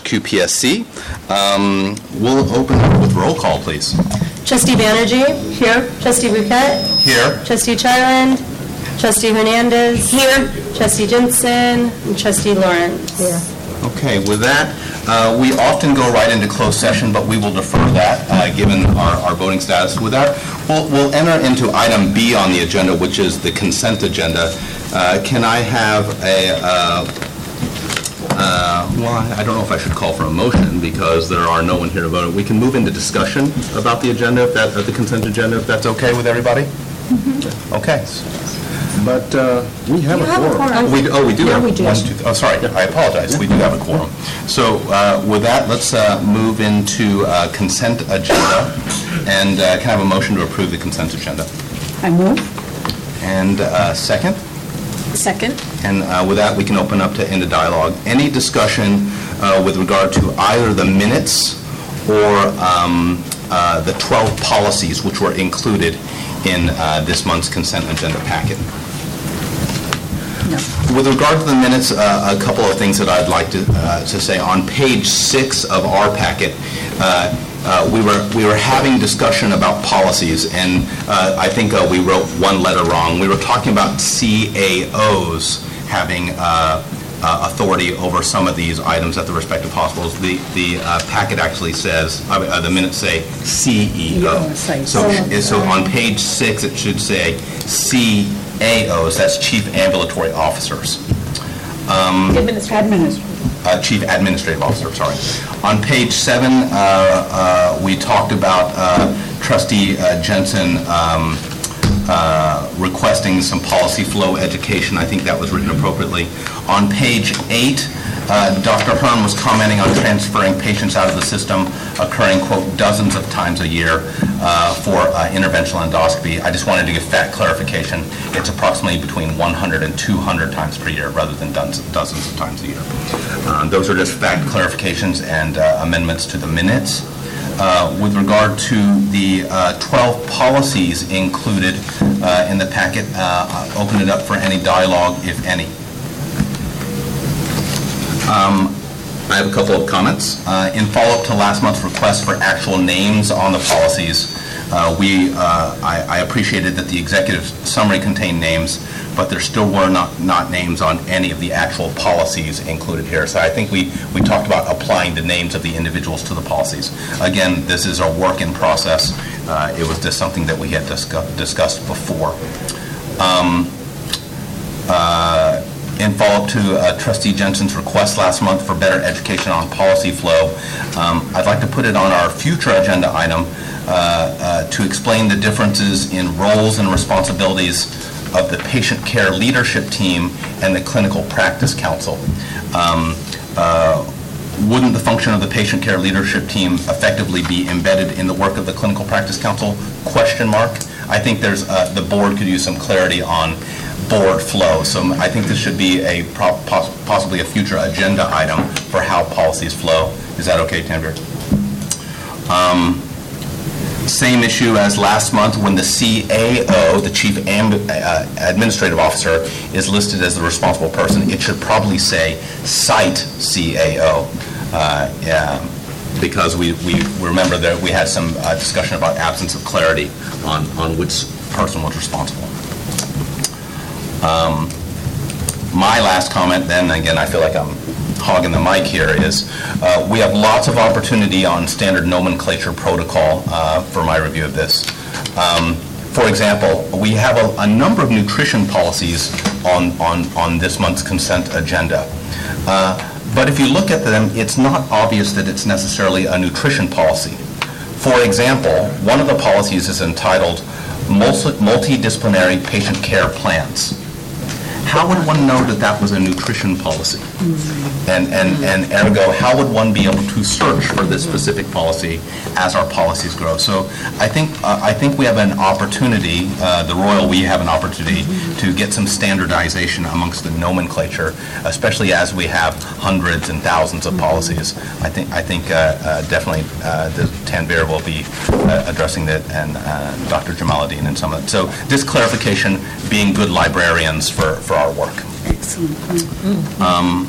QPSC. Um, We'll open with roll call, please. Trustee Banerjee? Here. Trustee Bouquet? Here. Trustee Charland? Trustee Hernandez? Here. Trustee Jensen? And Trustee Lawrence? Here. Okay, with that, uh, we often go right into closed session, but we will defer that, uh, given our our voting status. With that, we'll we'll enter into item B on the agenda, which is the consent agenda. Uh, Can I have a, uh, uh, well, I don't know if I should call for a motion, because there are no one here to vote. We can move into discussion about the agenda, if that, of the consent agenda, if that's okay with everybody? Okay. But uh, we have a quorum. We, oh, we do Yeah, have we do. one, oh, sorry, I apologize, we do have a quorum. So uh, with that, let's uh, move into uh, consent agenda, and uh, can I have a motion to approve the consent agenda? I move. And uh, second? Second. And uh, with that, we can open up to end of dialogue. Any discussion uh, with regard to either the minutes or um, uh, the 12 policies which were included in uh, this month's consent agenda packet? No. With regard to the minutes, uh, a couple of things that I'd like to uh, to say. On page six of our packet, uh, uh, we were we were having discussion about policies, and uh, I think uh, we wrote one letter wrong. We were talking about CAOs having uh, uh, authority over some of these items at the respective hospitals. The the uh, packet actually says, uh, uh, the minutes say CEO. Yeah, say So so on page six, it should say CAOs, that's Chief Ambulatory Officers, Administrative. Uh, Chief Administrative Officer, sorry. On page seven, uh, uh, we talked about uh, trustee uh, Jensen um, uh, requesting some policy flow education. I think that was written appropriately. On page eight, uh, Dr. Hearn was commenting on transferring patients out of the system occurring, quote, dozens of times a year uh, for uh, interventional endoscopy. I just wanted to give that clarification. It's approximately between 100 and 200 times per year rather than dozens of times a year. Uh, Those are just fact clarifications and uh, amendments to the minutes. Uh, With regard to the uh, 12 policies included uh, in the packet, uh, open it up for any dialogue, if any. Um, I have a couple of comments. Uh, In follow-up to last month's request for actual names on the policies, uh, we, uh, I I appreciated that the executive summary contained names, but there still were not, not names on any of the actual policies included here. So I think we, we talked about applying the names of the individuals to the policies. Again, this is a work in process. Uh, It was just something that we had discu- discussed before. Um, uh, in follow-up to uh, trustee Jensen's request last month for better education on policy flow, um, I'd like to put it on our future agenda item uh, uh, to explain the differences in roles and responsibilities of the patient care leadership team and the clinical practice council. Um, uh, Wouldn't the function of the patient care leadership team effectively be embedded in the work of the clinical practice council? Question mark. I think there's, uh, the board could use some clarity on board flow. So I think this should be a, possibly a future agenda item for how policies flow. Is that okay, Tanvir? Um, Same issue as last month when the CAO, the Chief Am- uh, Administrative Officer, is listed as the responsible person. It should probably say site CAO. uh, yeah, Because we, we remember that we had some uh, discussion about absence of clarity on, on which person was responsible. Um, My last comment, then, again, I feel like I'm hogging the mic here, is uh, we have lots of opportunity on standard nomenclature protocol uh, for my review of this. Um, For example, we have a, a number of nutrition policies on, on, on this month's consent agenda. Uh, But if you look at them, it's not obvious that it's necessarily a nutrition policy. For example, one of the policies is entitled Multi- Multidisciplinary Patient Care Plans. How would one know that that was a nutrition policy? And, and, and ergo, how would one be able to search for this specific policy as our policies grow? So I think, uh, I think we have an opportunity, uh, the Royal, we have an opportunity to get some standardization amongst the nomenclature, especially as we have hundreds and thousands of policies. I think, I think uh, uh, definitely uh, the Tanvir will be uh, addressing that, and Dr. Jamaluddin and some of it. So this clarification, being good librarians for, for our work. Excellent. Um,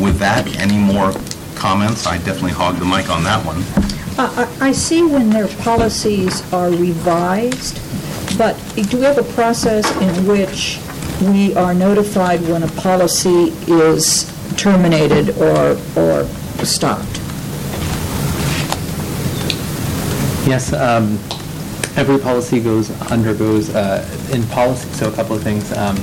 With that, any more comments, I definitely hogged the mic on that one. I I- I see when their policies are revised, but do we have a process in which we are notified when a policy is terminated or or stopped? Yes, um, every policy goes, undergoes, uh, in policy, so a couple of things. Um,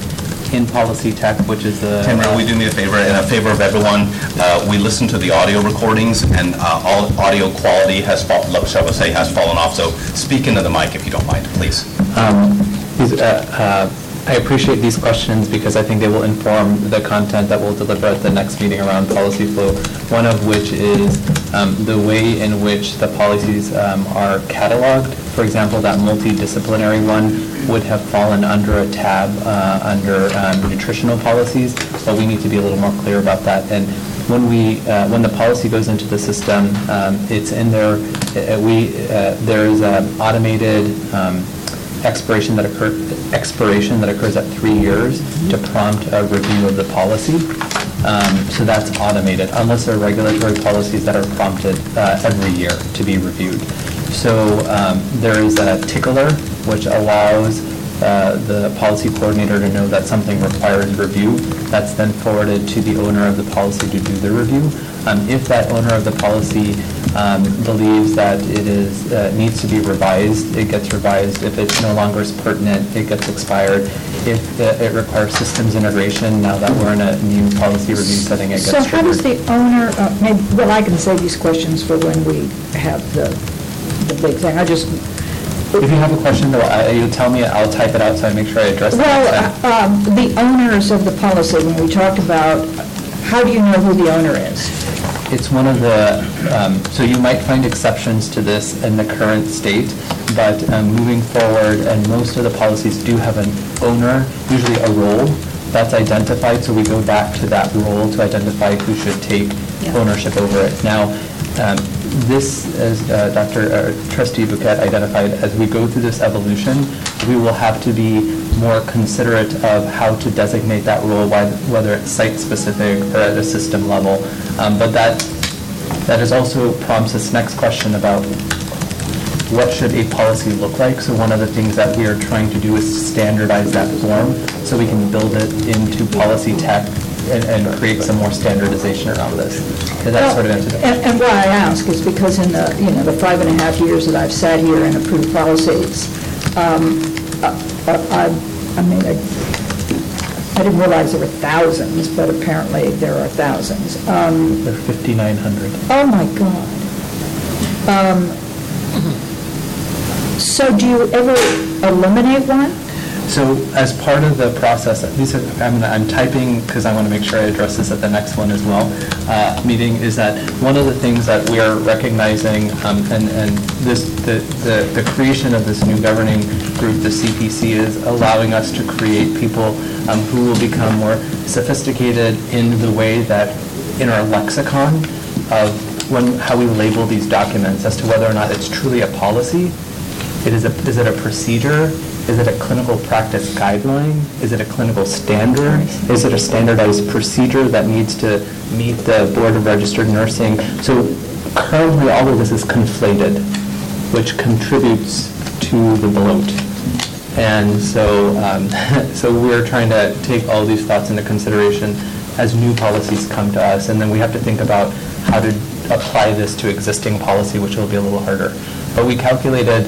In PolicyTech, which is the... Tamara, we do me a favor, in a favor of everyone, uh, we listen to the audio recordings, and uh, all audio quality has, fall- shall we say, has fallen off, so speak into the mic if you don't mind, please. Um, uh, uh, I appreciate these questions because I think they will inform the content that we'll deliver at the next meeting around policy flow. One of which is um, the way in which the policies um, are cataloged. For example, that multidisciplinary one would have fallen under a tab uh, under um, nutritional policies, but we need to be a little more clear about that. And when we, uh, when the policy goes into the system, um, it's in there, uh, we, uh, there is an automated um, expiration that occur, expiration that occurs at three years to prompt a review of the policy. Um, So that's automated, unless there are regulatory policies that are prompted uh, every year to be reviewed. So um, there is a tickler, which allows uh, the policy coordinator to know that something requires review. That's then forwarded to the owner of the policy to do the review. Um, If that owner of the policy um, believes that it is, uh, needs to be revised, it gets revised. If it no longer is pertinent, it gets expired. If uh, it requires systems integration, now that we're in a new policy review setting, it gets So how does triggered. the owner, uh, maybe, well, I can save these questions for when we have the, the big thing. I just, If you have a question, though, I- you tell me, I'll type it out so I make sure I address it. well, next time. uh, um, the owners of the policy, when we talked about, how do you know who the owner is? It's one of the, um, so you might find exceptions to this in the current state, but um, moving forward, and most of the policies do have an owner, usually a role, that's identified, so we go back to that role to identify who should take Yeah. ownership over it. Now, um, this, as uh, Dr. uh, Trustee Bouquet identified, as we go through this evolution, we will have to be more considerate of how to designate that role, whether it's site-specific or at a system level. Um, But that, that is also prompts this next question about what should a policy look like? So one of the things that we are trying to do is standardize that form so we can build it into PolicyTech and, and create some more standardization around this. That sort of answer And, and why I ask is because in the, you know, the five and a half years that I've sat here and approved policies, um, I, I mean, I I didn't realize there were thousands, but apparently there are thousands. Um, They're 5,900. Oh, my God. Um, So do you ever eliminate one? So as part of the process, these are, I'm, I'm typing because I want to make sure I address this at the next one as well, uh, meeting, is that one of the things that we are recognizing, um, and, and this, the, the the creation of this new governing group, the CPC, is allowing us to create people um, who will become more sophisticated in the way that, in our lexicon of when, how we label these documents as to whether or not it's truly a policy it is a, is it a procedure? Is it a clinical practice guideline? Is it a clinical standard? Is it a standardized procedure that needs to meet the Board of Registered Nursing? So currently, all of this is conflated, which contributes to the bloat. And so, um, so we're trying to take all these thoughts into consideration as new policies come to us, and then we have to think about how to apply this to existing policy, which will be a little harder. But we calculated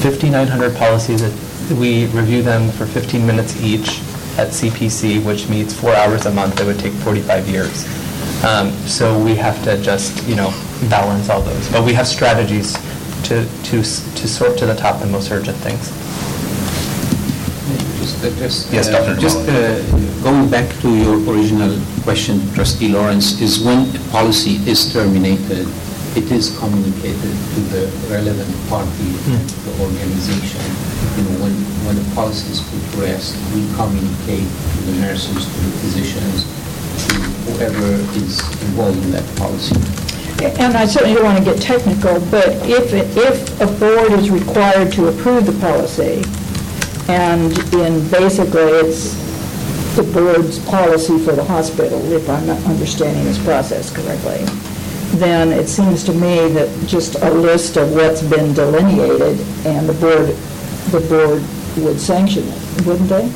5,900 policies, we review them for 15 minutes each at CPC, which meets four hours a month, it would take 45 years. Um, So we have to just, you know, balance all those. But we have strategies to, to to sort to the top the most urgent things. Just, uh, just, Yes, uh, Dr. Just uh, going back to your original question, trustee Lawrence, is when a policy is terminated, it is communicated to the relevant party, the organization. You know, when, when a policy is rest, we communicate to the nurses, to the physicians, to whoever is involved in that policy. And I certainly don't want to get technical, but if, if a board is required to approve the policy, and in, basically, it's the board's policy for the hospital, if I'm not understanding this process correctly, then it seems to me that just a list of what's been delineated, and the board, the board would sanction it, wouldn't they?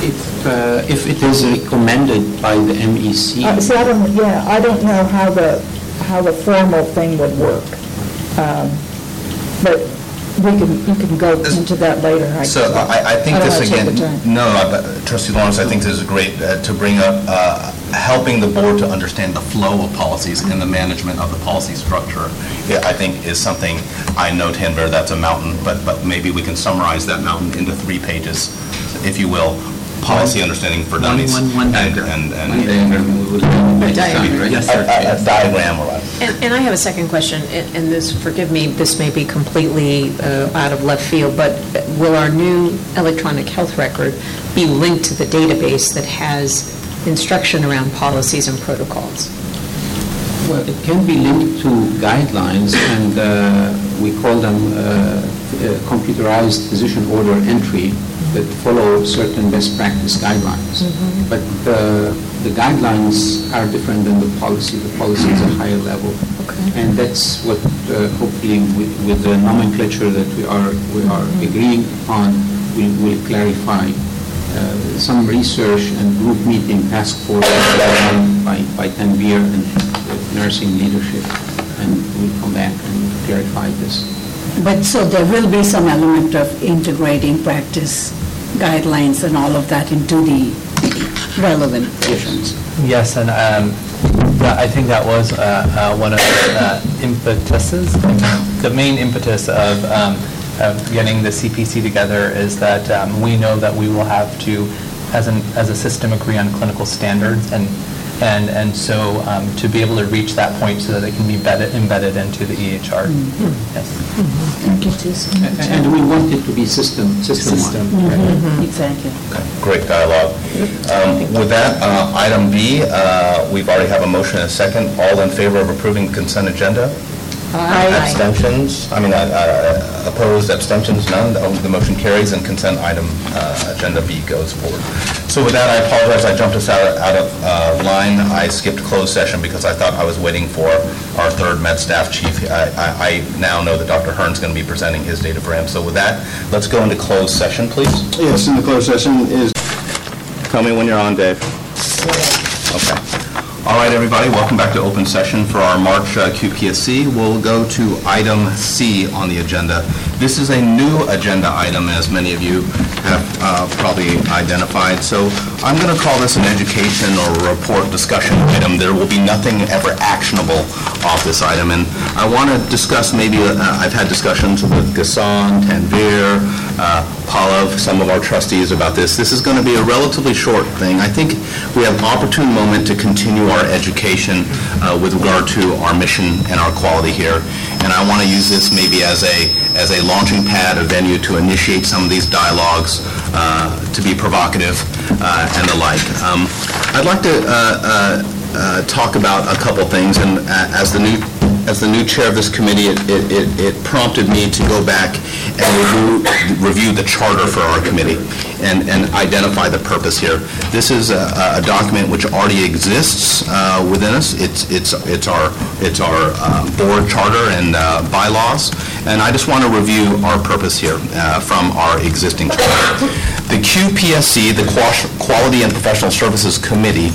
If, uh, if it is recommended by the Uh, MEC, See, I don't, yeah, I don't know how the, how the formal thing would work. Um, But we can, you can go into that later. I- So I, I think I don't this wanna take again, the time. no, no, but trustee Lawrence, I think this is great uh, to bring up, uh, helping the board to understand the flow of policies and the management of the policy structure, yeah, I think is something, I know, Tanvir, that's a mountain, but, but maybe we can summarize that mountain into three pages, if you will, policy understanding for dummies. one, one and- diagram. And, and. One diagram, A diagram. Yes, A- sir. A a diagram or a. And and I have a second question, and and this, forgive me, this may be completely uh, out of left field, but will our new electronic health record be linked to the database that has instruction around policies and protocols? Well, it can be linked to guidelines, and uh, we call them uh, uh, computerized physician order entry that follow certain best practice guidelines. But uh, the guidelines are different than the policy. The policy is a higher level. And that's what uh, hopefully with with the nomenclature that we are, we are agreeing upon, will will clarify some research and group meeting task force by, by Tanvir and the nursing leadership, and we'll come back and clarify this. But so there will be some element of integrating practice guidelines and all of that into the relevant versions. Yes, and um, that- I think that was uh, uh, one of the uh, impetuses, the main impetus of um, of getting the CPC together is that um, we know that we will have to, as an, as a system, agree on clinical standards, and, and, and so um, to be able to reach that point so that it can be embedded, embedded into the EHR. Yes. And and we want it to be system, system-wide. Mm-hmm. Exactly. Great dialogue. Um, With that, uh, item B, uh, we've already have a motion and a second. All in favor of approving the consent agenda? Abstentions? I mean, uh, uh, opposed, abstentions, none? Oh, The motion carries and consent item, uh, agenda B goes forward. So with that, I apologize, I jumped us out out of uh, line. I skipped closed session because I thought I was waiting for our third Med Staff Chief. I- I I now know that Dr. Hearn's going to be presenting his data for him. So with that, let's go into closed session, please. Yes, in the closed session is Tell me when you're on, Dave. Okay. All right, everybody, welcome back to open session for our March uh, QPSC. We'll go to item C on the agenda. This is a new agenda item, as many of you have uh, probably identified. So I'm going to call this an education or report discussion item. There will be nothing ever actionable off this item. And I want to discuss, maybe, uh, I've had discussions with Gasson, Tanvir, uh, some of our trustees about this. This is going to be a relatively short thing. I think we have an opportune moment to continue our education uh, with regard to our mission and our quality here. And I want to use this maybe as a, as a launching pad, a venue to initiate some of these dialogues, uh, to be provocative uh, and the like. Um, I'd like to uh, uh, talk about a couple things, and as the new as the new chair of this committee, it- it it prompted me to go back and review review the charter for our committee and and identify the purpose here. This is a a document which already exists uh, within us. It's it's it's our it's our uh, board charter and uh, bylaws, and I just want to review our purpose here uh, from our existing charter. The QPSC, the Qua- Quality and Professional Services Committee,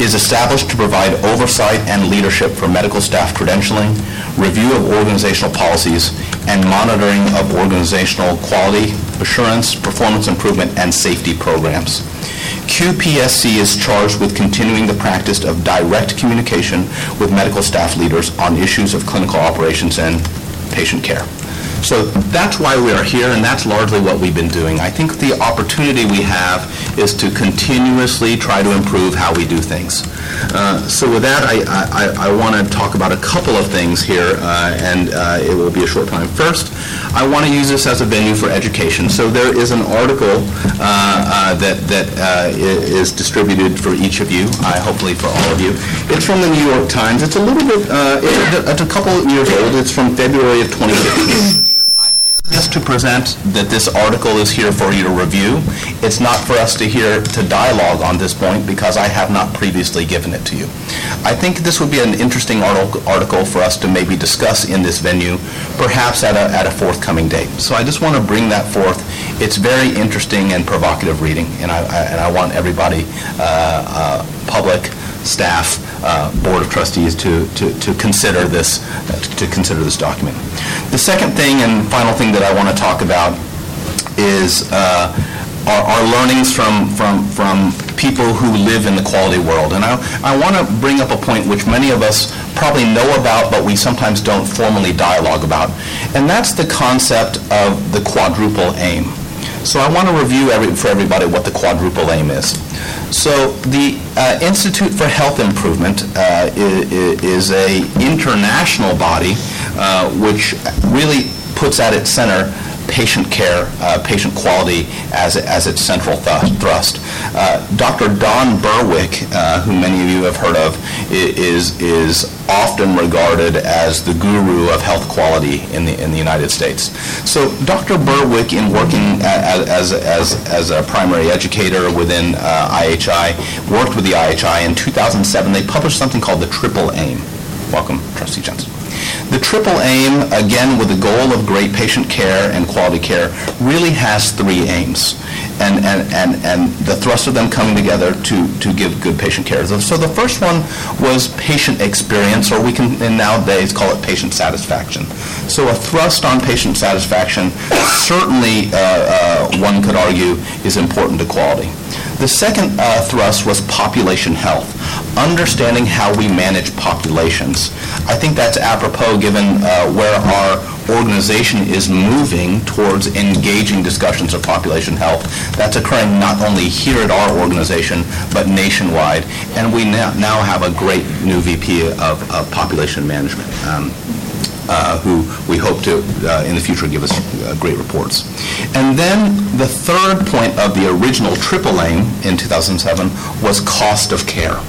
is established to provide oversight and leadership for medical staff credentialing, review of organizational policies, and monitoring of organizational quality assurance, performance improvement, and safety programs. QPSC is charged with continuing the practice of direct communication with medical staff leaders on issues of clinical operations and patient care. So that's why we are here, and that's largely what we've been doing. I think the opportunity we have is to continuously try to improve how we do things. Uh, So with that, I, I, I want to talk about a couple of things here, uh, and uh, it will be a short time. First, I want to use this as a venue for education. So there is an article uh, uh, that, that uh, is distributed for each of you, hopefully for all of you. It's from the New York Times. It's a little bit, it's a- it's a couple of years old. It's from February of 2015. Just to present that this article is here for you to review. It's not for us to hear, to dialogue on this point, because I have not previously given it to you. I think this would be an interesting article for us to maybe discuss in this venue, perhaps at a, at a forthcoming date. So I just want to bring that forth. It's very interesting and provocative reading, and I, I- and I want everybody, uh, uh, public, staff, uh, Board of Trustees to, to to consider this, to consider this document. The second thing and final thing that I want to talk about is uh, our our learnings from, from, from people who live in the quality world. And I, I want to bring up a point which many of us probably know about, but we sometimes don't formally dialogue about, and that's the concept of the quadruple aim. So I want to review every, for everybody what the quadruple aim is. So the uh, Institute for Health Improvement uh, i- i- is a international body uh, which really puts at its center patient care, uh, patient quality as, as its central thu- thrust. Uh, Dr. Don Berwick, uh, who many of you have heard of, is, is often regarded as the guru of health quality in the, in the United States. So Dr. Berwick, in working as, as, as a primary educator within uh, IHI, worked with the IHI. In 2007, they published something called the Triple Aim. Welcome, Trustee Jensen. The triple aim, again with the goal of great patient care and quality care, really has three aims. And, and, and, and the thrust of them coming together to, to give good patient care. So the first one was patient experience, or we can nowadays call it patient satisfaction. So a thrust on patient satisfaction certainly, uh, uh, one could argue, is important to quality. The second uh, thrust was population health, understanding how we manage populations. I think that's apropos given uh, where our organization is moving towards engaging discussions of population health. That's occurring not only here at our organization, but nationwide. And we now have a great new VP of of population management. Um, who we hope to, uh, in the future, give us uh, great reports. And then the third point of the original triple aim in 2007 was cost of care.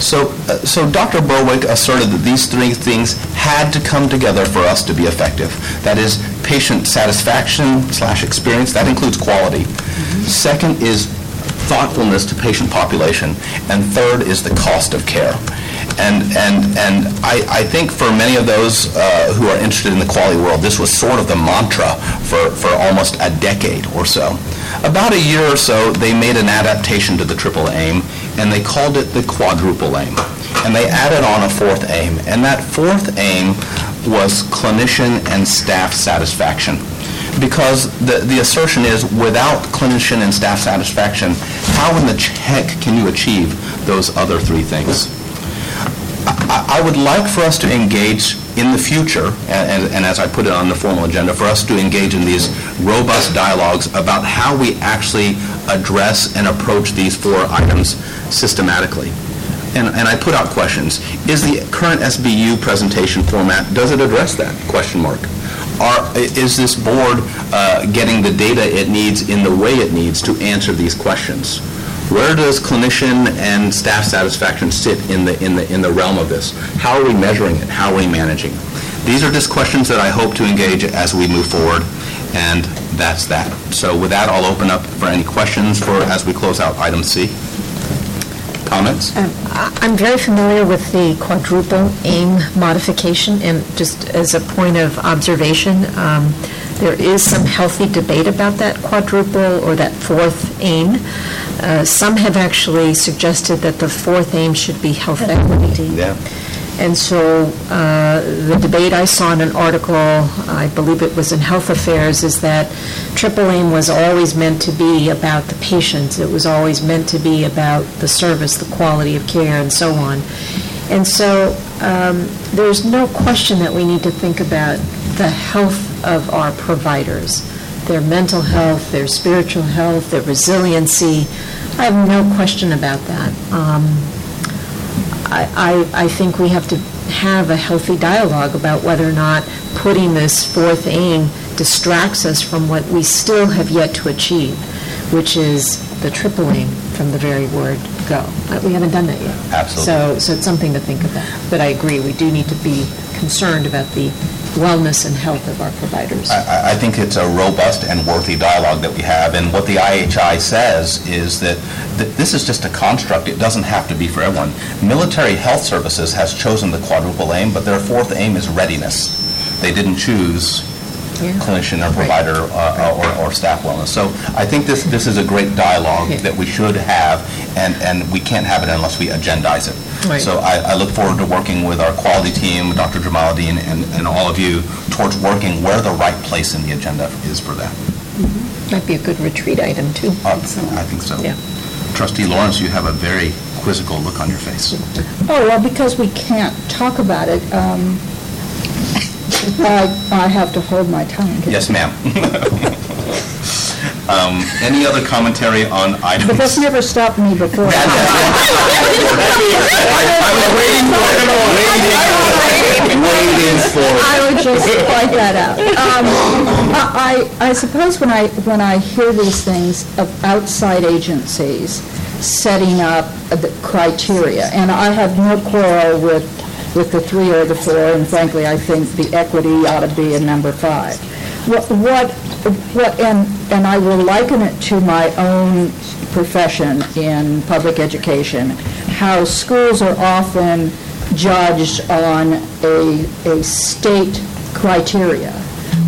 So, uh, so Dr. Berwick asserted that these three things had to come together for us to be effective. That is, patient satisfaction slash experience, that includes quality. Second is thoughtfulness to patient population. And third is the cost of care. And, and, and I, I think for many of those uh, who are interested in the quality world, this was sort of the mantra for, for almost a decade or so. About a year or so, they made an adaptation to the triple aim, and they called it the quadruple aim. And they added on a fourth aim, and that fourth aim was clinician and staff satisfaction because the, the assertion is without clinician and staff satisfaction, how in the heck can you achieve those other three things? I, I would like for us to engage in the future, and, and- and as I put it on the formal agenda, for us to engage in these robust dialogues about how we actually address and approach these four items systematically. And, and I put out questions. Is the current SBU presentation format, does it address that? Question mark. Are, is this board uh, getting the data it needs in the way it needs to answer these questions? Where does clinician and staff satisfaction sit in the, in the, in the realm of this? How are we measuring it? How are we managing? it? These are just questions that I hope to engage as we move forward, and that's that. So with that, I'll open up for any questions for, as we close out item C. Comments? Um, I'm very familiar with the quadruple aim modification, and just as a point of observation, um, there is some healthy debate about that quadruple or that fourth aim. Uh, Some have actually suggested that the fourth aim should be health equity. Yeah. And so uh, the debate I saw in an article, I believe it was in Health Affairs, is that triple aim was always meant to be about the patients. It was always meant to be about the service, the quality of care, and so on. And so um, there's no question that we need to think about the health of our providers, their mental health, their spiritual health, their resiliency. I have no question about that. Um, I, I I think we have to have a healthy dialogue about whether or not putting this fourth aim distracts us from what we still have yet to achieve, which is the triple aim from the very word go. But we haven't done that yet. Absolutely. So, so it's something to think about. But I agree, we do need to be concerned about the wellness and health of our providers. I, I think it's a robust and worthy dialogue that we have, and what the IHI says is that, that this is just a construct, it doesn't have to be for everyone. Military Health Services has chosen the quadruple aim, but their fourth aim is readiness. They didn't choose. Clinician or provider uh, or, or staff wellness. So I think this, this is a great dialogue that we should have, and, and we can't have it unless we agendize it. Right. So I, I look forward to working with our quality team, Dr. Jamaluddin, and, and all of you towards working where the right place in the agenda is for that. Might be a good retreat item, too. Uh, I think so. Yeah. Trustee Lawrence, you have a very quizzical look on your face. Oh, well, because we can't talk about it, um, I I have to hold my tongue. Yes, ma'am. Um, Any other commentary on items? But that's never stopped me before. I was waiting for it, waiting, waiting for it. I would just point that out. Um, I, I I suppose when I, when I hear these things of outside agencies setting up the criteria, and I have no quarrel with, with the three or the four, and frankly, I think the equity ought to be in number five. What, what, what- and, and I will liken it to my own profession in public education, how schools are often judged on a, a state criteria,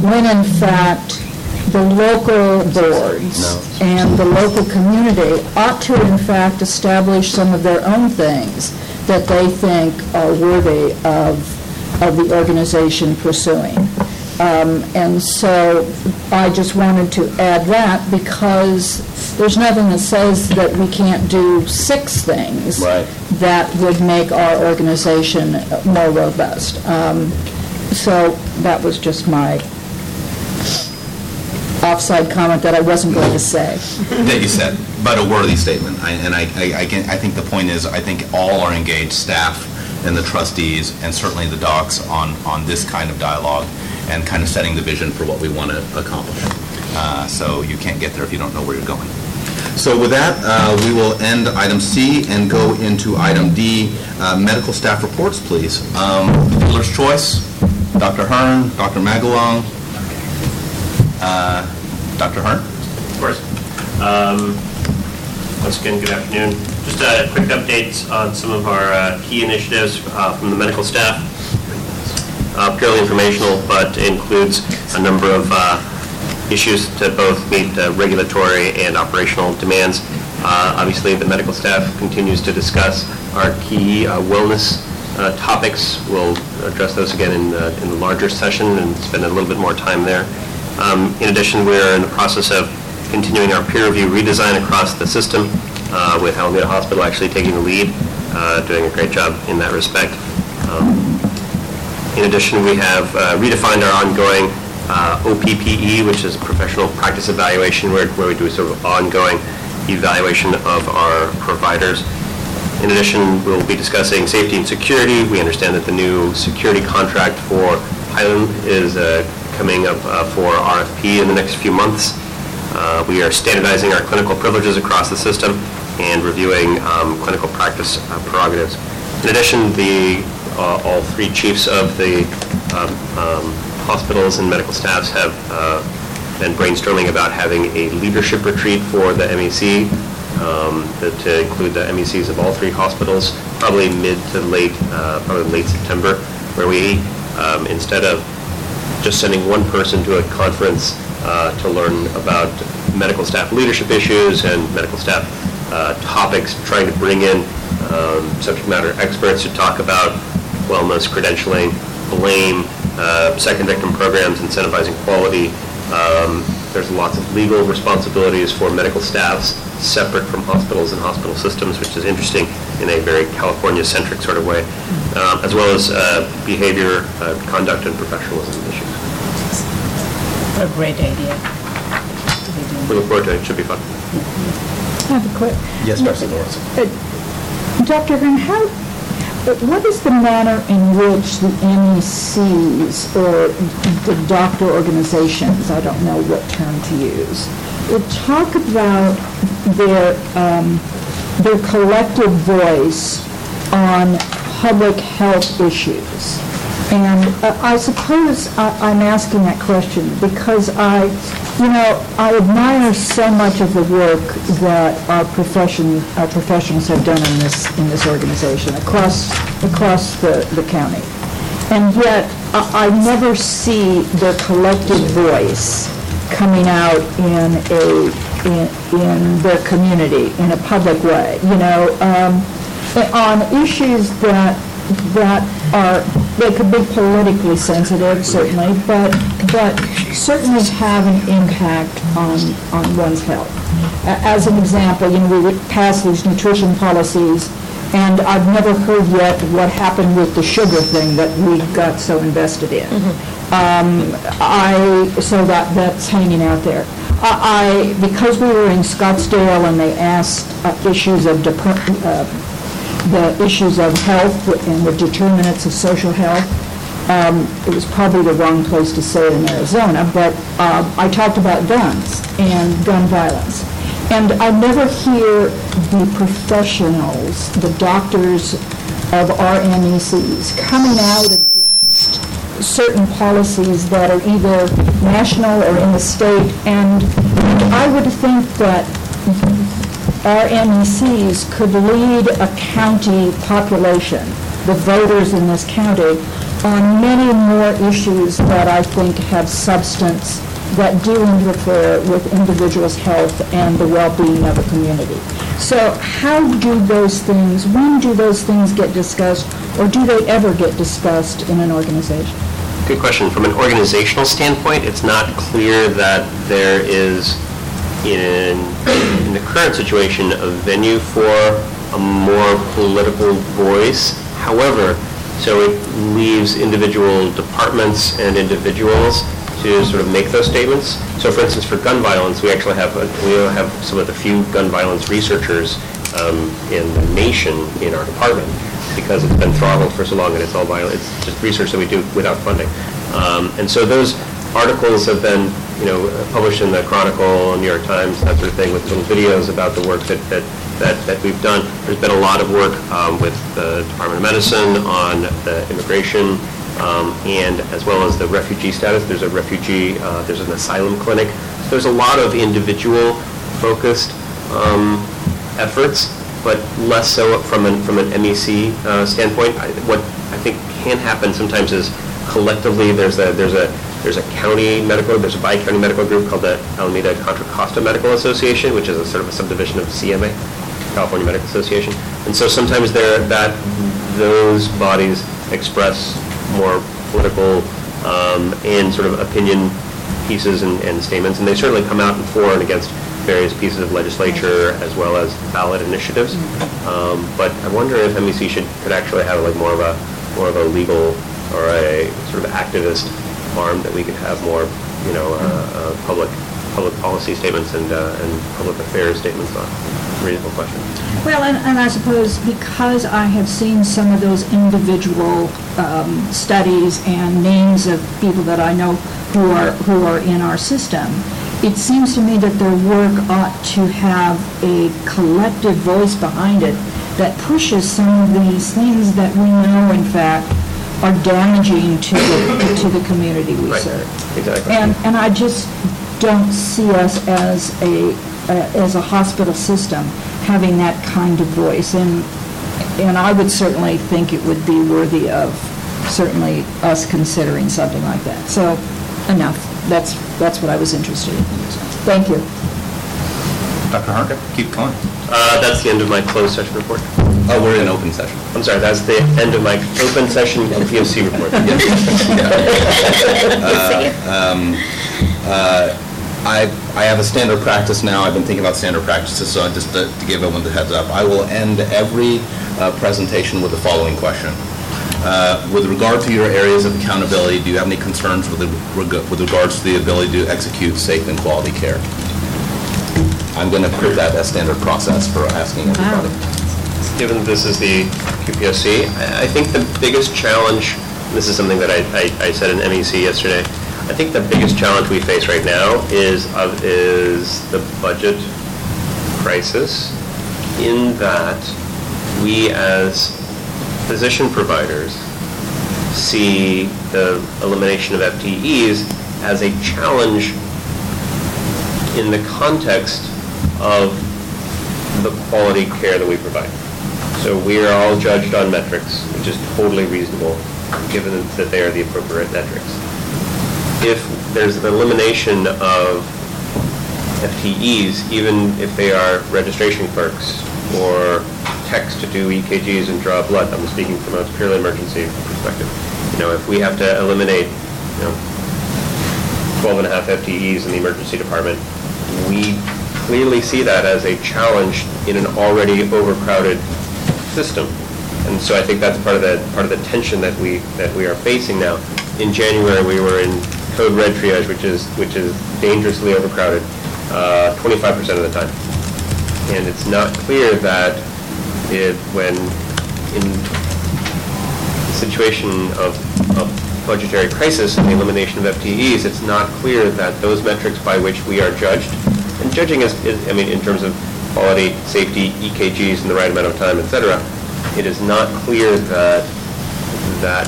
when in fact, the local boards and the local community ought to in fact establish some of their own things that they think are worthy of, of the organization pursuing. Um, And so I just wanted to add that because there's nothing that says that we can't do six things Right. that would make our organization more robust. Um, So that was just my offside comment that I wasn't going to say. that you said, but a worthy statement. I- And I, I, I can- I think the point is, I think all are engaged, staff and the trustees, and certainly the docs, on, on this kind of dialogue and kind of setting the vision for what we want to accomplish. Uh, So you can't get there if you don't know where you're going. So with that, uh, we will end item C and go into item D, uh, medical staff reports, please. Um, choice, Dr. Hearn, Dr. Magalong, uh, Dr. Hearn? Of course. Um, Once again, good afternoon. Just a quick update on some of our uh, key initiatives uh, from the medical staff. Uh, Purely informational, but includes a number of issues to both meet regulatory and operational demands. Uh, Obviously, the medical staff continues to discuss our key uh, wellness uh, topics. We'll address those again in in the larger session and spend a little bit more time there. Um, In addition, we're in the process of continuing our peer review redesign across the system, uh, with Alameda Hospital actually taking the lead, uh, doing a great job in that respect. Um, In addition, we have uh, redefined our ongoing uh, OPPE, which is professional practice evaluation, where where we do a sort of ongoing evaluation of our providers. In addition, we'll be discussing safety and security. We understand that the new security contract for Highland is uh, coming up uh, for RFP in the next few months. Uh, We are standardizing our clinical privileges across the system and reviewing um, clinical practice uh, prerogatives. In addition, the, uh, all three chiefs of the um, um, hospitals and medical staffs have uh, been brainstorming about having a leadership retreat for the MEC, um, to include the MECs of all three hospitals, probably mid to late, uh, probably late September, where we, um, instead of just sending one person to a conference uh, to learn about medical staff leadership issues and medical staff uh, topics, trying to bring in um, subject matter experts to talk about wellness, credentialing, blame, uh, second victim programs, incentivizing quality. Um, There's lots of legal responsibilities for medical staffs separate from hospitals and hospital systems, which is interesting in a very California-centric sort of way, um, as well as uh, behavior, uh, conduct, and professionalism issues. A great idea. We look forward to it, it should be fun. I have a quick, Yes, Trustee Lawrence. Uh, Dr. Hearn, how, uh, what is the manner in which the MECs or the doctor organizations, I don't know what term to use, would talk about their, um, their collective voice on public health issues? And uh, I suppose I- I'm asking that question because I, you know, I admire so much of the work that our profession, our professionals have done in this, in this organization, across, across the, the county. And yet, I I never see their collective voice coming out in a, in in their community, in a public way, you know, um, on issues that, that are, they could be politically sensitive, certainly, but, but certainly have an impact on, on one's health. As an example, you know, we would pass these nutrition policies, and I've never heard yet what happened with the sugar thing that we got so invested in. Um, I, so that, that's hanging out there. I, I- because we were in Scottsdale and they asked uh, issues of, dep- uh, the issues of health and the determinants of social health, um, it was probably the wrong place to say it in Arizona, but um, I talked about guns and gun violence. And I never hear the professionals, the doctors of our MECs, coming out against certain policies that are either national or in the state. And I would think that our MECs could lead a county population, the voters in this county, on many more issues that I think have substance that do interfere with individuals' health and the well-being of a community. So how do those things, when do those things get discussed, or do they ever get discussed in an organization? Good question. From an organizational standpoint, it's not clear that there is, in, in the current situation, a venue for a more political voice. However, so it leaves individual departments and individuals to sort of make those statements. So for instance, for gun violence, we actually have, a- we have some of the few gun violence researchers um, in the nation in our department because it's been throttled for so long and it's all violent, it's just research that we do without funding. Um, And so those articles have been, you know, published in the Chronicle, New York Times, that sort of thing, with little videos about the work that, that, that that we've done. There's been a lot of work um, with the Department of Medicine on the immigration um, and as well as the refugee status. There's a refugee, uh, there's an asylum clinic. So There's a lot of individual-focused um, efforts, but less so from an, from an MEC uh, standpoint. I- What I think can happen sometimes is collectively, there's a, there's a, there's a county medical, there's a bi-county medical group called the Alameda Contra Costa Medical Association, which is a sort of a subdivision of CMA, California Medical Association. And so sometimes there, that, those bodies express more political um, and sort of opinion pieces and and statements, and they certainly come out in for and against various pieces of legislature as well as ballot initiatives. Um, But I wonder if MEC should, could actually have like more of a, more of a legal or a sort of activist arm that we could have more, you know, uh, uh, public, public policy statements and, uh, and public affairs statements on reasonable questions. Well, and, and I suppose because I have seen some of those individual um, studies and names of people that I know who are, who are in our system, it seems to me that their work ought to have a collective voice behind it that pushes some of these things that we know, in fact, are damaging to the, to the community we Right. serve. Exactly. And, and I just don't see us as a, uh, as a hospital system having that kind of voice. And, and I would certainly think it would be worthy of certainly us considering something like that. So, enough. That's, that's what I was interested in. Thank you. Dr. Harkin, keep going. Uh, That's the end of my closed session report. Oh, we're in open session. I'm sorry, that's the end of my open session POC report. I, I have a standard practice now, I've been thinking about standard practices, so I just to to give everyone the heads up, I will end every uh, presentation with the following question. Uh, With regard to your areas of accountability, do you have any concerns with the- with regards to the ability to execute safe and quality care? I'm going to put that as standard process for asking everybody. Given that this is the QPSC, I I think the biggest challenge, this is something that I I- I said in MEC yesterday, I think the biggest challenge we face right now is, of- is the budget crisis, in that we as physician providers see the elimination of FTEs as a challenge in the context of the quality care that we provide. So we are all judged on metrics, which is totally reasonable, given that they are the appropriate metrics. If there's an elimination of FTEs, even if they are registration clerks or techs to do EKGs and draw blood, I'm speaking from a purely emergency perspective. You know, if we have to eliminate, you know, 12 and a half FTEs in the emergency department, we clearly see that as a challenge in an already overcrowded system. And so I think that's part of the, part of the tension that we, that we are facing now. In January, we were in code red triage, which is, which is dangerously overcrowded, uh, 25% of the time. And it's not clear that it, when in situation of, of budgetary crisis and the elimination of FTEs, it's not clear that those metrics by which we are judged, and judging is, is- I mean, in terms of quality, safety, EKGs in the right amount of time, et cetera, it is not clear that that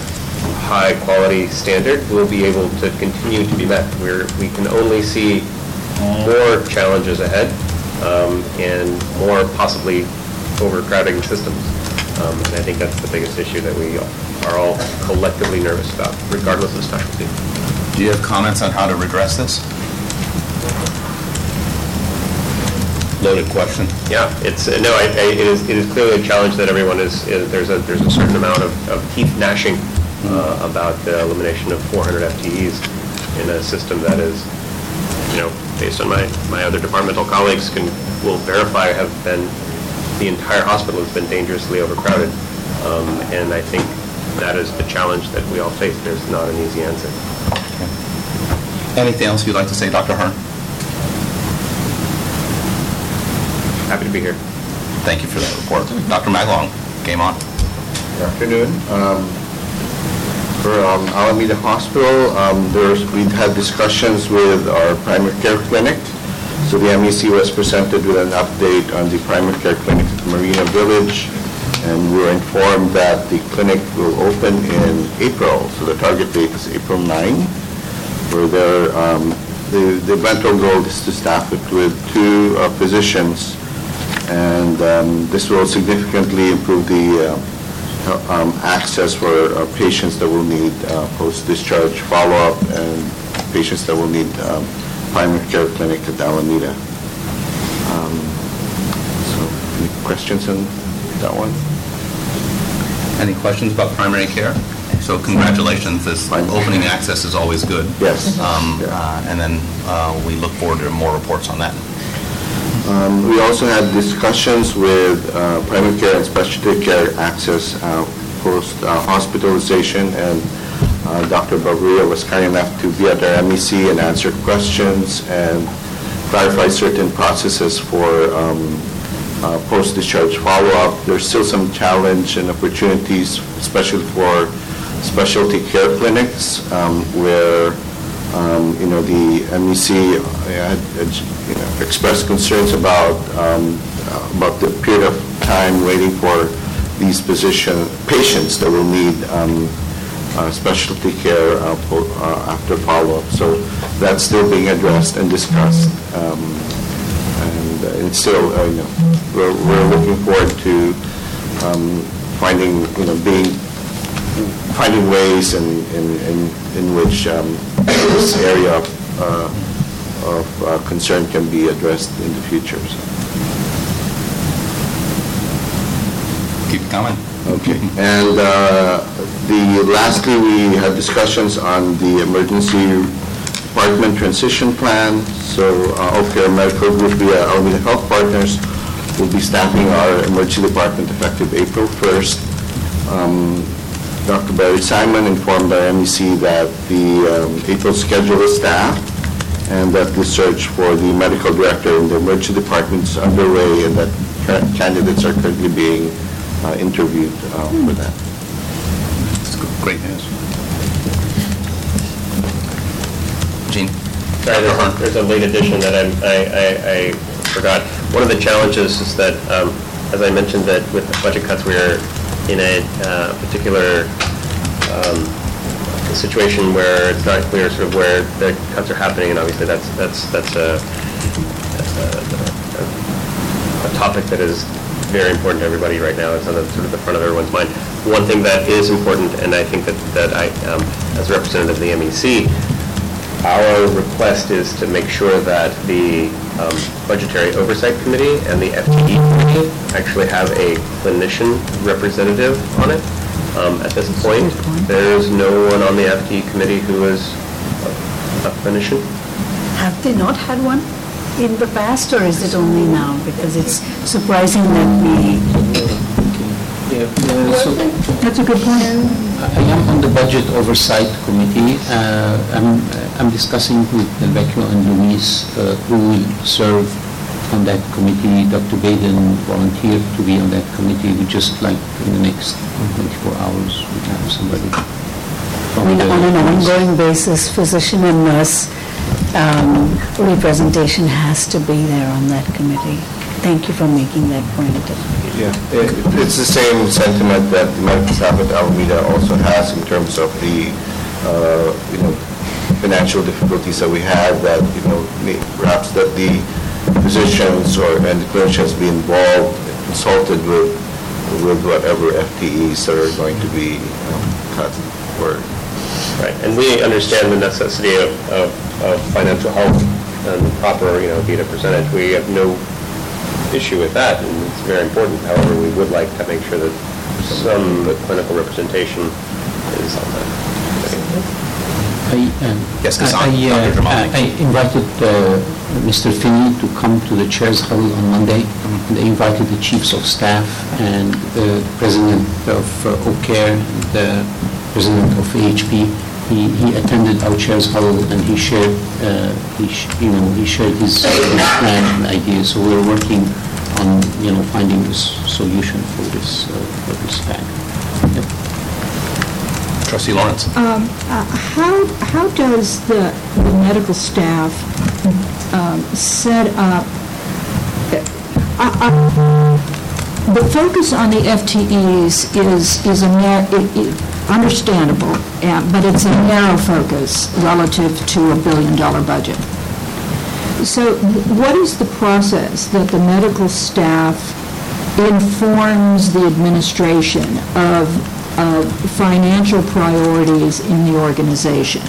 high-quality standard will be able to continue to be met. We're, we can only see more challenges ahead um, and more possibly overcrowding systems. Um, And I think that's the biggest issue that we are all collectively nervous about, regardless of specialty. Do you have comments on how to redress this? Loaded question. Yeah, it's, uh, no, I, I, it is, it is clearly a challenge that everyone is, is- there's a, there's a certain amount of, of teeth gnashing uh, about the elimination of 400 FTEs in a system that is, you know, based on my, my other departmental colleagues can, will verify have been, the entire hospital has been dangerously overcrowded. Um, And I think that is the challenge that we all face. There's not an easy answer. Anything else you'd like to say, Dr. Hearn? Happy to be here. Thank you for that report. Dr. Maglong, game on. Good afternoon. Um, For um, Alameda Hospital, um, there's, we've had discussions with our primary care clinic. So the MEC was presented with an update on the primary care clinic at Marina Village, and we were informed that the clinic will open in April, so the target date is April 9. Where there, um, the the eventual goal is to staff it with two uh, physicians, and um, this will significantly improve the uh, um, access for uh, patients that will need uh, post-discharge follow-up and patients that will need um, primary care clinic at Alameda. Um, So, any questions on that one? Any questions about primary care? So congratulations, this opening access is always good. Yes. Um, Yeah. uh, And then uh, we look forward to more reports on that. Um, We also had discussions with uh, primary care and specialty care access uh, post-hospitalization, and uh, Dr. Barria was kind enough to be at our MEC and answer questions and clarify certain processes for um, uh, post-discharge follow-up. There's still some challenge and opportunities, especially for specialty care clinics, um, where um, you know, the MEC had, you know, expressed concerns about, um, about the period of time waiting for these position, patients that will need um, uh, specialty care uh, uh, after follow-up. So that's still being addressed and discussed. Um, And still, uh, you know, we're, we're looking forward to um, finding, you know, being, finding ways in, in, in- in which um, this area of, uh, of uh, concern can be addressed in the future. so. Keep coming. Okay. And uh, the, lastly, we had discussions on the emergency department transition plan. So uh, Healthcare Medical Group via Alameda Health Partners will be staffing our emergency department effective April 1st. Um, Dr. Barry Simon informed our MEC that the um, April schedule is staffed and that the search for the medical director in the emergency department is underway and that ca- candidates are currently being uh, interviewed uh, for that. It's Great news. Gene? Sorry, there's a- there's a late addition that I'm- I I- I forgot. One of the challenges is that, um, as I mentioned, that with the budget cuts, we are in a uh, particular um, a situation where it's not clear sort of where the cuts are happening, and obviously that's, that's, that's a, a- a topic that is very important to everybody right now. It's on the, sort of the front of everyone's mind. One thing that is important, and I think that, that I, um, as a representative of the MEC, our request is to make sure that the um, Budgetary Oversight Committee and the FTE Committee actually have a clinician representative on it. Um, At this point, there is no one on the FTE Committee who is a a clinician. Have they not had one in the past, or is it only now? Because it's surprising that we, Yeah, uh, so that's a good point. I am on the Budget Oversight Committee. Uh, I'm I'm discussing with Delvecchio and Luis uh, who will serve on that committee. Dr. Baden volunteered to be on that committee. We just like in the next 24 hours, we have somebody. from On the- on an ongoing basis, physician and nurse um, representation has to be there on that committee. Thank you for making that point. Yeah, it- it's the same sentiment that the medical staff at Alameda also has in terms of the, uh, you know, financial difficulties that we had, that, you know, perhaps that the physicians or, and the clinicians be involved, consulted with, with whatever FTEs that are going to be um, cut or Right, and we understand the necessity of, of of financial health and proper, you know, data percentage. We have no issue with that, and it's very important. However, we would like to make sure that some clinical representation is on that. I, um, Yes, I- I, uh, I invited uh, Mr. Finley to come to the Chairs Huddle on Monday, and I invited the chiefs of staff and the president of uh, OCare, the president of AHP. He he attended our Chairs Huddle, and he shared, uh, he sh- you know, he shared his his plan and ideas. So we're working on, you know, finding a solution for this, uh, for this fact. Trustee Lawrence? Um, uh, How, how does the the medical staff um, set up, I- I- the focus on the FTEs is, is a, it- it- understandable, uh, but it's a narrow focus relative to a billion-dollar budget. So what is the process that the medical staff informs the administration of, of financial priorities in the organization?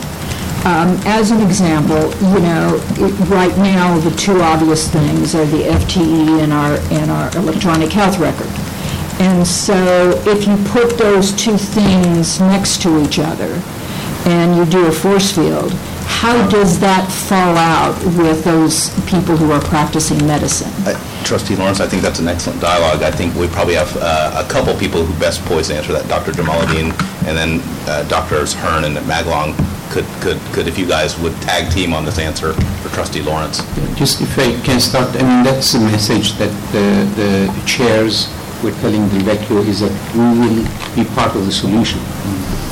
Um, As an example, you know, it- right now, the two obvious things are the FTE and our, and our electronic health record. And so if you put those two things next to each other, and you do a force field, how does that fall out with those people who are practicing medicine? Uh, Trustee Lawrence, I think that's an excellent dialogue. I think we probably have uh, a couple people who best poised to answer that, Dr. Jamaluddin, and then uh, Drs. Hearn and Maglong could, could, could, if you guys would tag team on this answer for Trustee Lawrence. Just if I can start, I mean, that's the message that the, the chairs were telling the Vecchio is that we will be part of the solution.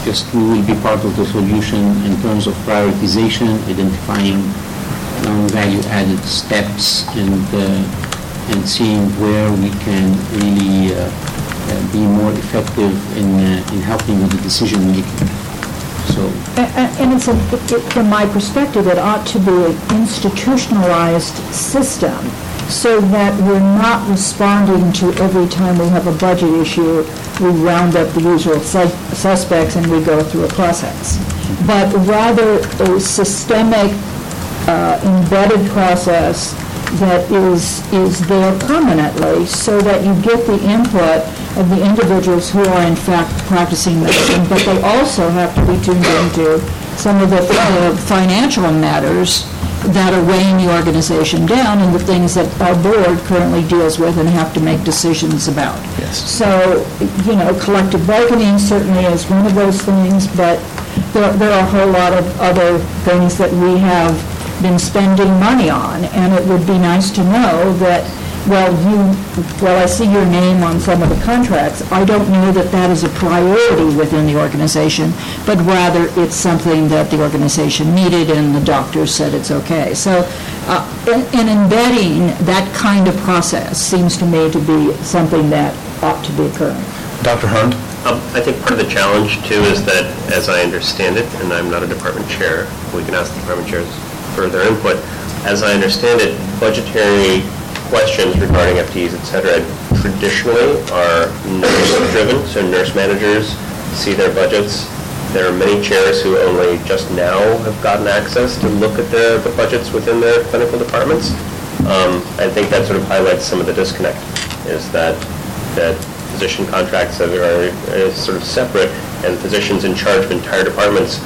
Just, we will be part of the solution in terms of prioritization, identifying non-value added steps and, uh, and seeing where we can really uh, uh, be more effective in, uh, in helping with the decision making. So, And it's, a- it- from my perspective, it ought to be an institutionalized system so that we're not responding to every time we have a budget issue, we round up the usual sus- suspects and we go through a process. But rather a systemic, uh, embedded process that is, is there permanently so that you get the input of the individuals who are in fact practicing medicine, but they also have to be tuned into some of the uh, financial matters that are weighing the organization down and the things that our board currently deals with and have to make decisions about. Yes. So, you know, collective bargaining certainly is one of those things, but there, there are a whole lot of other things that we have been spending money on, and it would be nice to know that, well, you, well, I see your name on some of the contracts, I don't know that that is a priority within the organization, but rather it's something that the organization needed and the doctors said it's okay. So, uh, and and embedding that kind of process seems to me to be something that ought to be occurring. Dr. Hearn? Um, I think part of the challenge too is that, as I understand it, and I'm not a department chair, we can ask the department chairs for their input. As I understand it, budgetary questions regarding FTEs, et cetera, traditionally are nurse-driven, so nurse managers see their budgets. There are many chairs who only just now have gotten access to look at their, the budgets within their clinical departments. Um, I think that sort of highlights some of the disconnect, is that, that physician contracts are, are is sort of separate, and physicians in charge of entire departments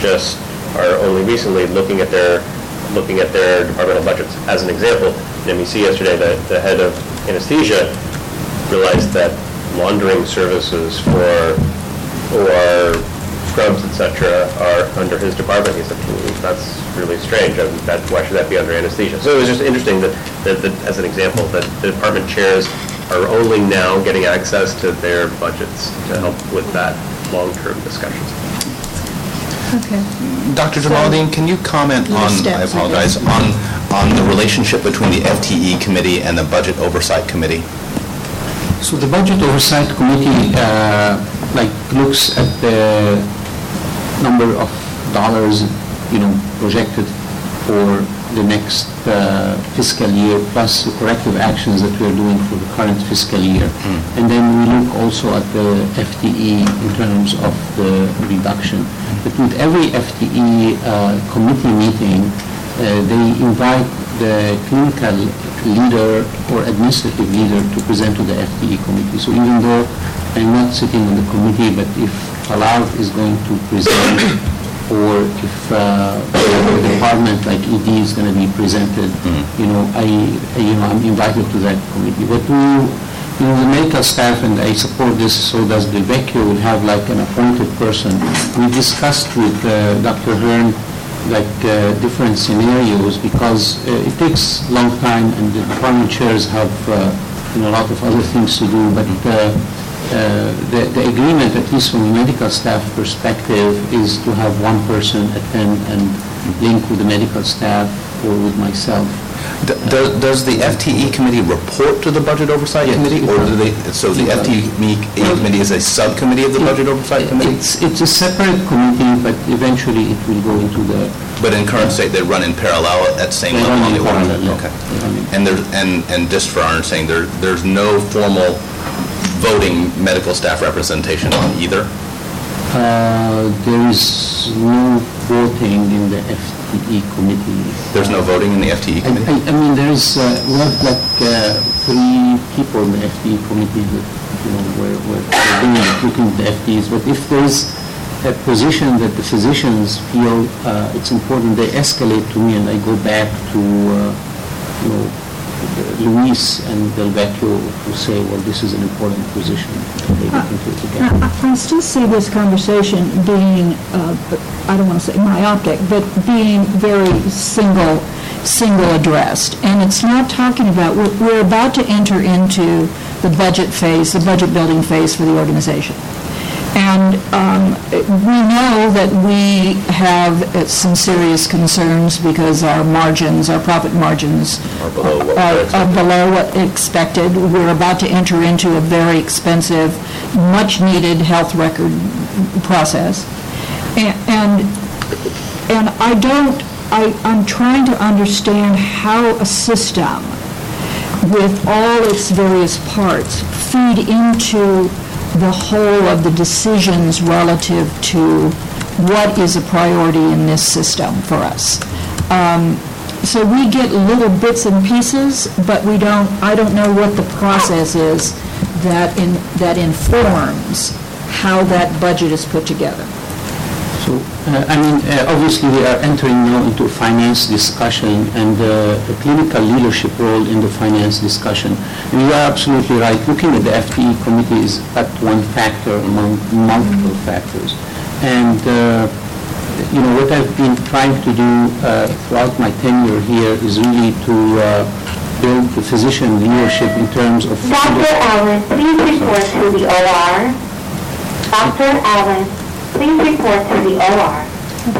just are only recently looking at their, looking at their departmental budgets. As an example, MEC yesterday, the, the head of anesthesia realized that laundering services for, or scrubs, etc., are under his department. He said, "Hmm, that's really strange, and that, why should that be under anesthesia? So it was just interesting that, that, that, as an example, that the department chairs are only now getting access to their budgets to help with that long-term discussions. Okay. Dr. Jamaluddin, can you comment Your on, I steps, I apologize, guess. on, on the relationship between the FTE committee and the Budget Oversight Committee? So the Budget Oversight Committee, uh, like, looks at the number of dollars, you know, projected for the next uh, fiscal year, plus the corrective actions that we're doing for the current fiscal year. And then we look also at the FTE in terms of the reduction. But with every FTE uh, committee meeting, uh, they invite the clinical leader or administrative leader to present to the FTE committee. So even though I'm not sitting on the committee, but if Alav is going to present, or if uh, the department like ED is going to be presented, you know, I, I- you know, I'm invited to that committee. But we, you know, the medical staff, and I support this, so does the VECU, will have like an appointed person. We discussed with uh, Dr. Hearn, like, uh, different scenarios, because uh, it takes a long time, and the department chairs have, uh, you know, a lot of other things to do, but uh, the the agreement, at least from the medical staff perspective, is to have one person attend and link with the medical staff or with myself. D- Does does the FTE committee report to the Budget Oversight Yes, Committee? Or do they, so the It. FTE committee is a subcommittee of the Budget Oversight Committee? It's, it's a separate committee, but eventually it will go into the, But in current state, they run in parallel at the same level run in parallel, yeah. Okay. They run in- And there's, and, and just for our understanding, there, there's no formal voting medical staff representation on either? uh, there is no voting in the FTE committee. There's no voting in the FTE committee? I- I mean, there is, uh, we have like uh, three people in the FTE committee that, you know, we're, we're we're doing, looking at the FTEs, but if there's a position that the physicians feel uh, it's important, they escalate to me and I go back to, uh, you know, Luis and Delvecchio who say, well, this is an important position. Again. I I still see this conversation being, uh, I don't want to say myopic, but being very single, single addressed. And it's not talking about, we're- we're about to enter into the budget phase, the budget building phase for the organization. And um, we know that we have uh, some serious concerns because our margins, our profit margins Are below what are- expected. are below what expected. We're about to enter into a very expensive, much-needed health record process. A- And, and I don't, I, I'm trying to understand how a system with all its various parts feed into the whole of the decisions relative to what is a priority in this system for us. Um, So we get little bits and pieces, but we don't, I don't know what the process is that in, that informs how that budget is put together. So, uh, I mean, uh, obviously, we are entering now into finance discussion and uh, the clinical leadership role in the finance discussion. And you are absolutely right, looking at the FTE committee is but one factor among multiple factors. And, uh, you know, what I've been trying to do uh, throughout my tenure here is really to uh, build the physician leadership in terms of... Dr. Allen, please report to the OR. Dr. Allen, please report to the OR.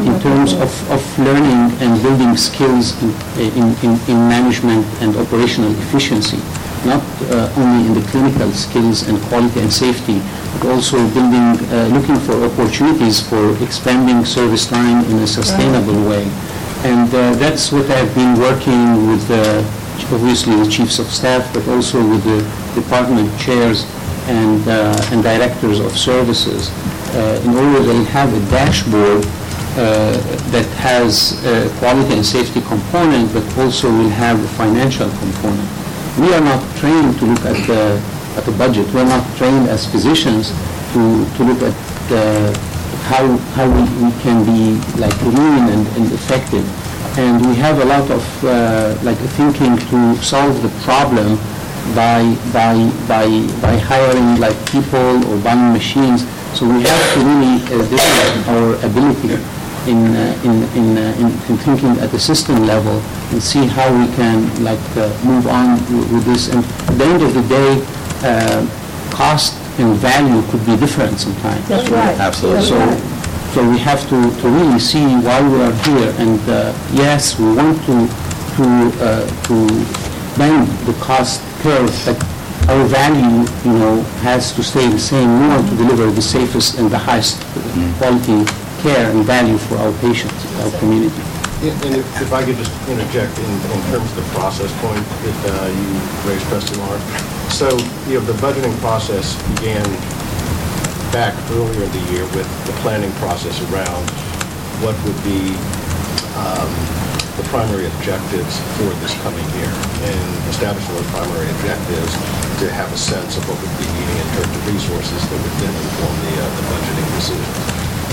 in terms of, of learning and building skills in, in, in, management and operational efficiency. not uh, only in the clinical skills and quality and safety, but also building, uh, looking for opportunities for expanding service line in a sustainable way. And uh, that's what I've been working with, uh, obviously, the chiefs of staff, but also with the department chairs and uh, and directors of services, uh, in order to have a dashboard uh, that has a quality and safety component, but also will have a financial component. We are not trained to look at the, at the budget. We're not trained as physicians to, to look at uh, how, how we, we can be like lean and, and effective. And we have a lot of uh, like thinking to solve the problem by, by, by, by hiring like people or buying machines. So we have to really uh, develop our ability in, uh, in, in, uh, in, in thinking at the system level and see how we can like uh, move on with, with this. And at the end of the day, uh, cost and value could be different sometimes. That's right. Absolutely. So, so we have to, to really see why we are here. And uh, yes, we want to, to, uh, to bend the cost curve, but our value, you know, has to stay the same. Want to deliver the safest and the highest quality care and value for our patients, our community. And if if I could just interject in, in terms of the process point that uh, you raised, trustee Lawrence. So, you know, the budgeting process began back earlier in the year with the planning process around what would be um, the primary objectives for this coming year. And establishing those primary objectives to have a sense of what we'd be needing in terms of resources that would then inform the, uh, the budgeting decisions.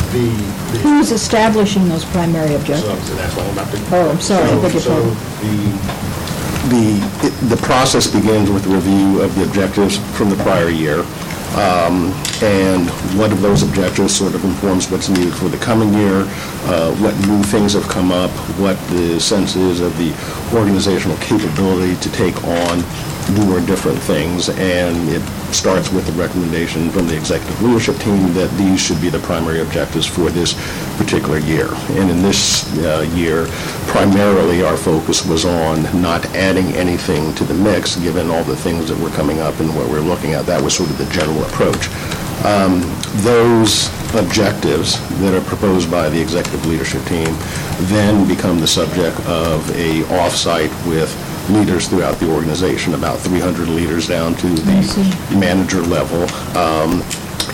The, the Who's establishing those primary so objectives? that's why I'm about to... Oh, I'm sorry, I So- beg your So the, the, it- the process begins with a review of the objectives from the prior year, um, and one of those objectives sort of informs what's needed for the coming year, uh, what new things have come up, what the sense is of the organizational capability to take on newer and different things, and it starts with the recommendation from the executive leadership team that these should be the primary objectives for this particular year. And in this uh, year, primarily, our focus was on not adding anything to the mix, given all the things that were coming up and what we're looking at. That was sort of the general approach. Um, Those objectives that are proposed by the executive leadership team then become the subject of a off-site with leaders throughout the organization, about 300 leaders down to the manager level. Um,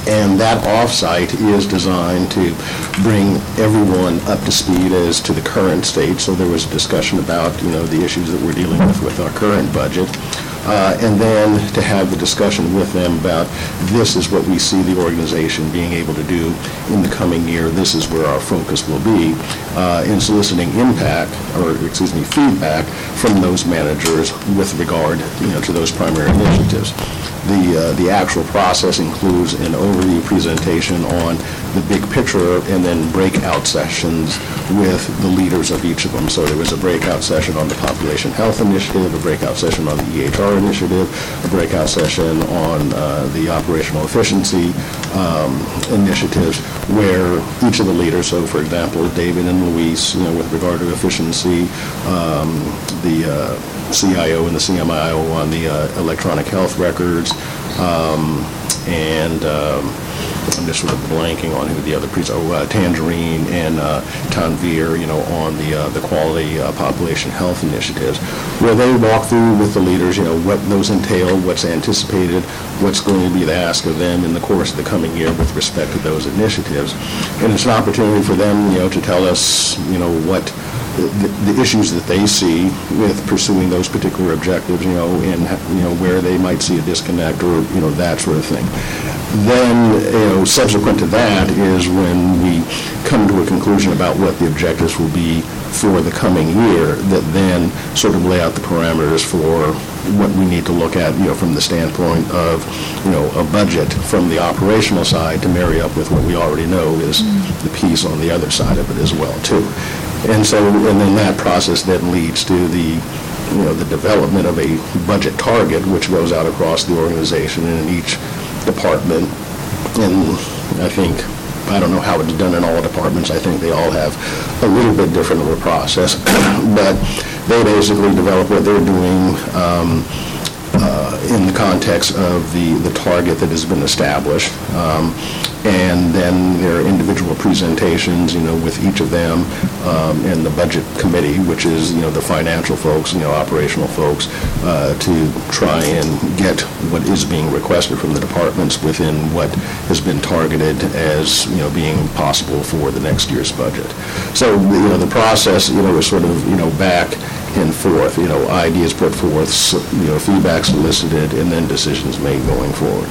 And that off-site is designed to bring everyone up to speed as to the current state. So there was a discussion about, you know, the issues that we're dealing with with our current budget. Uh, And then to have the discussion with them about, this is what we see the organization being able to do in the coming year. This is where our focus will be uh, in soliciting impact, or, excuse me, feedback from those managers with regard, you know, to those primary initiatives. The, uh, the actual process includes an overview presentation on the big picture and then breakout sessions with the leaders of each of them. So there was a breakout session on the population health initiative, a breakout session on the EHR initiative, a breakout session on uh, the operational efficiency um, initiatives, where each of the leaders, so for example, David and Luis, you know, with regard to efficiency, um, the uh, CIO and the CMIO on the uh, electronic health records, um, and um, I'm just sort of blanking on who the other, pres- oh, uh, Tangerine and uh, Tanvir, you know, on the, uh, the quality uh, population health initiatives, where they walk through with the leaders, you know, what those entail, what's anticipated, what's going to be the ask of them in the course of the coming year with respect to those initiatives. And it's an opportunity for them, you know, to tell us, you know, what the the issues that they see with pursuing those particular objectives, you know, and, you know, where they might see a disconnect or, you know, that sort of thing. Then, you know, subsequent to that is when we come to a conclusion about what the objectives will be for the coming year, that then sort of lay out the parameters for what we need to look at, you know, from the standpoint of, you know, a budget from the operational side to marry up with what we already know is the piece on the other side of it as well, too. And so, and then that process then leads to the, you know, the development of a budget target, which goes out across the organization and in each department. And I think, I don't know how it's done in all departments, I think they all have a little bit different of a process. But they basically develop what they're doing, um, uh, in the context of the, the target that has been established. Um, And then there are individual presentations, you know, with each of them, um, and the budget committee, which is, you know, the financial folks, you know, operational folks, uh, to try and get what is being requested from the departments within what has been targeted as, you know, being possible for the next year's budget. So, you know, the process, you know, is sort of, you know, back and forth, you know, ideas put forth, you know, feedback solicited, and then decisions made going forward.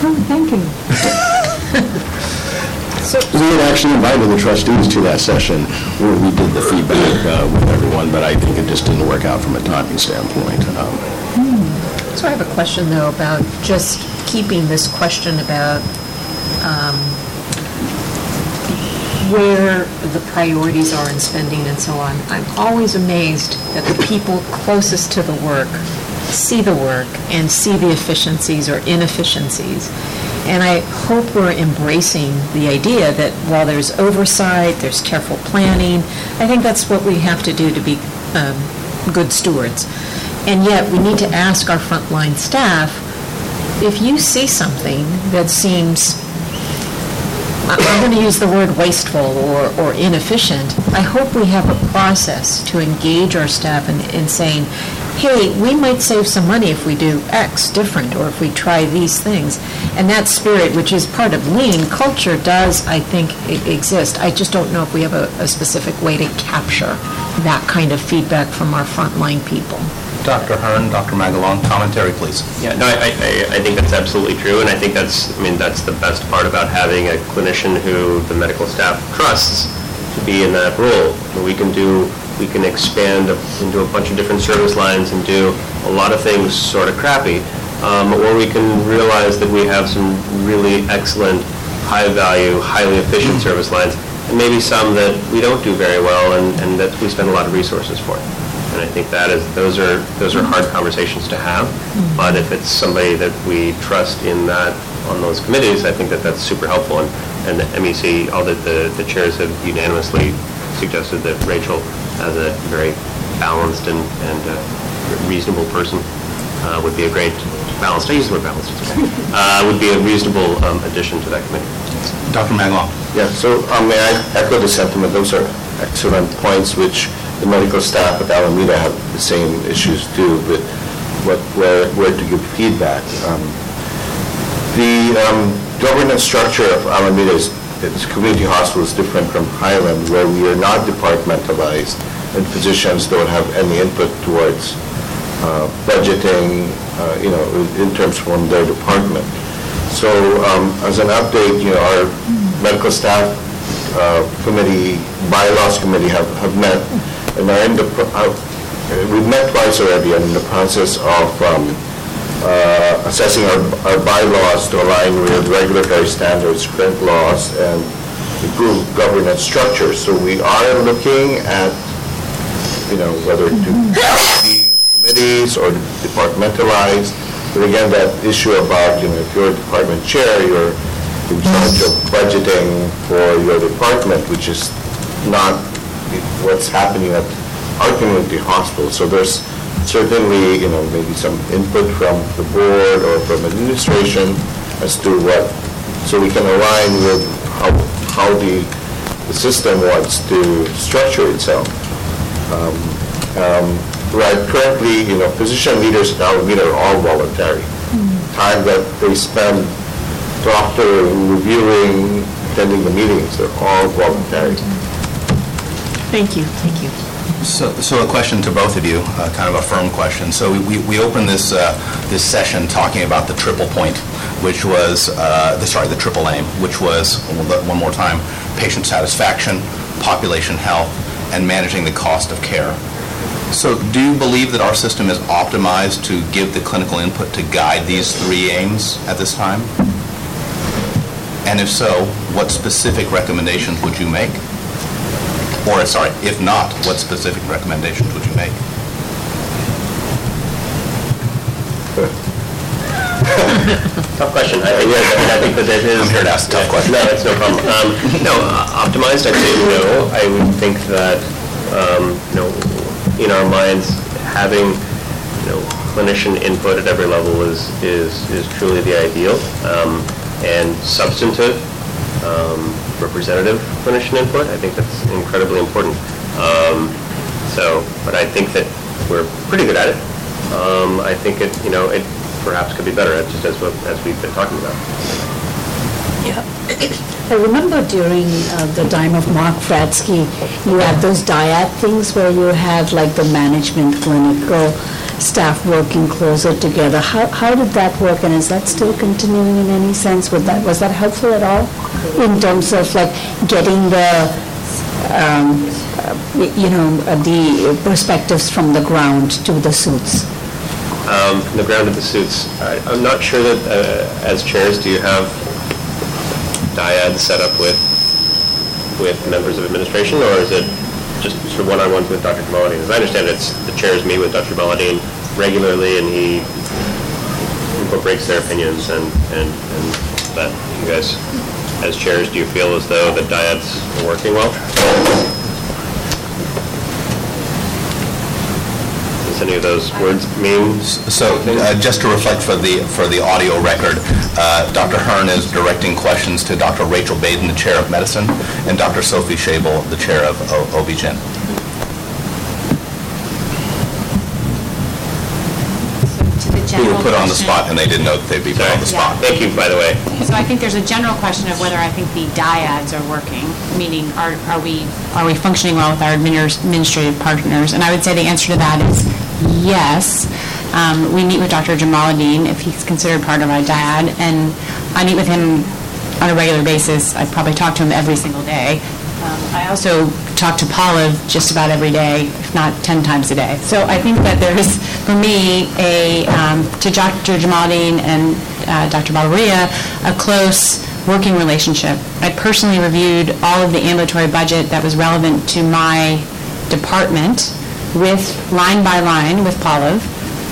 Oh, thank you. so, We had actually invited the trustees to that session where we did the feedback uh, with everyone, but I think it just didn't work out from a timing standpoint. Um, So I have a question, though, about just keeping this question about um, where the priorities are in spending and so on. I'm always amazed that the people closest to the work see the work and see the efficiencies or inefficiencies. And I hope we're embracing the idea that while there's oversight, there's careful planning, I think that's what we have to do to be um, good stewards. And yet, we need to ask our frontline staff, if you see something that seems I'm going to use the word wasteful or, or inefficient. I hope we have a process to engage our staff in, in saying, hey, we might save some money if we do X different, or if we try these things. And that spirit, which is part of lean culture, does, I think, exist. I just don't know if we have a, a specific way to capture that kind of feedback from our frontline people. Dr. Hearn, Dr. Magalon, commentary, please. Yeah, no, I, I, I think that's absolutely true, and I think that's, I mean, that's the best part about having a clinician who the medical staff trusts to be in that role. We can do, we can expand into a bunch of different service lines and do a lot of things sort of crappy, um, or we can realize that we have some really excellent, high-value, highly efficient service lines, and maybe some that we don't do very well and, and that we spend a lot of resources for. And I think that is, those are, those are hard conversations to have. But if it's somebody that we trust in that, on those committees, I think that that's super helpful. And, and the MEC, all the, the the chairs have unanimously suggested that Rachel, as a very balanced and, and uh, reasonable person, uh, would be a great, balanced, I use the word balanced, okay, uh, would be a reasonable um, addition to that committee. Dr. Magalon. Yeah, so um, may I echo the sentiment, those are excellent points which the medical staff at Alameda have the same issues too with what, where, where to give feedback. Um, The um, governance structure of Alameda is, its community hospital is different from Highland where we are not departmentalized and physicians don't have any input towards uh, budgeting, uh, you know, in terms from their department. So um, as an update, you know, our medical staff uh, committee, bylaws committee have, have met and are in the, uh, we've met twice already and in the process of um, uh, assessing our, our bylaws to align with regulatory standards, current laws, and improve governance structure. So we are looking at, you know, whether to be committees or departmentalized. But again, that issue about, you know, if you're a department chair, you're in charge of budgeting for your department, which is not what's happening at our community hospital. So there's certainly, you know, maybe some input from the board or from administration as to what, so we can align with how, how the, the system wants to structure itself. Um, um, Right, currently, you know, physician leaders at Alameda are all voluntary. Time that they spend doctoring, reviewing, attending the meetings, they're all voluntary. Thank you, thank you. So, so a question to both of you, uh, kind of a firm question. So we- we, we opened this, uh, this session talking about the triple point, which was, uh, the, sorry, the triple aim, which was, one more time, patient satisfaction, population health, and managing the cost of care. So do you believe that our system is optimized to give the clinical input to guide these three aims at this time? And if so, what specific recommendations would you make? Or, sorry, if not, what specific recommendations would you make? Tough question. I, I mean, I think that that is. I'm here to ask tough questions. No, it's no problem. Um, no, uh, optimized, I'd say no. I would think that, um, you know, in our minds, having you know, clinician input at every level is, is, is truly the ideal, um, and substantive, um, representative clinician input, I think that's incredibly important. Um, So, but I think that we're pretty good at it. Um, I think it, you know, it perhaps could be better, just as, as we've been talking about. Yeah. I remember during uh, the time of Mark Fratsky, you had those dyad things where you had like the management clinical staff working closer together. How, how did that work and is that still continuing in any sense? Would that, was that helpful at all? In terms of like getting the, um, you know, the perspectives from the ground to the suits? Um, the ground of the suits, I- I'm not sure that, uh, as chairs, do you have dyads set up with, with members of administration, or is it just sort of one-on-ones with Dr. Jamaluddin? As I understand it, it's, the chairs meet with Dr. Jamaluddin regularly, and he incorporates their opinions, and, and and that, you guys, as chairs, do you feel as though the dyads are working well? Does any of those words mean? So, uh, just to reflect for the, for the audio record, uh, Dr. Hearn is directing questions to Dr. Rachel Baden, the Chair of Medicine, and Dr. Sophie Shable, the Chair of O- OB-GYN. To the Who general were put on the question- spot, and they didn't know that they'd be put on the Sorry. spot. Thank you, by the way. So I think there's a general question of whether I think the dyads are working, meaning are, are we, are we functioning well with our adminis- administrative partners? And I would say the answer to that is yes. Um, We meet with Dr. Jamaluddin, if he's considered part of our dyad, and I meet with him on a regular basis. I probably talk to him every single day. Um, I also talk to Paula just about every day, if not 10 times a day. So I think that there is, for me, a, um, to Dr. Jamaluddin and uh, Dr. Balaria, a close working relationship. I personally reviewed all of the ambulatory budget that was relevant to my department with, line by line, with Paula.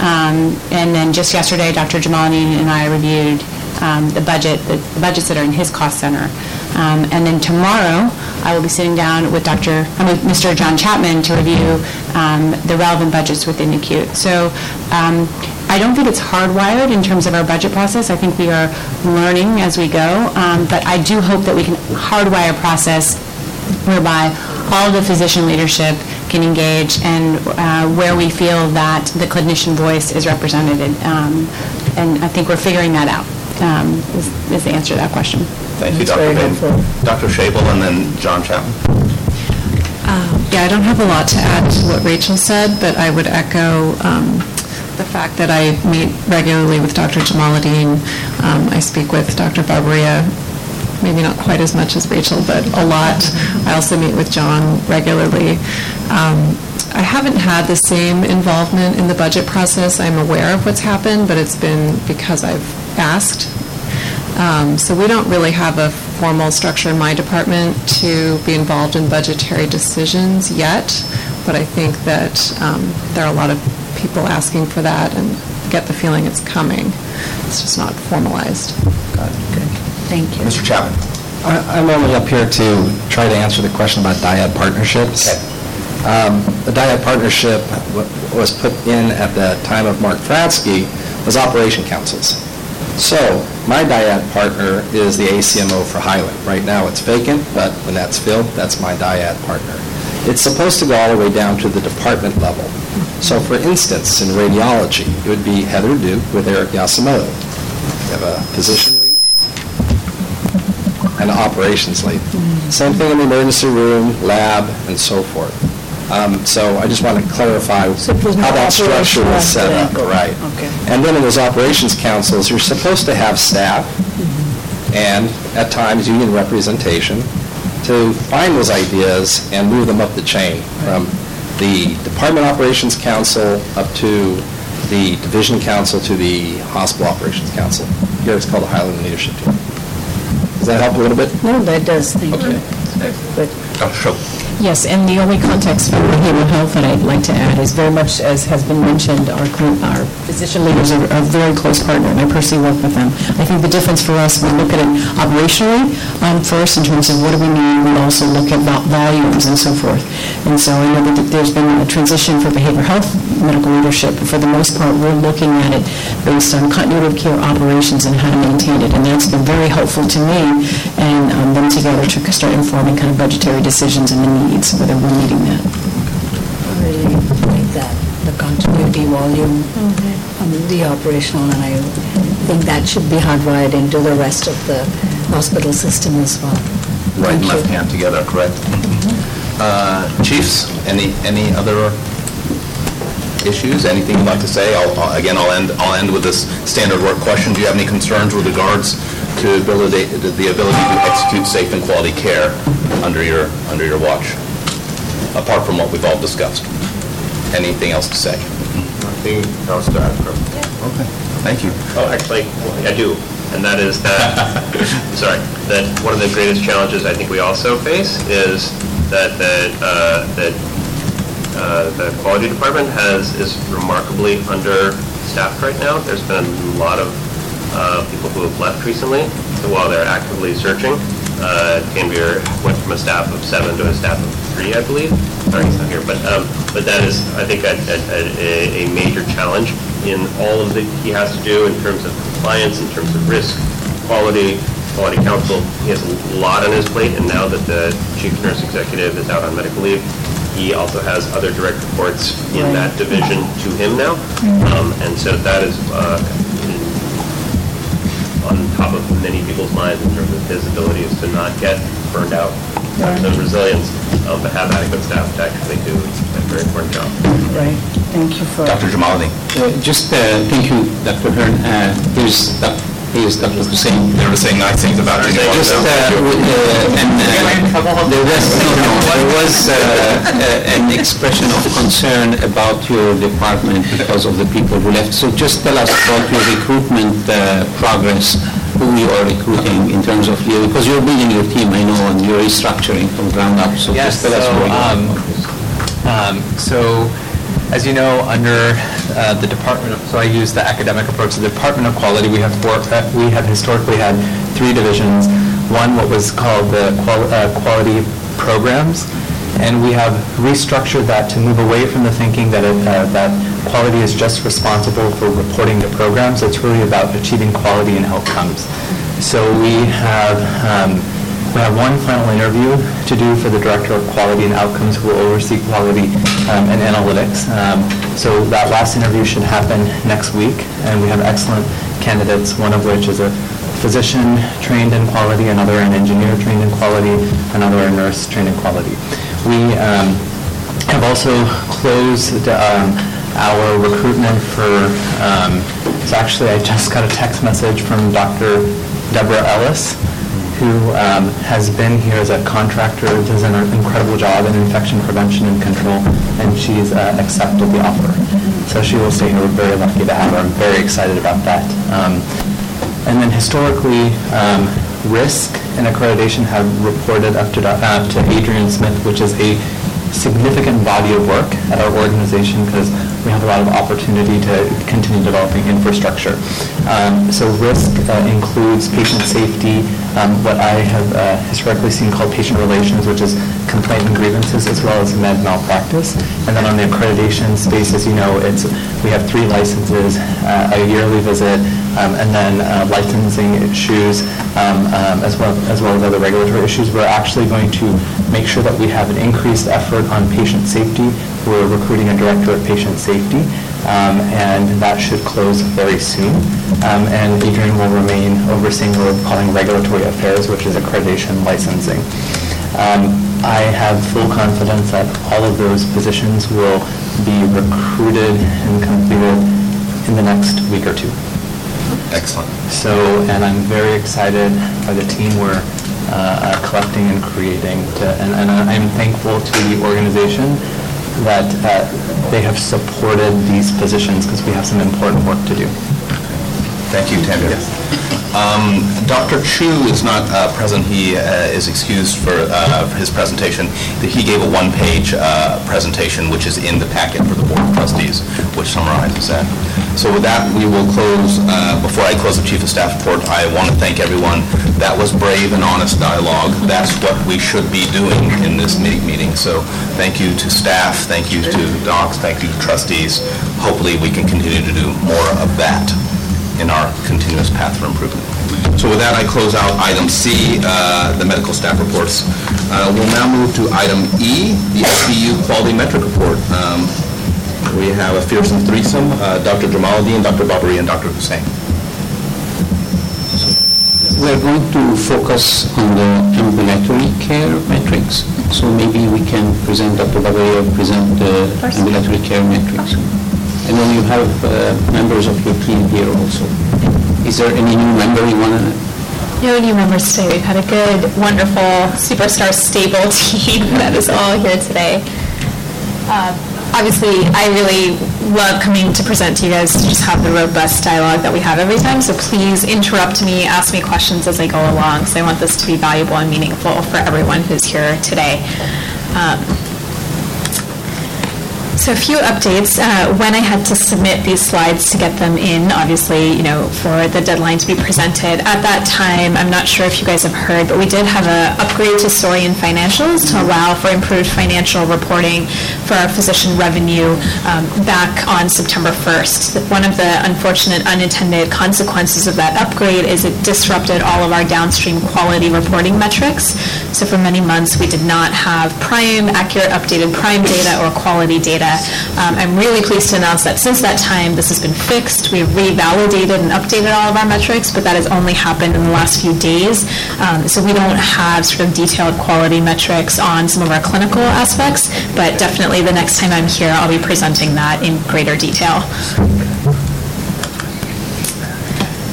Um, And then just yesterday, Dr. Jamaluddin and I reviewed um, the budget, the the budgets that are in his cost center. Um, And then tomorrow, I will be sitting down with Dr., I mean, Mr. John Chapman to review um, the relevant budgets within the acute. So um, I don't think it's hardwired in terms of our budget process. I think we are learning as we go. Um, But I do hope that we can hardwire a process whereby all the physician leadership can engage and uh, where we feel that the clinician voice is represented. Um, And I think we're figuring that out, um, is is the answer to that question. Thank you, That's Dr. very Dr. Shable, and then John Chapman. Yeah, I don't have a lot to add to what Rachel said, but I would echo um, the fact that I meet regularly with Dr. Jamaluddin. Um, I speak with Dr. Barbaria, maybe not quite as much as Rachel, but a lot. I also meet with John regularly. Um, I haven't had the same involvement in the budget process. I'm aware of what's happened, but it's been because I've asked um, So we don't really have a formal structure in my department to be involved in budgetary decisions yet, but I think that um, there are a lot of people asking for that and get the feeling it's coming. It's just not formalized. Thank you. Mr. Chapman. I- I'm only up here to try to answer the question about dyad partnerships. Um, The dyad partnership wa- was put in at the time of Mark Fratsky was operation councils. So my dyad partner is the ACMO for Highland. Right now, it's vacant, but when that's filled, that's my dyad partner. It's supposed to go all the way down to the department level. So for instance, in radiology, it would be Heather Duke with Eric Yasumoto. You have a physician lead and operations lead. Same thing in the emergency room, lab, and so forth. Um, So I just want to clarify So how that structure was set up, right? Okay. And then in those operations councils, you're supposed to have staff and, at times, union representation to find those ideas and move them up the chain from the Department Operations Council up to the Division Council to the Hospital Operations Council. Here it's called the Highland Leadership Team. Does that help a little bit? No, that does, thank you. But Dr. Shope. Yes, and the only context for behavioral health that I'd like to add is very much, as has been mentioned, our cl- our physician leaders are a very close partner, and I personally work with them. I think the difference for us, we look at it operationally um, first in terms of what do we need, we also look at vol- volumes and so forth. And so I know that there's been a transition for behavioral health medical leadership, but for the most part, we're looking at it based on continuity of care operations and how to maintain it, and that's been very helpful to me, and um, then together to start informing kind of budgetary decisions and the needs, whether we're meeting that. really like that, the continuity volume, um, the operational, and I think that should be hardwired into the rest of the hospital system as well. Right and Thank you. left hand together, correct? Uh, Chiefs, any, any other issues, anything you'd like to say? I'll, I'll- again, I'll end, I'll end with this standard work question. Do you have any concerns with regards to ability, the ability to execute safe and quality care under your, under your watch, apart from what we've all discussed? Anything else to say? Nothing else to add, Okay, thank you. Oh, actually, I do, and that is that, sorry, that one of the greatest challenges I think we also face is that, that, uh, that uh, the quality department has, is remarkably understaffed right now. There's been a lot of uh, people who have left recently, so while they're actively searching. Uh, Tanvir went from a staff of seven to a staff of three, I believe. Sorry, he's not here, but, um, but that is, I think, a, a, a- major challenge in all of the, he has to do in terms of compliance, in terms of risk, quality, quality council. He has a lot on his plate, and now that the chief nurse executive is out on medical leave, he also has other direct reports in that division to him now. Um, And so that is uh, on top of many people's minds in terms of his ability is to not get burned out, have the resilience, um, but have adequate staff to actually do a very important job. Right, thank you for... Dr. Jamali. Uh, Just, uh, thank you, Dr. Hearn. Uh, Here's, Doc- here's Dr. Hussein. They were saying nice things about you. Just, uh, with, uh, and uh, there was, no, no, there was uh, uh, an expression of concern about your department because of the people who left. So just tell us about your recruitment uh, progress, who you are recruiting in terms of, you- because you're building your team, I know, and you're restructuring from ground up. So Yes, just tell us so, where you are. um, um, So, as you know, under uh, the Department of, so I use the academic approach, the Department of Quality, we have four, uh, we have historically had three divisions. One, what was called the uh, Quality Programs, and we have restructured that to move away from the thinking that, it, uh, that quality is just responsible for reporting the programs. It's really about achieving quality and outcomes. So we have, um, we have one final interview to do for the Director of Quality and Outcomes who will oversee quality um, and analytics. Um, So that last interview should happen next week, and we have excellent candidates, one of which is a physician trained in quality, another an engineer trained in quality, another a nurse trained in quality. We um, have also closed um, our recruitment for, um, actually I just got a text message from Dr. Deborah Ellis, who um, has been here as a contractor, does an incredible job in infection prevention and control, and she's uh, accepted the offer. So she will stay here. We're very lucky to have her. I'm very excited about that. Um, And then historically, um, risk and accreditation have reported up to, uh, to Adrian Smith, which is a significant body of work at our organization because we have a lot of opportunity to continue developing infrastructure. Um, So risk uh, includes patient safety, um, what I have uh, historically seen called patient relations, which is complaint and grievances, as well as med malpractice. And then on the accreditation space, as you know, it's, we have three licenses, uh, a yearly visit, and then uh, licensing issues, um, um, as well, as well as other regulatory issues. We're actually going to make sure that we have an increased effort on patient safety. We're recruiting a director of patient safety, um, and that should close very soon. Um, And Adrian will remain overseeing what we're calling regulatory affairs, which is accreditation licensing. Um, I have full confidence that all of those positions will be recruited and completed in the next week or two. Excellent. So, and I'm very excited by the team we're uh, uh, collecting and creating. to- And and I'm thankful to the organization that uh, they have supported these positions because we have some important work to do. Thank you, Tanya. Um, Dr. Chu is not uh, present. He uh, is excused for uh, for his presentation. He gave a one-page uh, presentation, which is in the packet for the Board of Trustees, which summarizes that. So with that, we will close, uh, before I close the Chief of Staff report, I want to thank everyone. That was brave and honest dialogue. That's what we should be doing in this meeting. So thank you to staff, thank you to docs, thank you to trustees. Hopefully, we can continue to do more of that in our continuous path for improvement. So with that, I close out item C, uh, the medical staff reports. Uh, We'll now move to item E, the SBU Quality Metric Report. Um, We have a fearsome threesome, uh, Dr. Jamaluddin, Dr. Babaria, and Dr. Hussain. We're going to focus on the ambulatory care metrics, so maybe we can present, Dr. Babaria, present the ambulatory care metrics. And then you have uh, members of your team here also. Is there any new member you want to No new members today. We've had a good, wonderful, superstar stable team that is all here today. Uh, Obviously, I really love coming to present to you guys to just have the robust dialogue that we have every time. So please interrupt me, ask me questions as I go along. So I want this to be valuable and meaningful for everyone who's here today. Um, so a few updates. Uh, When I had to submit these slides to get them in, obviously, you know, for the deadline to be presented, at that time, I'm not sure if you guys have heard, but we did have an upgrade to Soarian Financials to allow for improved financial reporting for our physician revenue um, back on September 1st. One of the unfortunate unintended consequences of that upgrade is it disrupted all of our downstream quality reporting metrics. So for many months, we did not have prime, accurate, updated prime data or quality data. Um, I'm really pleased to announce that since that time, this has been fixed. We've revalidated and updated all of our metrics, but that has only happened in the last few days. Um, So we don't have sort of detailed quality metrics on some of our clinical aspects, but definitely the next time I'm here, I'll be presenting that in greater detail.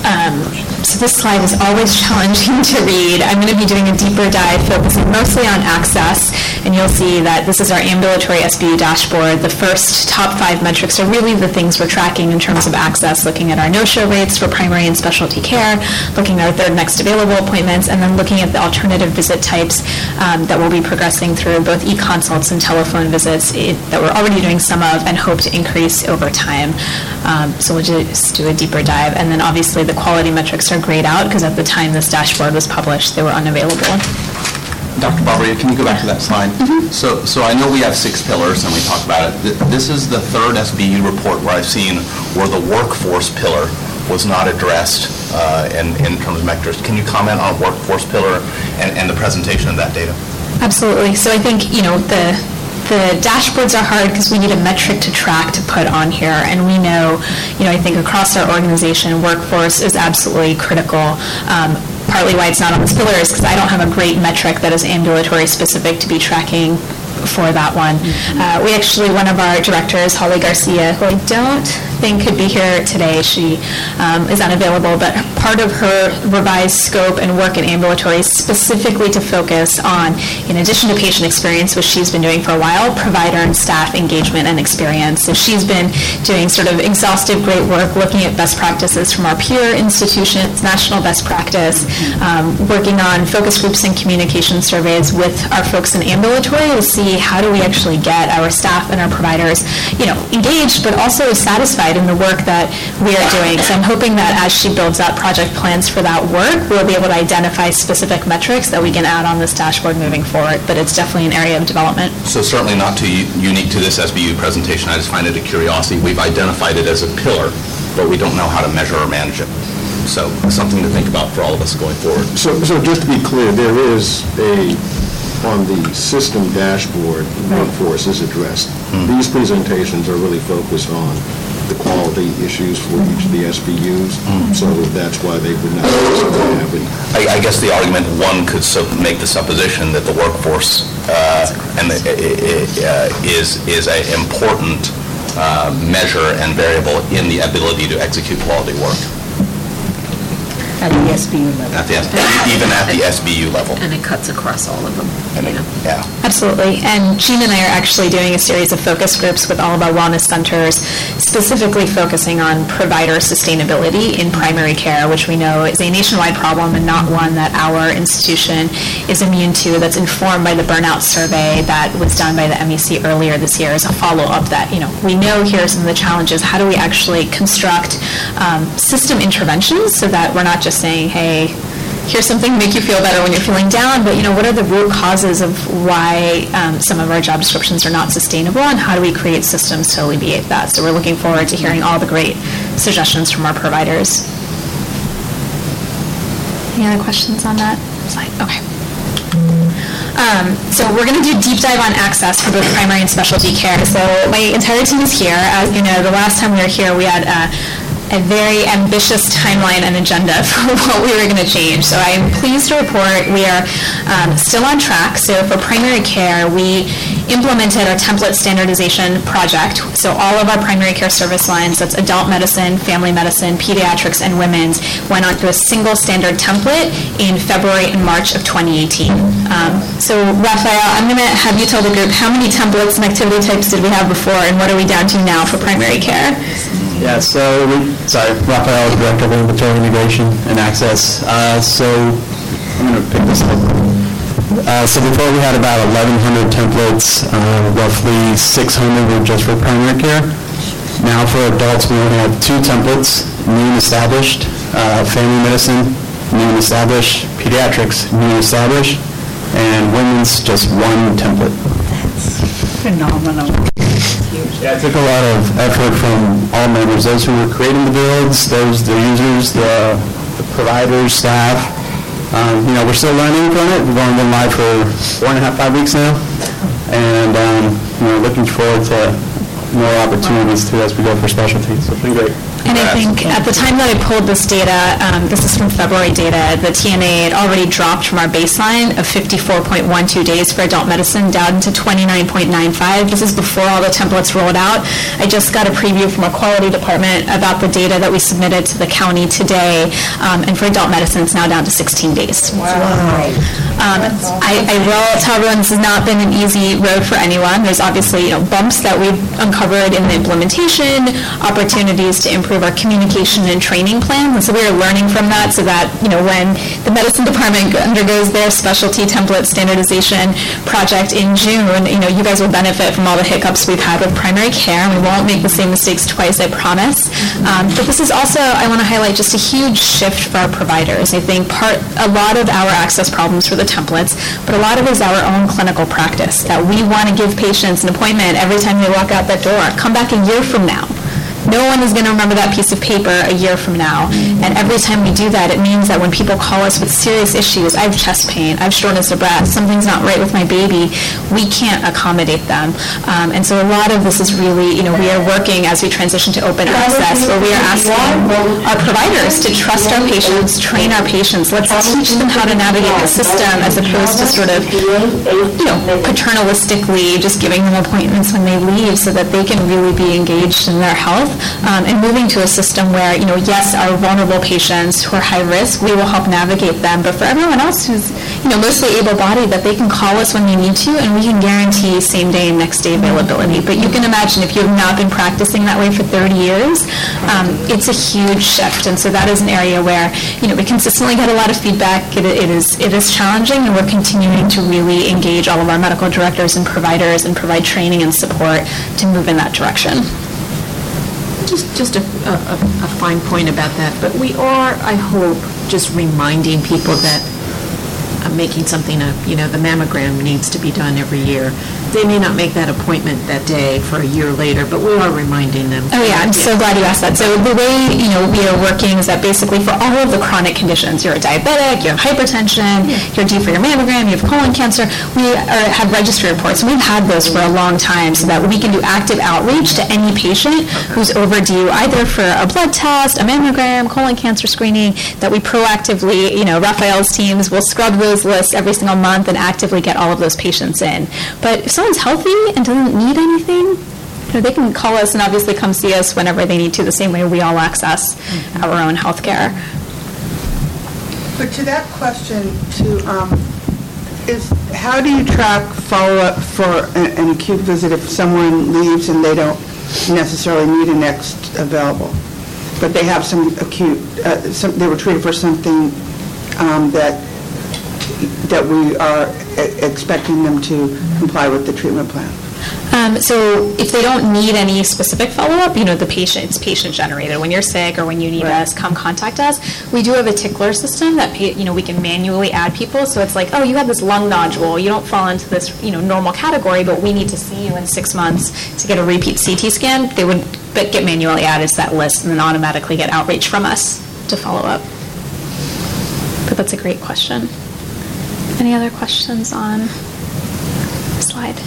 Um, So this slide is always challenging to read. I'm going to be doing a deeper dive focusing mostly on access, and you'll see that this is our ambulatory SBU dashboard. The first top five metrics are really the things we're tracking in terms of access, looking at our no-show rates for primary and specialty care, looking at our third next available appointments, and then looking at the alternative visit types um, that we'll be progressing through, both e-consults and telephone visits eh, that we're already doing some of and hope to increase over time. Um, So we'll just do a deeper dive. And then obviously, the quality metrics are grayed out because at the time this dashboard was published, they were unavailable. Dr. Babaria, can you go back to that slide? So, so I know we have six pillars, and we talked about it. This is the third SBU report where I've seen where the workforce pillar was not addressed uh, in, in terms of metrics. Can you comment on workforce pillar and, and the presentation of that data? Absolutely. So I think, you know, the, the dashboards are hard because we need a metric to track to put on here. And we know, you know, I think across our organization, workforce is absolutely critical. Um, Partly why it's not on this pillar is because I don't have a great metric that is ambulatory specific to be tracking for that one. Uh, We actually, one of our directors, Holly Garcia, who I don't could be here today, she um, is unavailable, but part of her revised scope and work in ambulatory is specifically to focus on, in addition to patient experience, which she's been doing for a while, provider and staff engagement and experience. So she's been doing sort of exhaustive, great work, looking at best practices from our peer institutions, national best practice, um, working on focus groups and communication surveys with our folks in ambulatory to see how do we actually get our staff and our providers, you know, engaged, but also satisfied in the work that we are doing. So I'm hoping that as she builds out project plans for that work, we'll be able to identify specific metrics that we can add on this dashboard moving forward. But it's definitely an area of development. So certainly not too unique to this SBU presentation. I just find it a curiosity. We've identified it as a pillar, but we don't know how to measure or manage it. So something to think about for all of us going forward. So, so just to be clear, there is a, on the system dashboard, workforce is addressed. Hmm. These presentations are really focused on the quality issues for each of the SBUs, so that's why they would not necessarily have it. I, I guess the argument, one could so make the supposition that the workforce uh, and the- i- i- uh, is, is an important uh, measure and variable in the ability to execute quality work. At the SBU level. At the, even at the SBU level. And it cuts across all of them. And it- Yeah. Absolutely. And Jean and I are actually doing a series of focus groups with all of our wellness centers, specifically focusing on provider sustainability in primary care, which we know is a nationwide problem and not one that our institution is immune to. That's informed by the burnout survey that was done by the MEC earlier this year as a follow-up that, you know, we know here are some of the challenges. How do we actually construct um, system interventions so that we're not just saying, hey, here's something to make you feel better when you're feeling down, but you know, what are the root causes of why um, some of our job descriptions are not sustainable, and how do we create systems to alleviate that? So we're looking forward to hearing all the great suggestions from our providers. Any other questions on that slide? Okay. Um, so we're going to do deep dive on access for both primary and specialty care. So my entire team is here. As you know, the last time we were here, we had uh, a very ambitious timeline and agenda for what we were going to change. So I am pleased to report we are um, still on track. So for primary care, we implemented our template standardization project. So all of our primary care service lines, that's adult medicine, family medicine, pediatrics, and women's, went on onto a single standard template in February and March of 2018. Um, so Raphael, I'm going to have you tell the group how many templates and activity types did we have before, and what are we down to now for primary care? Yeah, so, we- sorry, Raphael, is Director of Inventory Integration and Access. Uh, So, I'm going to pick this up. Uh, So before we had about 1,100 templates, uh, roughly 600 were just for primary care. Now for adults, we only have two templates, new and established, uh, family medicine, new and established, pediatrics, new and established, and women's, just one template. That's phenomenal. Yeah, it took a lot of effort from all members, those who were creating the builds, those, the users, the the providers, staff. Um, You know, we're still learning from it. We've only been live for four and a half, five weeks now. And, um, you know, looking forward to more opportunities too as we go for specialty. So it's been great. And I think at the time that I pulled this data, um, this is from February data, the TNA had already dropped from our baseline of 54.12 days for adult medicine down to 29.95. This is before all the templates rolled out. I just got a preview from our quality department about the data that we submitted to the county today, um, and for adult medicine, it's now down to 16 days. Um, I, I will tell everyone this has not been an easy road for anyone. There's obviously, you know, bumps that we've uncovered in the implementation, opportunities to improve our communication and training plans, and so we are learning from that so that, you know, when the medicine department undergoes their specialty template standardization project in June, you know, you guys will benefit from all the hiccups we've had with primary care, and we won't make the same mistakes twice, I promise. Um, But this is also, I want to highlight just a huge shift for our providers. I think part, a lot of our access problems for the templates, but a lot of it is our own clinical practice, that we want to give patients an appointment every time they walk out that door. Come back a year from now. No one is going to remember that piece of paper a year from now. And every time we do that, it means that when people call us with serious issues, I have chest pain, I have shortness of breath, something's not right with my baby, we can't accommodate them. Um, And so a lot of this is really, you know, we are working as we transition to open access, where we are asking our providers to trust our patients, train our patients. Let's teach them how to navigate the system as opposed to sort of, you know, paternalistically just giving them appointments when they leave so that they can really be engaged in their health. Um, And moving to a system where, you know, yes, our vulnerable patients who are high risk, we will help navigate them. But for everyone else who's, you know, mostly able-bodied, that they can call us when they need to and we can guarantee same-day and next-day availability. But you can imagine if you have not been practicing that way for 30 years, um, it's a huge shift. And so that is an area where, you know, we consistently get a lot of feedback. It it is, it is challenging, and we're continuing to really engage all of our medical directors and providers and provide training and support to move in that direction. Just, just a, a, a fine point about that, but we are, I hope, just reminding people that uh, making something up, you know, the mammogram needs to be done every year. They may not make that appointment that day for a year later, but we are reminding them. Oh, yeah, I'm so glad you asked that. So the way, you know, we are working is that basically for all of the chronic conditions, you're a diabetic, you have hypertension, you're due for your mammogram, you have colon cancer, we are, have registry reports. We've had those for a long time so that we can do active outreach to any patient who's overdue either for a blood test, a mammogram, colon cancer screening, that we proactively, you know, Raphael's teams will scrub those lists every single month and actively get all of those patients in. But if someone's healthy and doesn't need anything, you know, they can call us and obviously come see us whenever they need to, the same way we all access our own health care. But to that question, to, um, is, how do you track follow-up for a- an acute visit if someone leaves and they don't necessarily need a next available? But they have some acute, uh, some, they were treated for something um, that, that we are e- expecting them to comply with the treatment plan? Um, So if they don't need any specific follow-up, you know, the patient, it's patient-generated. When you're sick or when you need us, come contact us. We do have a tickler system that, pa- you know, we can manually add people. So it's like, oh, you have this lung nodule, you don't fall into this, you know, normal category, but we need to see you in six months to get a repeat CT scan. They would but get manually added to that list and then automatically get outreach from us to follow up. But that's a great question. Any other questions on slide?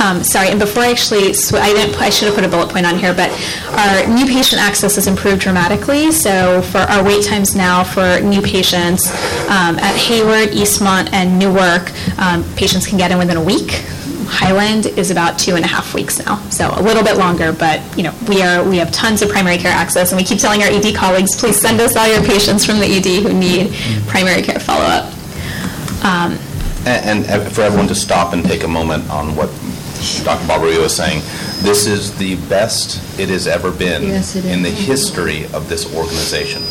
Um, Sorry, and before I actually, sw- I didn't, pu- I should have put a bullet point on here, but our new patient access has improved dramatically. So for our wait times now for new patients um, at Hayward, Eastmont, and Newark, um, patients can get in within a week. Highland is about two and a half weeks now, so a little bit longer, but, you know, we are, we have tons of primary care access, and we keep telling our ED colleagues, please send us all your patients from the ED who need primary care follow-up. Um, And and for everyone to stop and take a moment on what Dr. Babaria is saying, this is the best it has ever been Yes, in the history of this organization.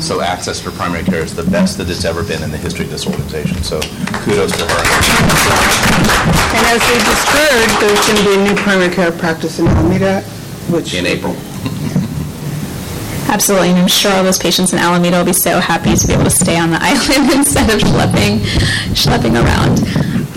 So access to primary care is the best that it's ever been in the history of this organization. So kudos to her. And as we just heard, there's going to be a new primary care practice in Alameda, which... In April. Absolutely, and I'm sure all those patients in Alameda will be so happy to be able to stay on the island instead of schlepping, schlepping around.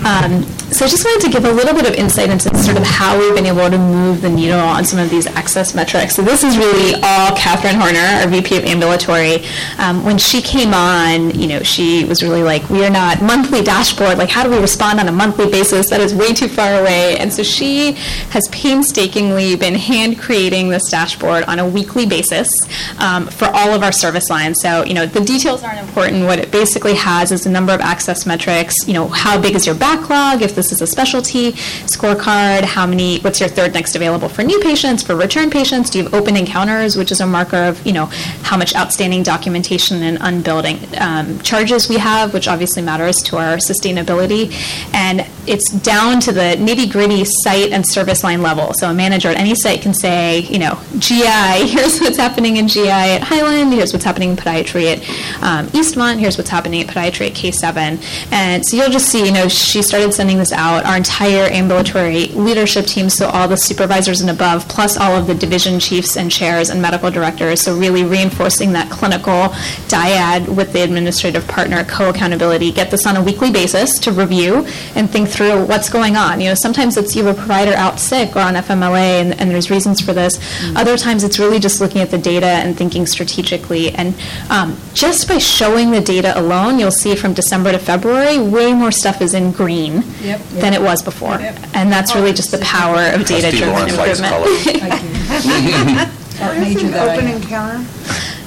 Um, So I just wanted to give a little bit of insight into sort of how we've been able to move the needle on some of these access metrics. So this is really all Catherine Horner, our VP of Ambulatory. Um, When she came on, you know, she was really like, we are not monthly dashboard, like how do we respond on a monthly basis? That is way too far away. And so she has painstakingly been hand creating this dashboard on a weekly basis um, for all of our service lines. So, you know, the details aren't important. What it basically has is a number of access metrics, you know, how big is your backlog, if this is a specialty, scorecard, how many, what's your third next available for new patients, for return patients, do you have open encounters, which is a marker of, you know, how much outstanding documentation and unbilled um, charges we have, which obviously matters to our sustainability. And it's down to the nitty gritty site and service line level. So a manager at any site can say, you know, GI, here's what's happening in GI at Highland, here's what's happening in podiatry at um, Eastmont, here's what's happening at podiatry at K7. And so you'll just see, you know, she started sending this out. Our entire ambulatory leadership team, so all the supervisors and above, plus all of the division chiefs and chairs and medical directors. So really reinforcing that clinical dyad with the administrative partner co-accountability. Get this on a weekly basis to review and think through what's going on. You know, sometimes it's you have a provider out sick or on FMLA, and, and there's reasons for this. Other times it's really just looking at the data and thinking strategically. And um, just by showing the data alone, you'll see from December to February, way more stuff is in green Yep. Than it was before. And that's really just the oh, power of data-driven Lawrence likes improvement. What is an open encounter?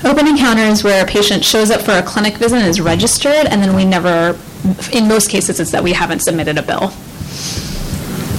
Open encounter is where a patient shows up for a clinic visit and is registered, and then we never, in most cases, it's that we haven't submitted a bill.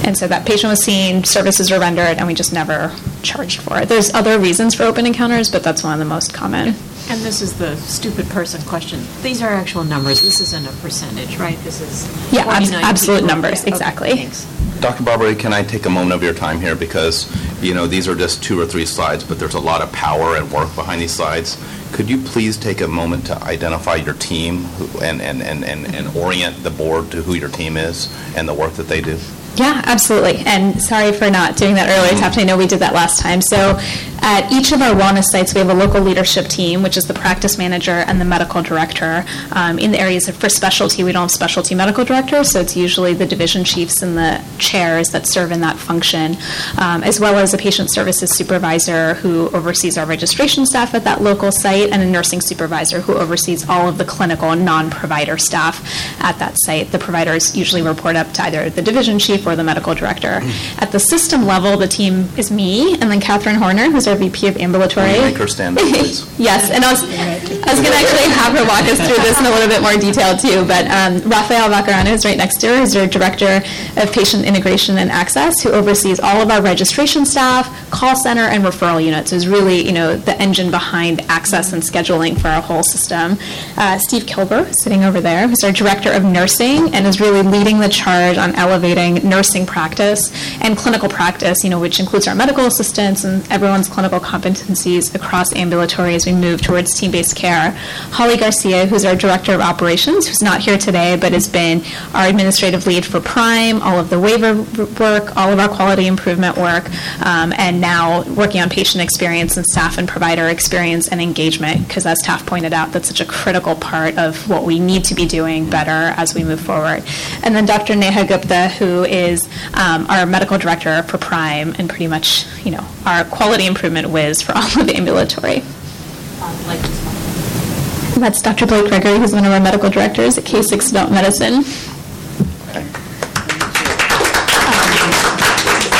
And so that patient was seen, services were rendered, and we just never charged for it. There's other reasons for open encounters, but that's one of the most common. And this is the stupid person question. These are actual numbers. This isn't a percentage, right? This is Yeah, abs- absolute people. numbers, Yeah, okay, exactly. thanks. Dr. Babaria, can I take a moment of your time here? Because, you know, these are just two or three slides, but there's a lot of power and work behind these slides. Could you please take a moment to identify your team and, and, and, and and orient the board to who your team is and the work that they do? Yeah, absolutely. And sorry for not doing that earlier, Captain. I know we did that last time. So at each of our wellness sites, we have a local leadership team, which is the practice manager and the medical director. Um, in the areas of, for specialty, we don't have specialty medical directors, so it's usually the division chiefs and the chairs that serve in that function, um, as well as a patient services supervisor who oversees our registration staff at that local site, and a nursing supervisor who oversees all of the clinical and non-provider staff at that site. The providers usually report up to either the division chief or the medical director. At the system level, the team is me, and then Catherine Horner, who's our VP of ambulatory. Make her stand up, please? Yes, and I was, I was going to actually have her walk us through this in a little bit more detail too, but um, Rafael Vacarano is right next to her, who's our Director of Patient Integration and Access, who oversees all of our registration staff, call center, and referral units, is really, you know, the engine behind access and scheduling for our whole system. Uh, Steve Kilber, sitting over there, who's our Director of Nursing and is really leading the charge on elevating nursing practice and clinical practice, you know, which includes our medical assistants and everyone's clinical competencies across ambulatory as we move towards team-based care. Holly Garcia, who's our Director of Operations, who's not here today, but has been our administrative lead for Prime, all of the waiver work, all of our quality improvement work, um, and now working on patient experience and staff and provider experience and engagement, because as Taff pointed out, that's such a critical part of what we need to be doing better as we move forward. And then Dr. Neha Gupta, who is um, our medical director for Prime and pretty much, you know, our quality improvement whiz for all of the ambulatory. That's Dr. Blake Gregory, who's one of our medical directors at K6 Adult Medicine.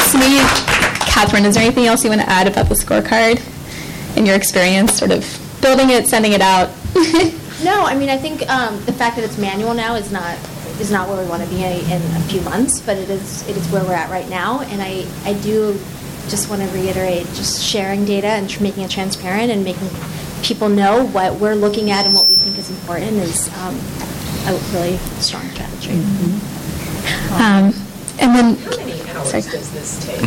So maybe, Catherine, is there anything else you want to add about the scorecard in your experience, sort of building it, sending it out? No, I mean, I think um, the fact that it's manual now is not, is not where we want to be in in a few months, but it is, it is where we're at right now. And I, I do just want to reiterate, just sharing data and tr- making it transparent and making people know what we're looking at and what we think is important is um, a really strong strategy. Um, And then, How many hours Sorry. does this take?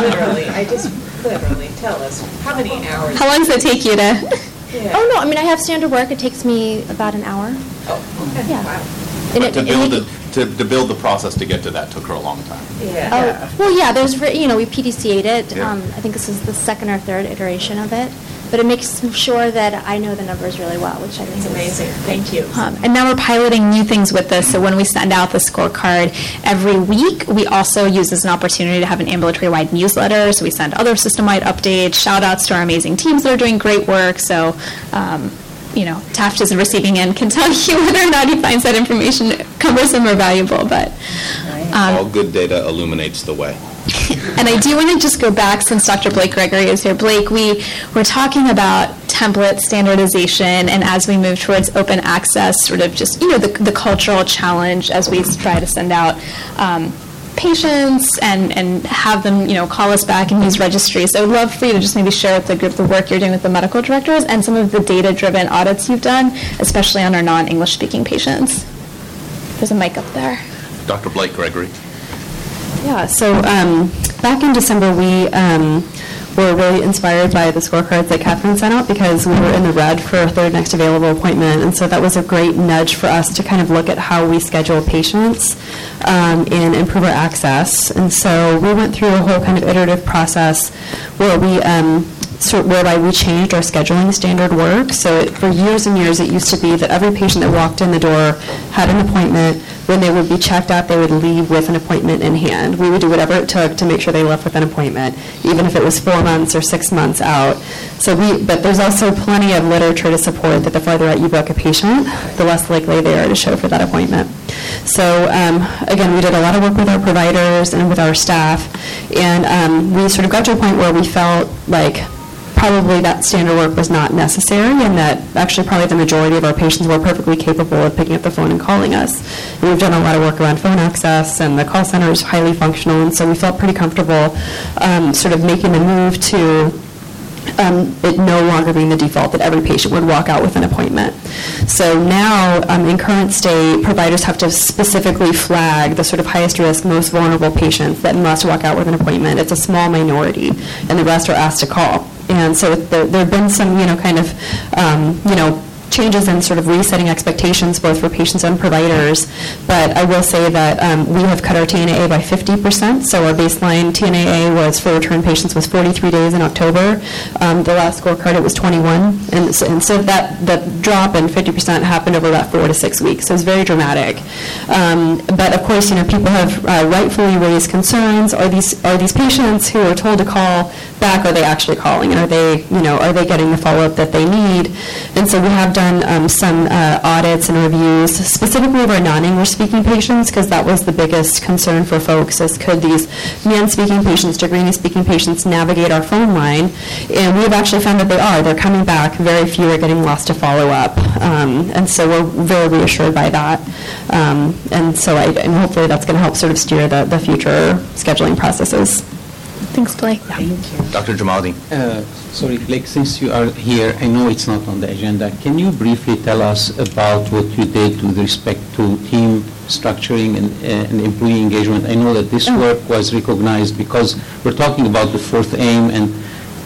Literally, I just, literally, tell us, how many hours? how long does it take you to? Oh, no, I mean, I have standard work. It takes me about an hour. Oh, okay, Yeah. wow. And But it- to and build, it- the- to to build the process to get to that took her a long time. Yeah. Oh, well, yeah, there's, re- you know, we PDCA'd it. Yeah. Um, I think this is the second or third iteration of it. But it makes sure that I know the numbers really well, which I think is... amazing. Thank you. Um, And now we're piloting new things with this. So when we send out the scorecard every week, we also use this as an opportunity to have an ambulatory-wide newsletter. So we send other system-wide updates, shout-outs to our amazing teams that are doing great work. So, um, you know, Taft is the receiving end can tell you whether or not he finds that information cumbersome or valuable. But um, All good data illuminates the way. and I do want to just go back, since Dr. Blake Gregory is here. Blake, we were talking about template standardization, and as we move towards open access, sort of just, you know, the, the cultural challenge as we try to send out um, patients and, and have them, you know, call us back and use registries. So I'd love for you to just maybe share with the group the work you're doing with the medical directors and some of the data-driven audits you've done, especially on our non-English speaking patients. There's a mic up there. Dr. Blake Gregory. Yeah, so um, back in December, we um, were really inspired by the scorecards that Catherine sent out because we were in the red for a third next available appointment. And so that was a great nudge for us to kind of look at how we schedule patients um, and improve our access. And so we went through a whole kind of iterative process where we um, sort whereby we changed our scheduling standard work. So it- for years and years, it used to be that every patient that walked in the door had an appointment. When they would be checked out, they would leave with an appointment in hand. We would do whatever it took to make sure they left with an appointment, even if it was four months or six months out. So we, but there's also plenty of literature to support that the farther out you book a patient, the less likely they are to show for that appointment. So um, again, we did a lot of work with our providers and with our staff, and um, we sort of got to a point where we felt like probably that standard work was not necessary, and that actually probably the majority of our patients were perfectly capable of picking up the phone and calling us. And we've done a lot of work around phone access, and the call center is highly functional, and so we felt pretty comfortable um, sort of making the move to um, it no longer being the default that every patient would walk out with an appointment. So now, um, in current state, providers have to specifically flag the sort of highest risk, most vulnerable patients that must walk out with an appointment. It's a small minority, and the rest are asked to call. And so there have been some, you know, kind of, um, you know, changes in sort of resetting expectations both for patients and providers. But I will say that um, we have cut our TNAA by 50%. So our baseline TNAA was for return patients was 43 days in October. Um, the last scorecard it was 21, and so, and so that that drop in 50% happened over about four to six weeks. So it's very dramatic. Um, but of course, you know, people have uh, rightfully raised concerns. Are these are these patients who are told to call back? Are they actually calling? Are they, you know, are they getting the follow up that they need? And so we have done um, some uh, audits and reviews, specifically of our non-English speaking patients, because that was the biggest concern for folks: is could these Mam-speaking patients, Tigrinya-speaking patients navigate our phone line? And we have actually found that they are. They're coming back. Very few are getting lost to follow up, um, and so we're very reassured by that. Um, and so, I, and hopefully, that's going to help sort of steer the, the future scheduling processes. Thanks, Blake. Thank you. Dr. Jamaluddin. Uh, Sorry, like, since you are here, I know it's not on the agenda, can you briefly tell us about what you did with respect to team structuring and uh, and employee engagement? I know that this work was recognized because we're talking about the fourth aim, and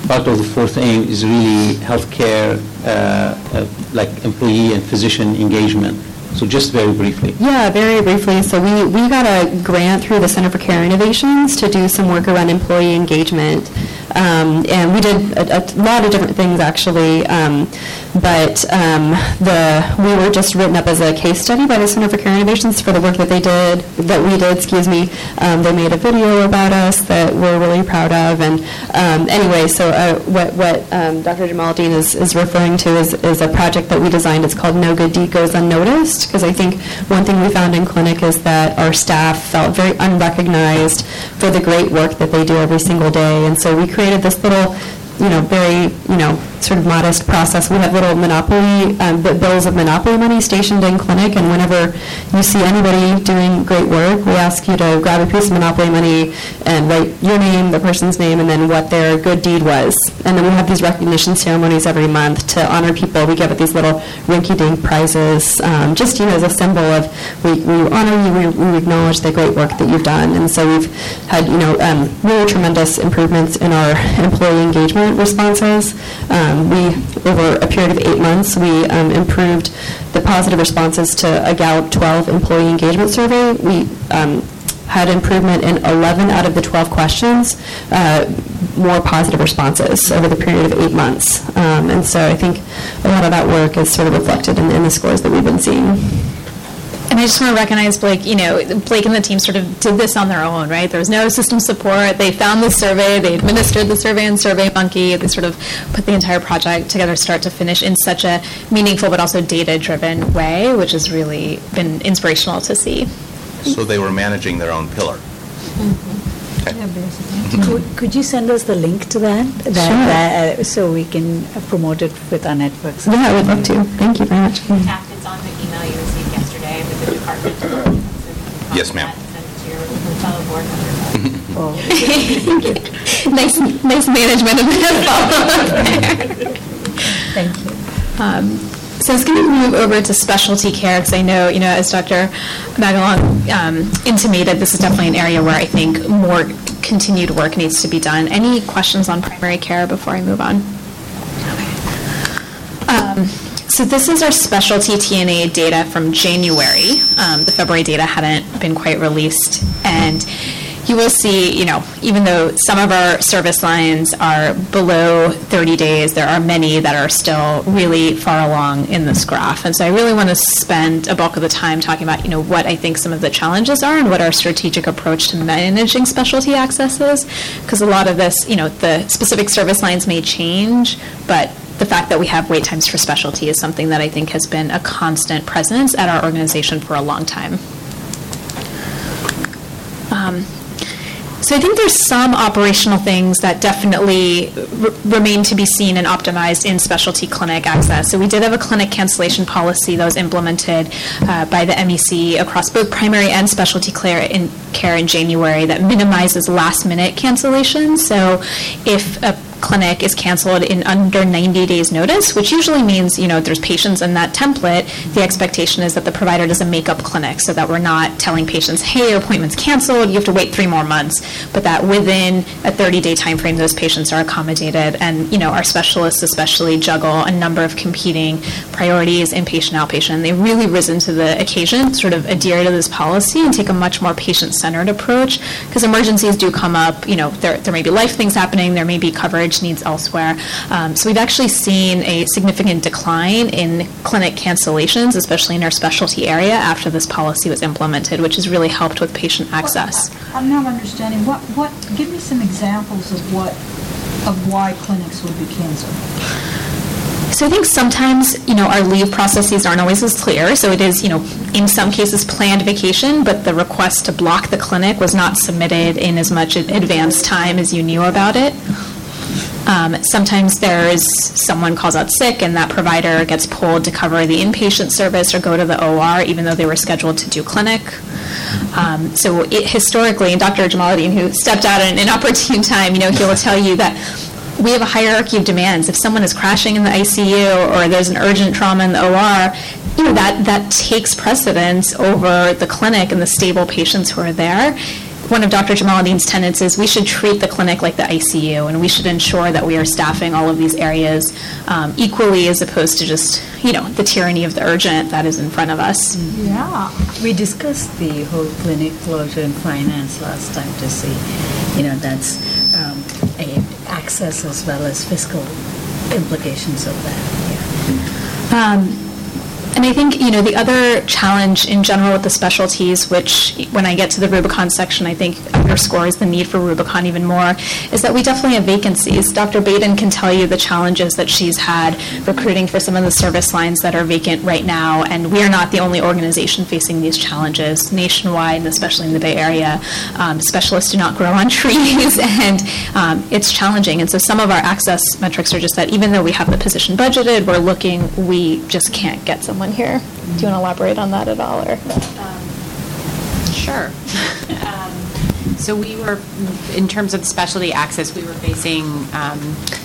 part of the fourth aim is really healthcare, uh, uh, like employee and physician engagement. So just very briefly. Yeah, very briefly. So we, we got a grant through the Center for Care Innovations to do some work around employee engagement. Um, and we did a, a lot of different things actually. Um, but um, the we were just written up as a case study by the Center for Care Innovations for the work that they did, that we did, excuse me. Um, they made a video about us that we're really proud of. And um, anyway, so uh, what, what um, Dr. Jamaluddin is, is referring to is, is a project that we designed. It's called No Good Deed Goes Unnoticed because I think one thing we found in clinic is that our staff felt very unrecognized for the great work that they do every single day. And so we created this little, you know, very, you know, sort of modest process. We have little monopoly, um, bi- bills of monopoly money stationed in clinic, and whenever you see anybody doing great work, we ask you to grab a piece of monopoly money and write your name, the person's name, and then what their good deed was. And then we have these recognition ceremonies every month to honor people. We give it these little rinky-dink prizes, um, just, you know, as a symbol of we, we honor you, we, we acknowledge the great work that you've done. And so we've had, you know, um, really tremendous improvements in our employee engagement responses. Um, we, over a period of eight months, we um, improved the positive responses to a Gallup 12 employee engagement survey. We um, had improvement in 11 out of the 12 questions, uh, more positive responses over the period of eight months. Um, and so I think a lot of that work is sort of reflected in, in the scores that we've been seeing. And I just want to recognize Blake, you know, Blake and the team sort of did this on their own, right? There was no system support. They found the survey, they administered the survey in SurveyMonkey. They sort of put the entire project together start to finish in such a meaningful but also data-driven way, which has really been inspirational to see. So they were managing their own pillar. Could- Could you send us the link to that? That- that, uh, So we can uh, promote it with our networks? Yeah, I would love to. Thank you very much. In fact, it's on the email you received yesterday with the department. Yes, ma'am. Send it to your fellow board members. nice, nice management of that Thank you. Um, So I was going to move over to specialty care, because I know, you know, as Dr. Magalon um, intimated, this is definitely an area where I think more continued work needs to be done. Any questions on primary care before I move on? Um, So this is our specialty TNA data from January. Um, The February data hadn't been quite released. And you will see, you know, even though some of our service lines are below 30 days, there are many that are still really far along in this graph. And so I really want to spend a bulk of the time talking about, you know, what I think some of the challenges are and what our strategic approach to managing specialty access is. Because a lot of this, you know, the specific service lines may change, but the fact that we have wait times for specialty is something that I think has been a constant presence at our organization for a long time. Um, so I think there's some operational things that definitely r- remain to be seen and optimized in specialty clinic access. So we did have a clinic cancellation policy that was implemented uh, by the MEC across both primary and specialty care in, care in January that minimizes last-minute cancellations. So if a clinic is canceled in under 90 days notice, which usually means, you know, there's patients in that template, the expectation is that the provider does a makeup clinic so that we're not telling patients, hey, your appointment's canceled, you have to wait three more months, but that within a 30-day time frame, those patients are accommodated. And, you know, our specialists especially juggle a number of competing priorities, inpatient, outpatient. They've really risen to the occasion, sort of adhere to this policy and take a much more patient-centered approach because emergencies do come up, you know, there, there may be life things happening, there may be coverage needs elsewhere. Um, so we've actually seen a significant decline in clinic cancellations, especially in our specialty area after this policy was implemented, which has really helped with patient access. I'm not understanding, what, what, give me some examples of what, of why clinics would be canceled. So I think sometimes, you know, our leave processes aren't always as clear. So it is, you know, in some cases planned vacation, but the request to block the clinic was not submitted in as much advance time as you knew about it. Um, sometimes there's someone calls out sick and that provider gets pulled to cover the inpatient service or go to the OR even though they were scheduled to do clinic. Um, so it, historically, and Dr. Jamaluddin, who stepped out at an inopportune time, you know, he will tell you that we have a hierarchy of demands. If someone is crashing in the ICU or there's an urgent trauma in the OR, you know, that, that takes precedence over the clinic and the stable patients who are there. One of Dr. Jamaluddin's tenets is we should treat the clinic like the ICU, and we should ensure that we are staffing all of these areas um, equally as opposed to just, you know, the tyranny of the urgent that is in front of us. Yeah. We discussed the whole clinic closure and finance last time to see, you know, that's um, a access as well as fiscal implications of that. Um, and I think, you know, the other challenge in general with the specialties, which when I get to the Rubicon section, I think underscores the need for Rubicon even more, is that we definitely have vacancies. Dr. Baden can tell you the challenges that she's had recruiting for some of the service lines that are vacant right now, and we are not the only organization facing these challenges nationwide, and especially in the Bay Area. Um, specialists do not grow on trees, and um, it's challenging. And so some of our access metrics are just that even though we have the position budgeted, we're looking, we just can't get someone here. Do you want to elaborate on that at all, or? Sure. So we were, in terms of specialty access, we were facing um,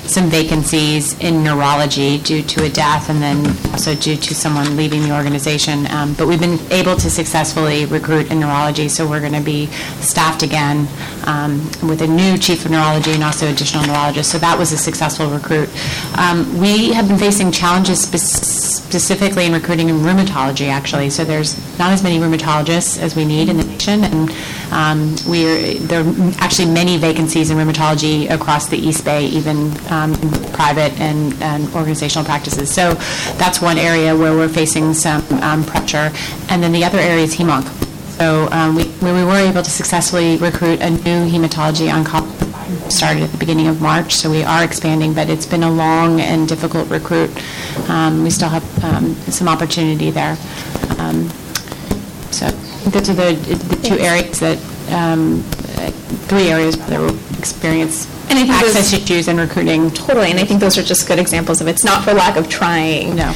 some vacancies in neurology due to a death and then also due to someone leaving the organization. Um, But we've been able to successfully recruit in neurology, so we're going to be staffed again um, with a new chief of neurology and also additional neurologists. So that was a successful recruit. Um, We have been facing challenges spec- specifically in recruiting in rheumatology, actually. So there's not as many rheumatologists as we need in the nation, and um, we're, there are actually many vacancies in rheumatology across the East Bay, even um, private and and organizational practices. So that's one area where we're facing some um, pressure. And then the other area is hemonc. So um, we we were able to successfully recruit a new hematology oncologist started at the beginning of March, so we are expanding, but it's been a long and difficult recruit. Um, We still have um, some opportunity there. Um, So those are the the two areas that, um, three areas that experience And I think those- access issues and recruiting. Totally, and I think those are just good examples of it's not for lack of trying. No.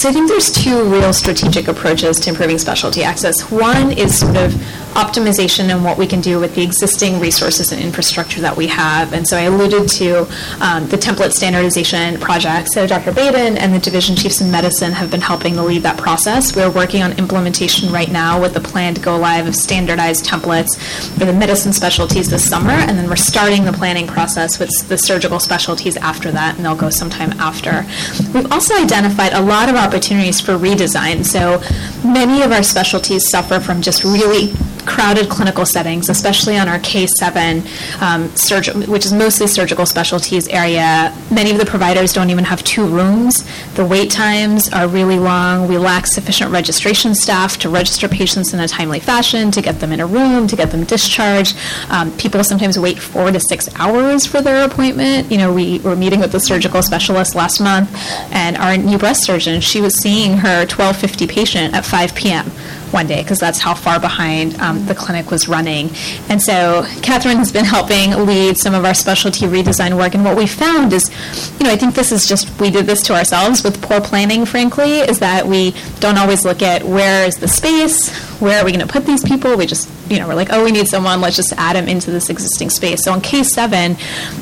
So I think there's two real strategic approaches to improving specialty access. One is sort of optimization and what we can do with the existing resources and infrastructure that we have. And so I alluded to um, the template standardization project. So Dr. Baden and the division chiefs in medicine have been helping to lead that process. We're working on implementation right now with the planned go live of standardized templates for the medicine specialties this summer, and then we're starting the planning process with the surgical specialties after that, and they'll go sometime after. We've also identified a lot of opportunities for redesign. So many of our specialties suffer from just really crowded clinical settings, especially on our K7, um, surg- which is mostly surgical specialties area. Many of the providers don't even have two rooms. The wait times are really long. We lack sufficient registration staff to register patients in a timely fashion, to get them in a room, to get them discharged. Um, people sometimes wait four to six hours for their appointment. You know, we were meeting with the surgical specialist last month, and our new breast surgeon, she was seeing her 1250 patient at 5 p.m one day because that's how far behind um, the clinic was running. And so Catherine has been helping lead some of our specialty redesign work. And what we found is, you know, I think this is just, we did this to ourselves with poor planning, frankly, is that we don't always look at where is the space, where are we going to put these people? We just, you know, we're like, oh, we need someone, let's just add them into this existing space. So in case seven,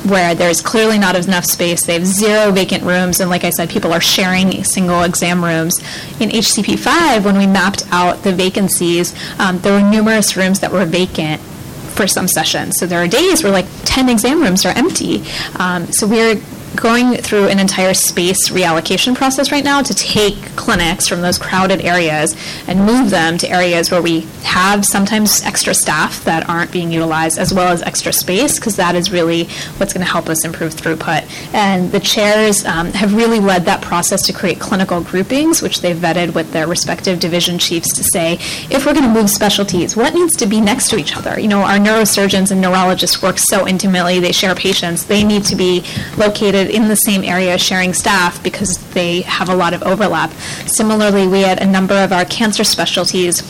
where there's clearly not enough space, they have zero vacant rooms, and like I said, people are sharing single exam rooms. In HCP 5, when we mapped out the vacancies, um, there were numerous rooms that were vacant for some sessions. So there are days where like 10 exam rooms are empty. Um, so we're going through an entire space reallocation process right now to take clinics from those crowded areas and move them to areas where we have sometimes extra staff that aren't being utilized as well as extra space because that is really what's going to help us improve throughput. And the chairs um, have really led that process to create clinical groupings, which they've vetted with their respective division chiefs to say, if we're going to move specialties, what needs to be next to each other? You know, our neurosurgeons and neurologists work so intimately, they share patients, they need to be located in the same area sharing staff because they have a lot of overlap. Similarly, we had a number of our cancer specialties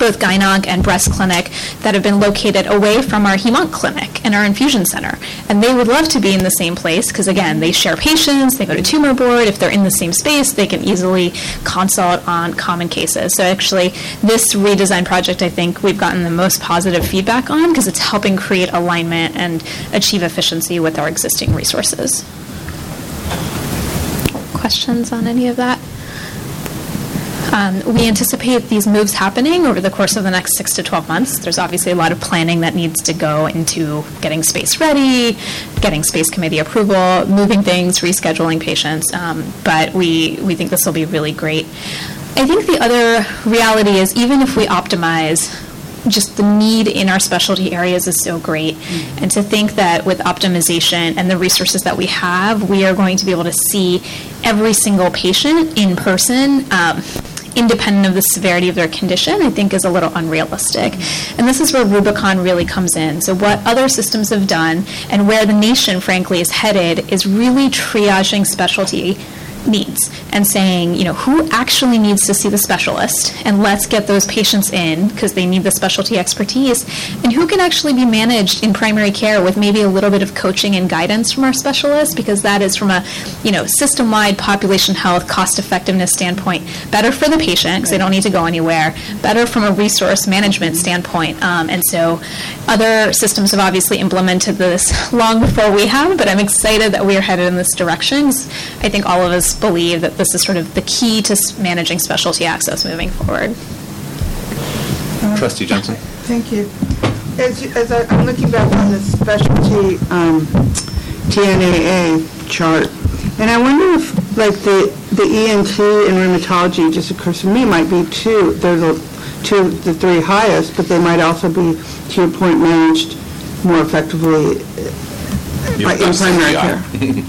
both gynonc and breast clinic that have been located away from our hemonc clinic and our infusion center. And they would love to be in the same place because, again, they share patients, they go to tumor board. If they're in the same space, they can easily consult on common cases. So actually, this redesign project, I think we've gotten the most positive feedback on because it's helping create alignment and achieve efficiency with our existing resources. Questions on any of that? Um, we anticipate these moves happening over the course of the next six to 12 months. There's obviously a lot of planning that needs to go into getting space ready, getting space committee approval, moving things, rescheduling patients. Um, but we, we think this will be really great. I think the other reality is even if we optimize, just the need in our specialty areas is so great. And to think that with optimization and the resources that we have, we are going to be able to see every single patient in person. Um, independent of the severity of their condition, I think is a little unrealistic. And this is where Rubicon really comes in. So, what other systems have done and where the nation, frankly, is headed is really triaging specialty needs and saying, you know, who actually needs to see the specialist and let's get those patients in because they need the specialty expertise and who can actually be managed in primary care with maybe a little bit of coaching and guidance from our specialists because that is from a, you know, system-wide population health cost effectiveness standpoint better for the patient because they don't need to go anywhere, better from a resource management standpoint. Um, and so other systems have obviously implemented this long before we have, but I'm excited that we are headed in this direction. I think all of us believe that this is sort of the key to managing specialty access moving forward. Trustee Johnson? Thank you. As, you- as I- I'm looking back on the specialty um, TNAA chart, and I wonder if, like, the, the ENT and rheumatology, just occurs to me, might be two, they're the two, of the three highest, but they might also be, to your point, managed more effectively by- in primary care.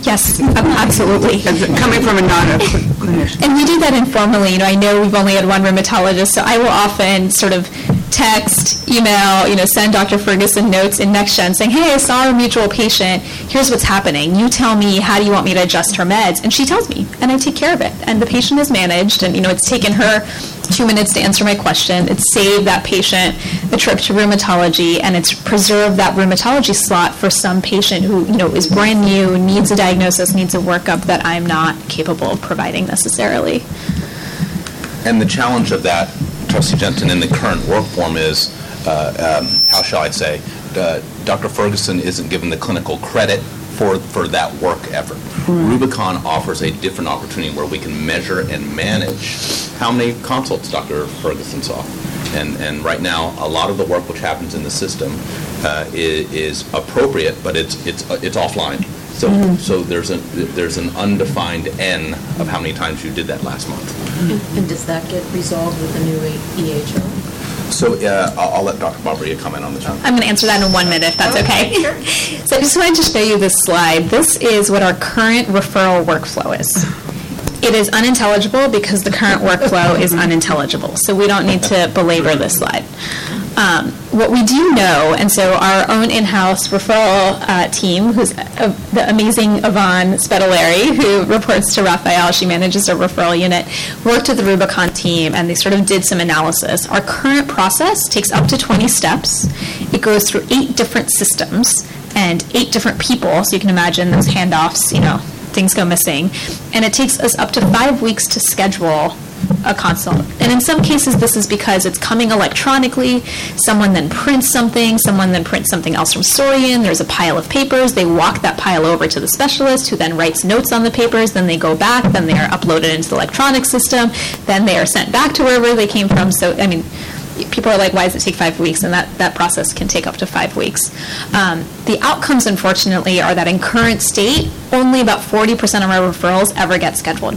Yes, absolutely. Coming from a non-clinician. And we do that informally. You know, I know we've only had one rheumatologist, so I will often sort of text, email, you know, send Dr. Ferguson notes in NextGen saying, hey, I saw a mutual patient. Here's what's happening. You tell me, how do you want me to adjust her meds? And she tells me, and I take care of it. And the patient is managed, and, you know, it's taken her two minutes to answer my question. It's saved that patient the trip to rheumatology, and it's preserved that rheumatology slot for some patient who, you know, is brand new, needs a diagnosis, needs a workup that I'm not capable of providing necessarily. And the challenge of that, trustee Jensen, in the current work form is, uh, um, how shall I say, uh, Dr. Ferguson isn't given the clinical credit for, for that work effort. Rubicon offers a different opportunity where we can measure and manage how many consults Dr. Ferguson saw. And, and right now, a lot of the work which happens in the system uh, i- is appropriate, but it's, it's, it's offline. So, Mhm. so there's a, there's an undefined N of how many times you did that last month. And does that get resolved with the new EHR? So uh, I'll I'll let Dr. Babaria comment on this one. I'm going to answer that in one minute, if that's okay. So I just wanted to show you this slide. This is what our current referral workflow is. It is unintelligible because the current workflow is unintelligible, so we don't need to belabor this slide. Um, What we do know, and so our own in-house referral uh, team, who's uh, the amazing Yvonne Spitaleri, who reports to Raphael, she manages a referral unit, worked with the Rubicon team, and they sort of did some analysis. Our current process takes up to 20 steps. It goes through eight different systems and eight different people, so you can imagine those handoffs, you know, things go missing. And it takes us up to five weeks to schedule a consult. And in some cases, this is because it's coming electronically. Someone then prints something, someone then prints something else from Soarian. There's a pile of papers. They walk that pile over to the specialist who then writes notes on the papers. Then they go back. Then they are uploaded into the electronic system. Then they are sent back to wherever they came from. So, I mean, people are like, why does it take five weeks? And that, that process can take up to five weeks. Um, the outcomes, unfortunately, are that in current state, only about 40% of our referrals ever get scheduled.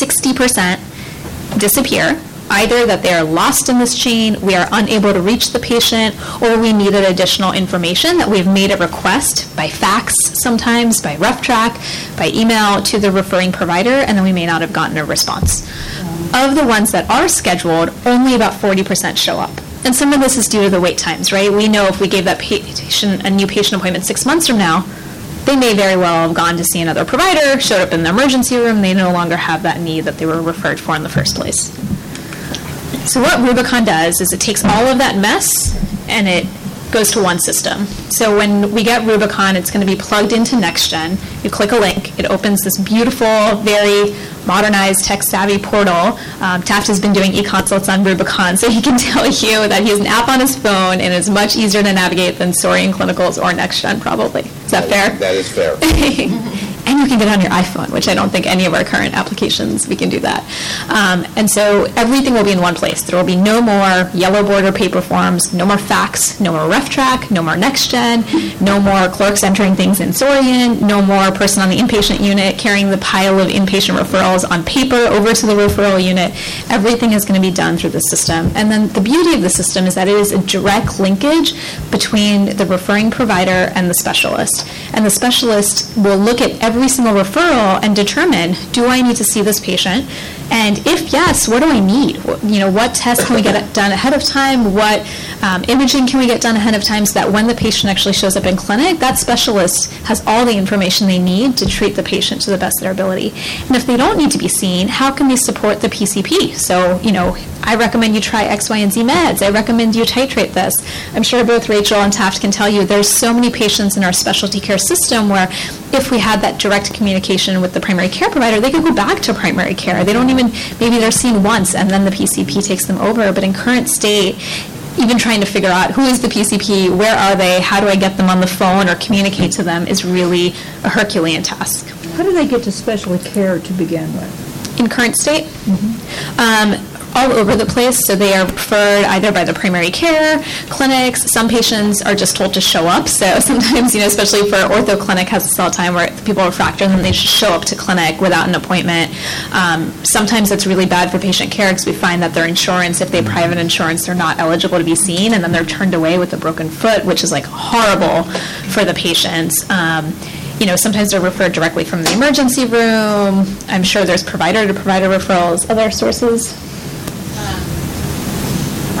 60% disappear, either that they are lost in this chain, we are unable to reach the patient, or we needed additional information that we've made a request by fax sometimes, by RefTrack, by email to the referring provider, and then we may not have gotten a response. Of the ones that are scheduled, only about 40% show up. And some of this is due to the wait times, right? We know if we gave that patient a new patient appointment six months from now, they may very well have gone to see another provider, showed up in the emergency room, they no longer have that need that they were referred for in the first place. So what Rubicon does is it takes all of that mess and it goes to one system. So when we get Rubicon, it's going to be plugged into NextGen. You click a link, it opens this beautiful, very modernized, tech-savvy portal. Um, Taft has been doing e-consults on Rubicon, so he can tell you that he has an app on his phone and it's much easier to navigate than Soarian Clinicals or NextGen, probably. Is that fair? That is fair. and you can get it on your iPhone, which I don't think any of our current applications we can do that. Um, and so everything will be in one place. There will be no more yellow border paper forms, no more fax, no more RefTrack, no more NextGen, no more clerks entering things in Soarian, no more person on the inpatient unit carrying the pile of inpatient referrals on paper over to the referral unit. Everything is going to be done through the system. And then the beauty of the system is that it is a direct linkage between the referring provider and the specialist. And the specialist will look at every single referral and determine, do I need to see this patient? And if yes, what do I need? What- You know, what tests can we get done ahead of time? What um, imaging can we get done ahead of time so that when the patient actually shows up in clinic, that specialist has all the information they need to treat the patient to the best of their ability. And if they don't need to be seen, how can we support the PCP? So, you know, I recommend you try X, Y, and Z meds. I recommend you titrate this. I'm sure both Rachel and Taft can tell you there's so many patients in our specialty care system where if we had that direct communication with the primary care provider, they could go back to primary care. They don't even, maybe they're seen once and then the PCP takes them over. But in current state, even trying to figure out who is the PCP, where are they, how do I get them on the phone or communicate to them is really a Herculean task. How do they get to specialty care to begin with? In current state? Um, all over the place, so they are referred either by the primary care clinics. Some patients are just told to show up. So sometimes, you know, especially for ortho clinic has this all time where people are fractured and they just show up to clinic without an appointment. Um, sometimes it's really bad for patient care because we find that their insurance, if they have private insurance, they're not eligible to be seen, and then they're turned away with a broken foot, which is like horrible for the patients. Um, you know, sometimes they're referred directly from the emergency room. I'm sure there's provider to provider referrals. Other sources?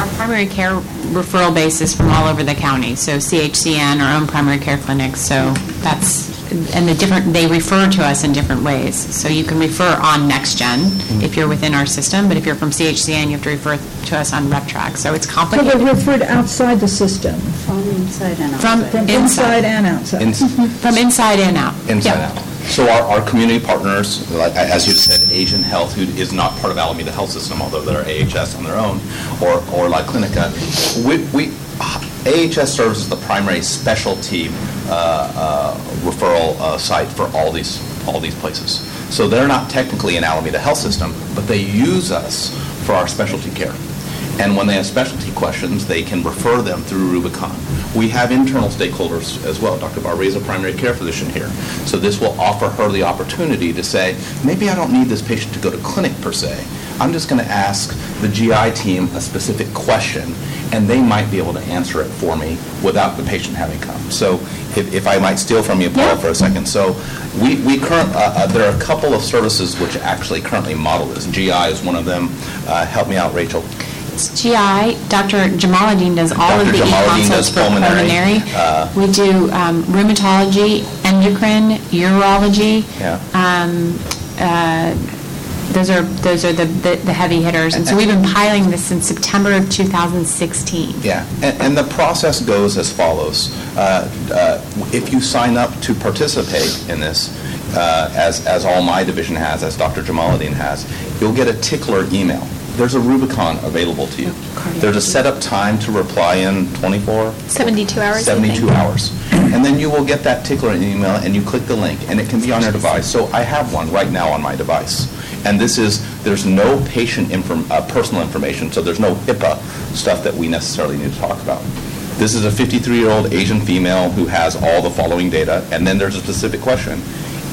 Our primary care referral base is from all over the county, so CHCN, our own primary care clinics, so that's, and the different, they refer to us in different ways. So you can refer on NextGen mm-hmm. if you're within our system, but if you're from CHCN, you have to refer to us on RefTrack, so it's complicated. So complicated. they're referred outside the system? From inside and From From inside. inside and outside? Ins- mm-hmm. From inside and out. Inside Yeah. out. So our, our community partners, like, as you said, Asian Health, who is not part of Alameda Health System, although they're AHS on their own, or, or La Clinica, we, we, AHS serves as the primary specialty uh, uh, referral uh, site for all these, all these places. So they're not technically an Alameda Health System, but they use us for our specialty care. And when they have specialty questions, they can refer them through Rubicon. We have internal stakeholders as well. Dr. Barber is a primary care physician here. So this will offer her the opportunity to say, maybe I don't need this patient to go to clinic per se. I'm just going to ask the GI team a specific question, and they might be able to answer it for me without the patient having come. So if, if I might steal from you, Paul, for a second. So we, we current, uh, uh, there are a couple of services which actually currently model this. GI is one of them. Uh, Help me out, Rachel. It's GI, Dr. Jamaluddin does all of the Jamaluddin e-consults for pulmonary, pulmonary. uh, We do um, rheumatology, endocrine, urology. Yeah. Um, uh, Those are, those are the the the heavy hitters. And so we've been piling this since September of 2016. Yeah, and, and the process goes as follows. Uh, uh, If you sign up to participate in this, uh, as, as all my division has, as Dr. Jamaluddin has, you'll get a tickler email. There's a Rubicon available to you. There's a setup time to reply in 24? 72 hours, I 72 hours. And then you will get that tickler email, and you click the link, and it can be on your device. So I have one right now on my device. And this is, there's no patient inform, uh, personal information, so there's no HIPAA stuff that we necessarily need to talk about. This is a 53-year-old Asian female who has all the following data, and then there's a specific question.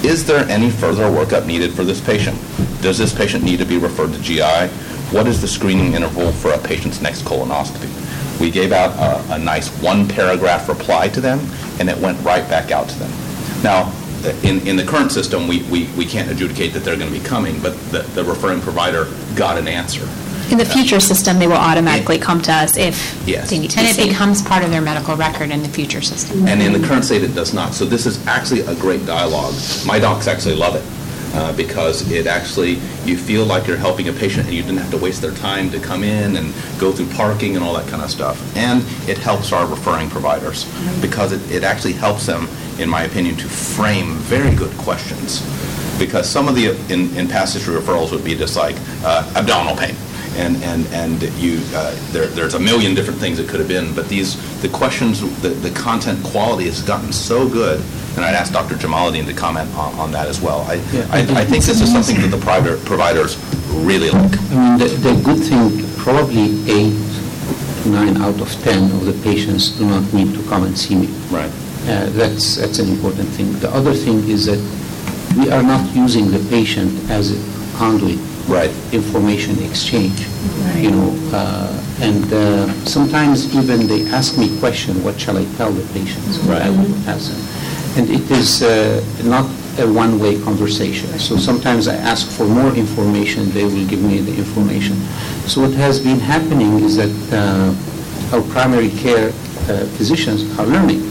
Is there any further workup needed for this patient? Does this patient need to be referred to GI? What is the screening interval for a patient's next colonoscopy? We gave out a, a nice one-paragraph reply to them, and it went right back out to them. Now, in, in the current system, we, we, we can't adjudicate that they're going to be coming, but the, the referring provider got an answer. In the future system, they will automatically come to us if Yes. they need to be And it seen. becomes part of their medical record in the future system. And in the current state, it does not. So this is actually a great dialogue. My docs actually love it uh, because it actually, you feel like you're helping a patient and you didn't have to waste their time to come in and go through parking and all that kind of stuff. And it helps our referring providers because it, it actually helps them, in my opinion, to frame very good questions. Because some of the, in, in past history referrals would be just like uh, abdominal pain. And, and, and you, uh, there, there's a million different things it could have been, but these, the questions, the, the content quality has gotten so good, and I'd ask Dr. Jamaluddin to comment on, on that as well. I, I, I think this is something that the private providers really like. I mean, the, the good thing, probably eight to nine out of 10 of the patients do not need to come and see me. Right. Uh, That's, that's an important thing. The other thing is that we are not using the patient as a conduit. Right. Information exchange. Right. You know, uh, and uh, sometimes even they ask me question, what shall I tell the patients? Right. I will ask them. And it is uh, not a one-way conversation. So sometimes I ask for more information, they will give me the information. So what has been happening is that uh, our primary care uh, physicians are learning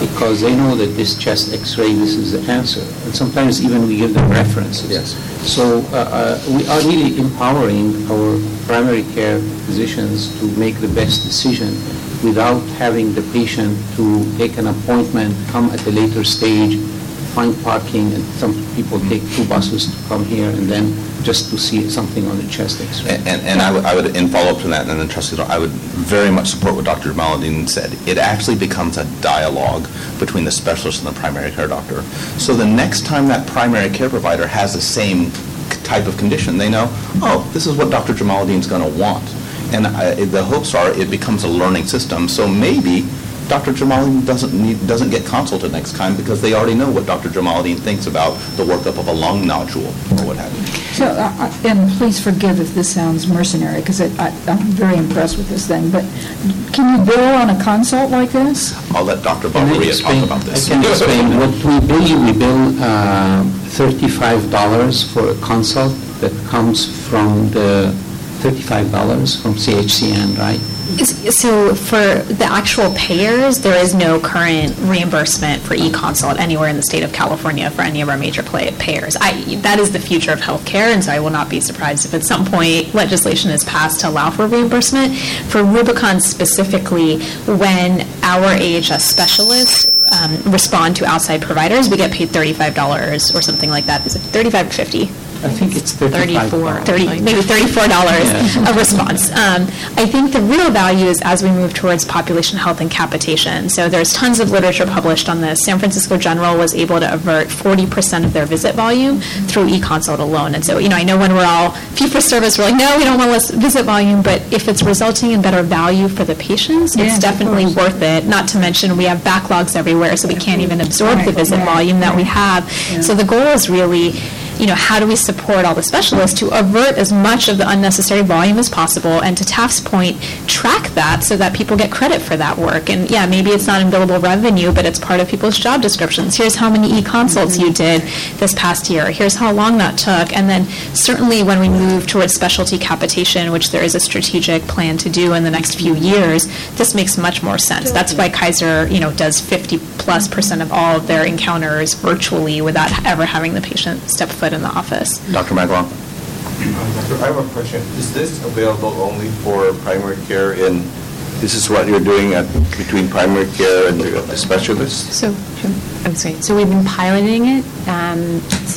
because they know that this chest x-ray, this is the answer. And sometimes even we give them references. Yes. So uh, uh, we are really empowering our primary care physicians to make the best decision without having the patient to take an appointment, come at a later stage, find parking, and some people mm-hmm. take two buses to come here and then just to see something on the chest x-ray. And, and I would, I would, in follow-up to that, and then trustee, I would very much support what Dr. Jamaluddin said. It actually becomes a dialogue between the specialist and the primary care doctor. So the next time that primary care provider has the same type of condition, they know, oh, this is what Dr. Jamaluddin's going to want. And I, the hopes are it becomes a learning system. So maybe Dr. Jamaluddin doesn't need, doesn't get consulted next time because they already know what Dr. Jamaluddin thinks about the workup of a lung nodule or what have you. So, uh, uh, and please forgive if this sounds mercenary, because I'm very impressed with this thing, but can you bill on a consult like this? I'll let Dr. Can Babaria explain- talk about this. I can explain. What we bill, we bill uh, $35 for a consult that comes from the, $35 from CHCN, right? So for the actual payers, there is no current reimbursement for e-consult anywhere in the state of California for any of our major play- payers. I, that is the future of healthcare, and so I will not be surprised if at some point legislation is passed to allow for reimbursement. For Rubicon specifically, when our AHS specialists um, respond to outside providers, we get paid $35 or something like that. Is it 35 or 50? I think it's 35 34, 30, maybe $34 Yeah. a response. Um, I think the real value is as we move towards population health and capitation. So there's tons of literature published on this. San Francisco General was able to avert 40% of their visit volume through e-consult alone. And so, you know, I know when we're all fee-for-service, we're like, no, we don't want less visit volume, but if it's resulting in better value for the patients, Yes, it's definitely worth it. Not to mention, we have backlogs everywhere, so we can't even absorb the visit right, volume that we have. Yeah. So the goal is really, you know, how do we support all the specialists to avert as much of the unnecessary volume as possible, and to Taft's point, track that so that people get credit for that work. And yeah, maybe it's not in billable revenue, but it's part of people's job descriptions. Here's how many e-consults you did this past year. Here's how long that took. And then certainly when we move towards specialty capitation, which there is a strategic plan to do in the next few years, this makes much more sense. That's why Kaiser, you know, does 50 plus percent of all of their encounters virtually without ever having the patient step foot in the office. Dr. Magron? Um, Doctor, I have a question. Is this available only for primary care and this is what you're doing at, between primary care and the the specialists? So, I'm sorry, so we've been piloting it um,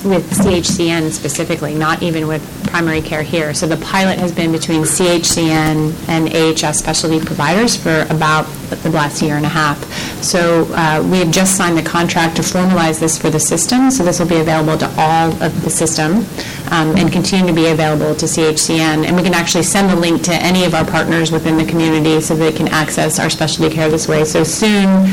with CHCN specifically, not even with primary care here. So the pilot has been between CHCN and AHS specialty providers for about the last year and a half. So uh, we have just signed the contract to formalize this for the system, so this will be available to all of the system um, and continue to be available to CHCN. And we can actually send the link to any of our partners within the community so they can access our specialty care this way. So soon,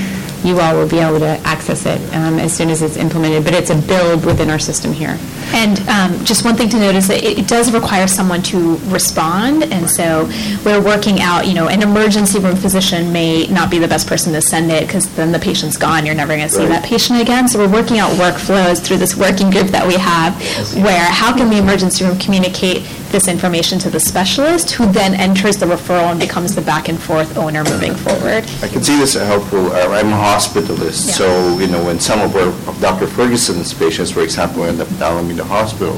you all will be able to access it um, as soon as it's implemented, but it's a build within our system here. And um, just one thing to note is that it it does require someone to respond, and so we're working out, you know, an emergency room physician may not be the best person to send it, because then the patient's gone, you're never going to see that patient again. So we're working out workflows through this working group that we have, where how can the emergency room communicate this information to the specialist, who then enters the referral and becomes the back and forth owner moving forward. I can see this as helpful. Uh, I'm hospitalists. So, you know, when some of our, of Dr. Ferguson's patients, for example, end up at Alameda Hospital,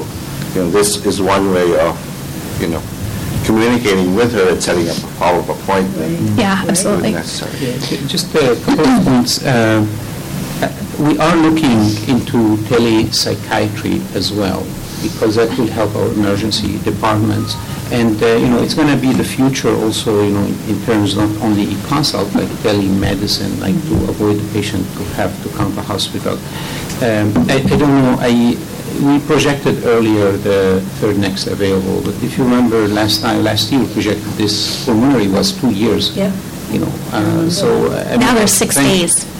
you know, this is one way of, you know, communicating with her and setting up a follow-up appointment. Yeah, if absolutely. necessary. Yeah, Just a couple of points. Um, uh, We are looking into telepsychiatry as well, because that will help our emergency departments. And, uh, you know, it's going to be the future also, you know, in terms not only e-consult, like telemedicine, like to avoid the patient to have to come to hospital. Um, I I don't know, I, we projected earlier the third next available, but if you remember last time, last year, we projected this pulmonary was two years. Yep. You know, uh, so. uh, I Now mean, there's six thank- days.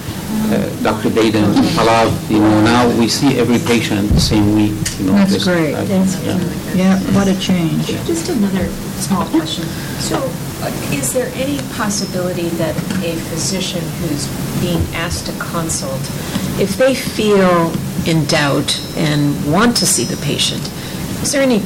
Uh, Dr. Dayden, Halal, you know, now we see every patient the same week, you know. That's just, great. uh, That's yeah. Yeah, what a change. Just another small question. So uh, is there any possibility that a physician who's being asked to consult, if they feel in doubt and want to see the patient, is there any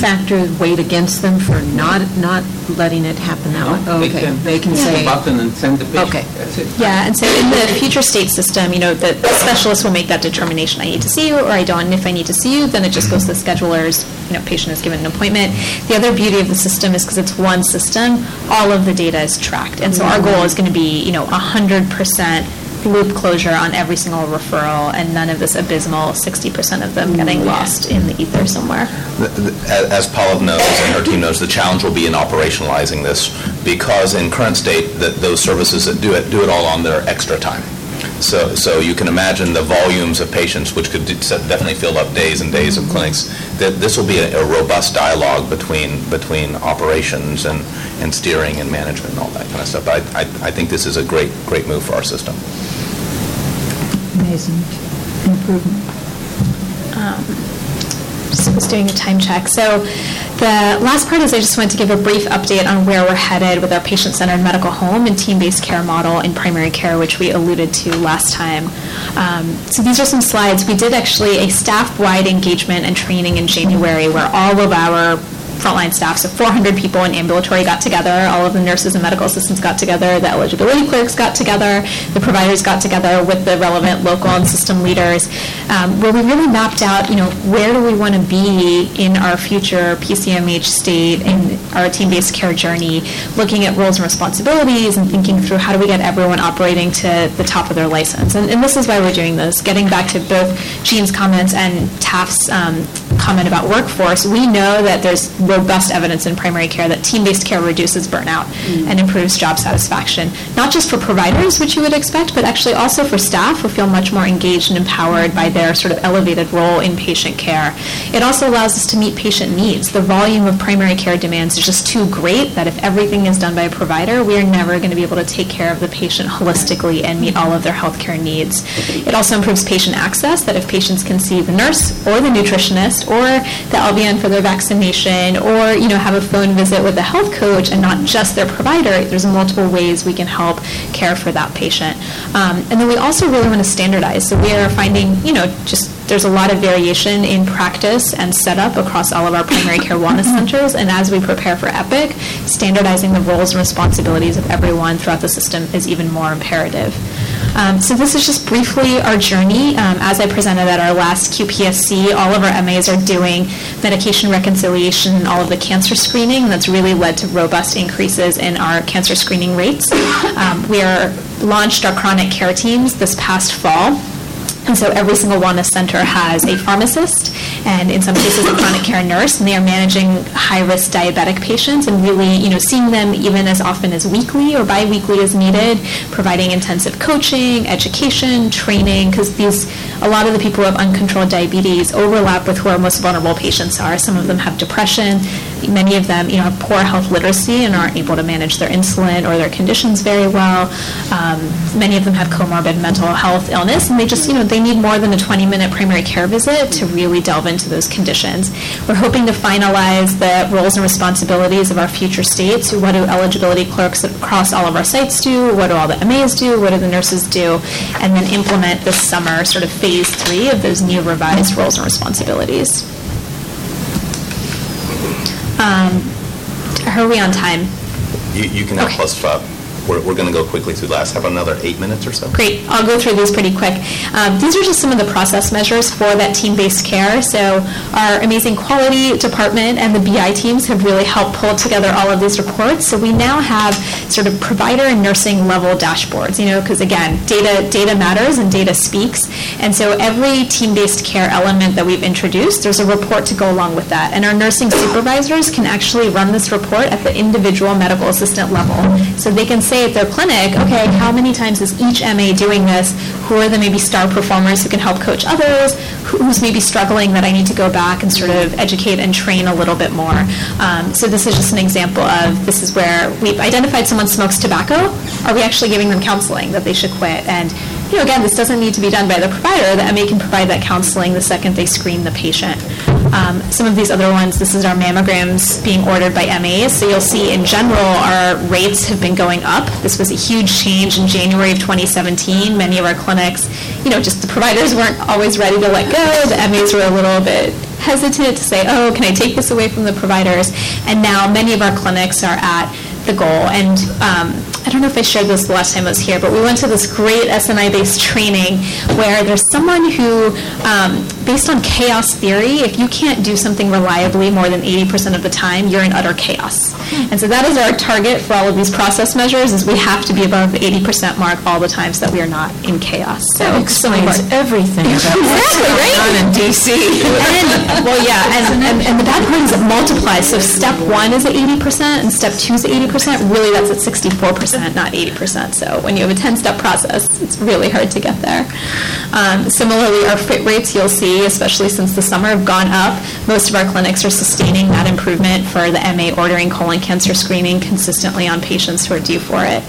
factor weighed against them for not, not letting it happen that way? No, they Okay, can they can push the say. button and send the patient. Okay. That's it. Yeah, and so in the future state system, you know, the the specialist will make that determination, I need to see you or I don't, and if I need to see you, then it just goes to the schedulers, you know, patient is given an appointment. The other beauty of the system is because it's one system, all of the data is tracked, and so our mm-hmm. goal is going to be, you know, 100% loop closure on every single referral, and none of this abysmal 60% of them getting mm. lost in the ether somewhere. The- the- a- As Paula knows and her team knows, the challenge will be in operationalizing this because in current state, that those services that do it, do it all on their extra time. So, so you can imagine the volumes of patients, which could definitely fill up days and days of mm-hmm. clinics, that this will be a a robust dialogue between, between operations and, and steering and management and all that kind of stuff. I, I I think this is a great, great move for our system. Amazing improvement. Um, Just doing a time check. So the last part is I just wanted to give a brief update on where we're headed with our patient-centered medical home and team-based care model in primary care, which we alluded to last time. Um, So these are some slides. We did actually a staff-wide engagement and training in January where all of our frontline staff, so 400 people in ambulatory got together, all of the nurses and medical assistants got together, the eligibility clerks got together, the providers got together with the relevant local and system leaders, um, where we really mapped out, you know, where do we want to be in our future PCMH state in our team-based care journey, looking at roles and responsibilities and thinking through how do we get everyone operating to the top of their license. And, and this is why we're doing this, getting back to both Jean's comments and Taft's um, comment about workforce, we know that there's robust evidence in primary care that team-based care reduces burnout mm. and improves job satisfaction, not just for providers, which you would expect, but actually also for staff who feel much more engaged and empowered by their sort of elevated role in patient care. It also allows us to meet patient needs. The volume of primary care demands is just too great that if everything is done by a provider, we are never going to be able to take care of the patient holistically and meet all of their healthcare needs. It also improves patient access, that if patients can see the nurse or the nutritionist or the LVN for their vaccination or, you know, have a phone visit with a health coach and not just their provider, there's multiple ways we can help care for that patient. Um, and then we also really want to standardize. So we are finding, you know, just there's a lot of variation in practice and setup across all of our primary care wellness centers. And as we prepare for EPIC, standardizing the roles and responsibilities of everyone throughout the system is even more imperative. Um, so this is just briefly our journey. Um, as I presented at our last QPSC, all of our MAs are doing medication reconciliation and all of the cancer screening, that's really led to robust increases in our cancer screening rates. Um, we are launched our chronic care teams this past fall. And so every single wellness center has a pharmacist and in some cases a chronic care nurse, and they are managing high-risk diabetic patients and really, you know, seeing them even as often as weekly or biweekly as needed, providing intensive coaching, education, training, because these, a lot of the people who have uncontrolled diabetes overlap with who our most vulnerable patients are. Some of them have depression, many of them, you know, have poor health literacy and aren't able to manage their insulin or their conditions very well. Um, many of them have comorbid mental health illness, and they just, you know, they need more than a 20-minute primary care visit to really delve into those conditions. We're hoping to finalize the roles and responsibilities of our future states. What do eligibility clerks across all of our sites do? What do all the MAs do? What do the nurses do? And then implement this summer sort of phase three of those new revised roles and responsibilities. Um, are we on time? You you can have Okay. plus five. We're, we're going to go quickly through last, have another eight minutes or so. Great, I'll go through these pretty quick. Um, These are just some of the process measures for that team-based care. So our amazing quality department and the BI teams have really helped pull together all of these reports. So we now have sort of provider and nursing level dashboards, you know, because again, data, data matters and data speaks. And so every team-based care element that we've introduced, there's a report to go along with that. And our nursing supervisors can actually run this report at the individual medical assistant level. So they can say at their clinic, okay, how many times is each MA doing this? Who are the maybe star performers who can help coach others? Who's maybe struggling that I need to go back and sort of educate and train a little bit more? Um, so this is just an example of this is where we've identified someone smokes tobacco. Are we actually giving them counseling that they should quit? And you know, again, this doesn't need to be done by the provider. The MA can provide that counseling the second they screen the patient. Um, some of these other ones, this is our mammograms being ordered by MAs. So you'll see in general, our rates have been going up. This was a huge change in January of 2017. Many of our clinics, you know, just the providers weren't always ready to let go. The MAs were a little bit hesitant to say, oh, can I take this away from the providers? And now many of our clinics are at the goal. And um, I don't know if I shared this the last time I was here, but we went to this great SNI-based training where there's someone who, um, based on chaos theory, if you can't do something reliably more than 80% of the time, you're in utter chaos. And so that is our target for all of these process measures, is we have to be above the 80% mark all the time so that we are not in chaos. So That explains everything Exactly, right? on in DC. And, well, yeah, and, and, and the bad part is it multiplies. So step one is at 80%, and step two is at 80%. Really, that's at 64%, not 80%. So when you have a 10-step process, it's really hard to get there. Um, similarly, our fit rates, you'll see, especially since the summer, have gone up. Most of our clinics are sustaining that improvement for the MA ordering colon cancer screening consistently on patients who are due for it.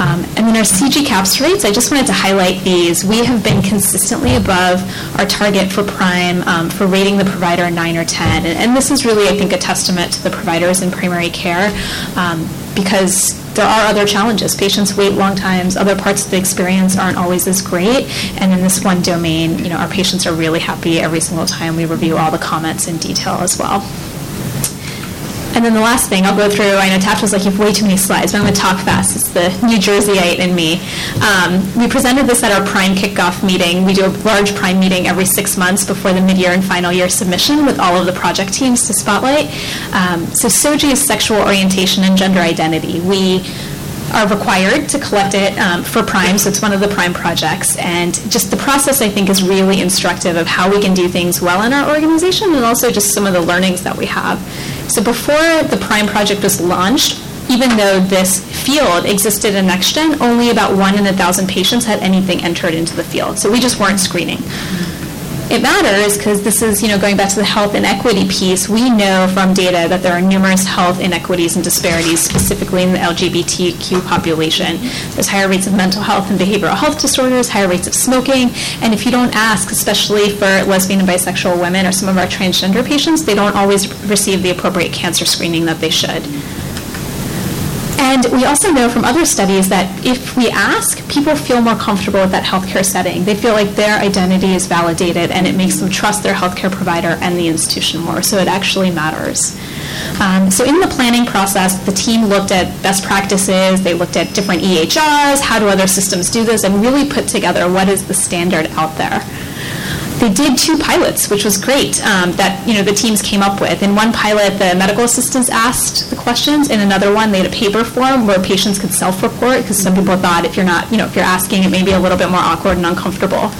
Um, and then our CG CAHPS rates, I just wanted to highlight these. We have been consistently above our target for prime um, for rating the provider 9 or 10. And, and this is really, I think, a testament to the providers in primary care um, because there are other challenges. Patients wait long times. Other parts of the experience aren't always as great. And in this one domain, you know, our patients are really happy every single time we review all the comments in detail as well. And then the last thing I'll go through, I know Taft was like, you have way too many slides, but I'm going to talk fast. It's the New Jerseyite in me. Um, we presented this at our Prime kickoff meeting. We do a large Prime meeting every six months before the mid-year and final year submission with all of the project teams to spotlight. Um, so SOGI is sexual orientation and gender identity. We are required to collect it um, for Prime, so it's one of the Prime projects. And just the process, I think, is really instructive of how we can do things well in our organization and also just some of the learnings that we have. So before the Prime project was launched, even though this field existed in NextGen, only about one in a thousand patients had anything entered into the field. So we just weren't screening. It matters because this is, you know, going back to the health inequity piece, we know from data that there are numerous health inequities and disparities, specifically in the LGBTQ population. There's higher rates of mental health and behavioral health disorders, higher rates of smoking, and if you don't ask, especially for lesbian and bisexual women or some of our transgender patients, they don't always receive the appropriate cancer screening that they should. And we also know from other studies that if we ask, people feel more comfortable with that healthcare setting. They feel like their identity is validated and it makes them trust their healthcare provider and the institution more. So it actually matters. Um, so in the planning process, the team looked at best practices, they looked at different EHRs, how do other systems do this, and really put together what is the standard out there they did two pilots, which was great, um, that, you know, the teams came up with. In one pilot, the medical assistants asked the questions. In another one, they had a paper form where patients could self-report, because some people thought if you're not, you know, if you're asking, it may be a little bit more awkward and uncomfortable.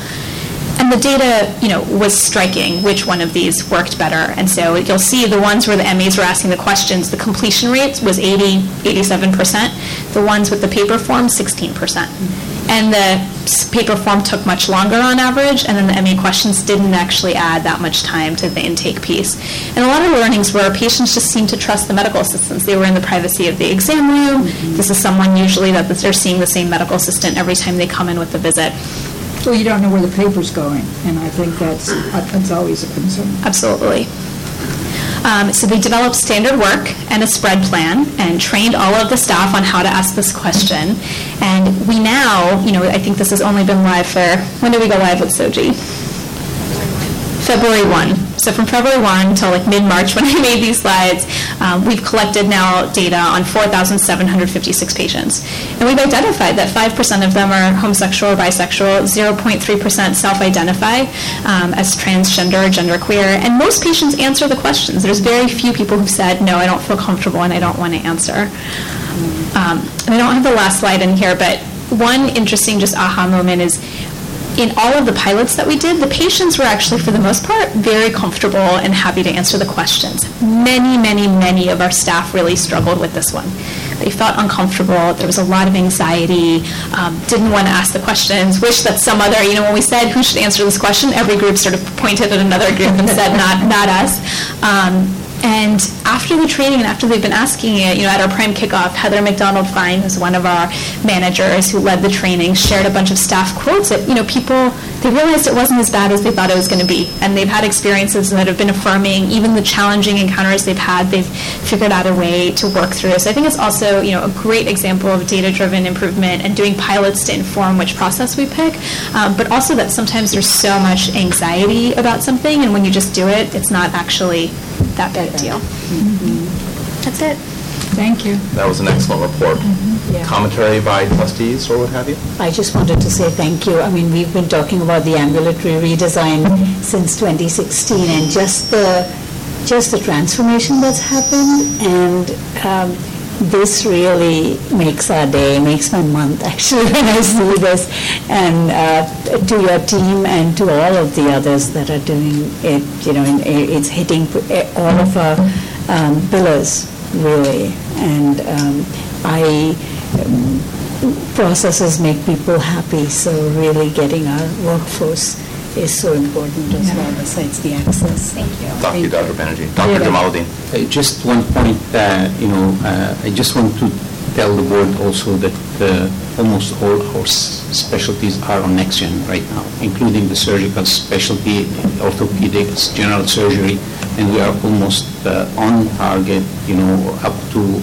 And the data, you know, was striking which one of these worked better. And so you'll see the ones where the MAs were asking the questions, the completion rate was 80, 87%. The ones with the paper form, 16%. And the paper form took much longer on average, and then the MA questions didn't actually add that much time to the intake piece. And a lot of learnings were patients just seemed to trust the medical assistants. They were in the privacy of the exam room. Mm-hmm. This is someone usually that they're seeing the same medical assistant every time they come in with the visit. Well, you don't know where the paper's going, and I think that's, that's always a concern. Absolutely. Um, so they developed standard work and a spread plan and trained all of the staff on how to ask this question. And we now, you know, I think this has only been live for, when did we go live with SOGI? February 1. So from February 1 until like mid-March when I made these slides, um, we've collected now data on 4,756 patients. And we've identified that 5% of them are homosexual or bisexual, 0.3% self-identify um, as transgender or genderqueer, and most patients answer the questions. There's very few people who've said, no, I don't feel comfortable and I don't want to answer. Um, and I don't have the last slide in here, but one interesting just aha moment is in all of the pilots that we did, the patients were actually, for the most part, very comfortable and happy to answer the questions. Many, many, many of our staff really struggled with this one. They felt uncomfortable. There was a lot of anxiety, um, didn't want to ask the questions, wish that some other, you know, when we said who should answer this question, every group sort of pointed at another group and said, not, not us. Um, and after the training and after they've been asking it, you know, at our prime kickoff, Heather McDonald Fine, who's one of our managers who led the training, shared a bunch of staff quotes that, you know, people, they realized it wasn't as bad as they thought it was going to be. And they've had experiences that have been affirming, even the challenging encounters they've had, they've figured out a way to work through. So I think it's also, you know, a great example of data-driven improvement and doing pilots to inform which process we pick. Um, but also that sometimes there's so much anxiety about something, and when you just do it, it's not actually that big a deal. That's it. Thank you. That was an excellent report. Yeah. Commentary by trustees or what have you? I just wanted to say thank you. I mean, we've been talking about the ambulatory redesign since 2016, and just the, just the transformation that's happened, and um, this really makes our day, makes my month, actually, when I see this. And uh, to your team and to all of the others that are doing it, you know, and it's hitting all of our um, pillars, really. And um, I, um, processes make people happy, so really getting our workforce is so important as well, besides the access. Thank you. Thank you, Dr. Banerjee. Dr. Jamaluddin. Uh, Just one point, uh, you know, uh, I just want to tell the board also that uh, almost all our specialties are on next gen right now, including the surgical specialty, orthopedics, general surgery, and we are almost uh, on target, you know, up to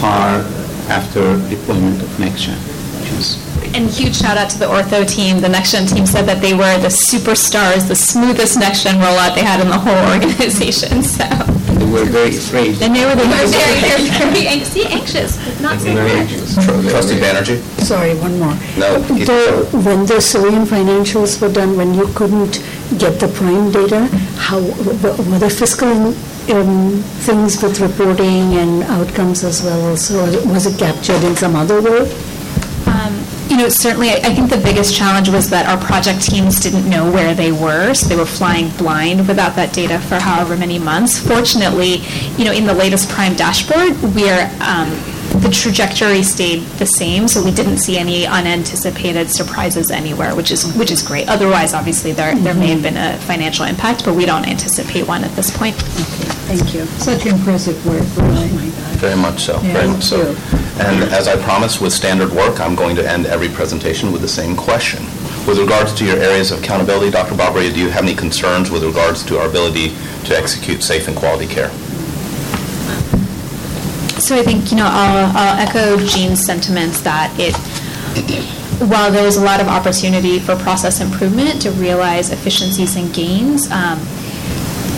par after deployment of next gen, which is And huge shout out to the ortho team. The Next Gen team said that they were the superstars, the smoothest Next Gen rollout they had in the whole organization. So. They were very afraid. And they were, they were very, very, very anx- anxious, but not so Very anxious. Trustee Banerjee? Sorry, one more. No, The- When the Soarian financials were done, when you couldn't get the prime data, how, were there fiscal um, things with reporting and outcomes as well also? Was it captured in some other way? Um, You know, certainly, I I think the biggest challenge was that our project teams didn't know where they were, so they were flying blind without that data for however many months. Fortunately, you know, in the latest Prime dashboard, we're, um, the trajectory stayed the same, so we didn't see any unanticipated surprises anywhere, which is, which is great. Otherwise, obviously, there, there may have been a financial impact, but we don't anticipate one at this point. Okay, Thank you. Such impressive work, really. Very much so, Yeah, very much so. too. And as I promised with standard work, I'm going to end every presentation with the same question. With regards to your areas of accountability, Dr. Babaria, do you have any concerns with regards to our ability to execute safe and quality care? So I think, you know, I'll, I'll echo Jean's sentiments that it, while there is a lot of opportunity for process improvement to realize efficiencies and gains, um,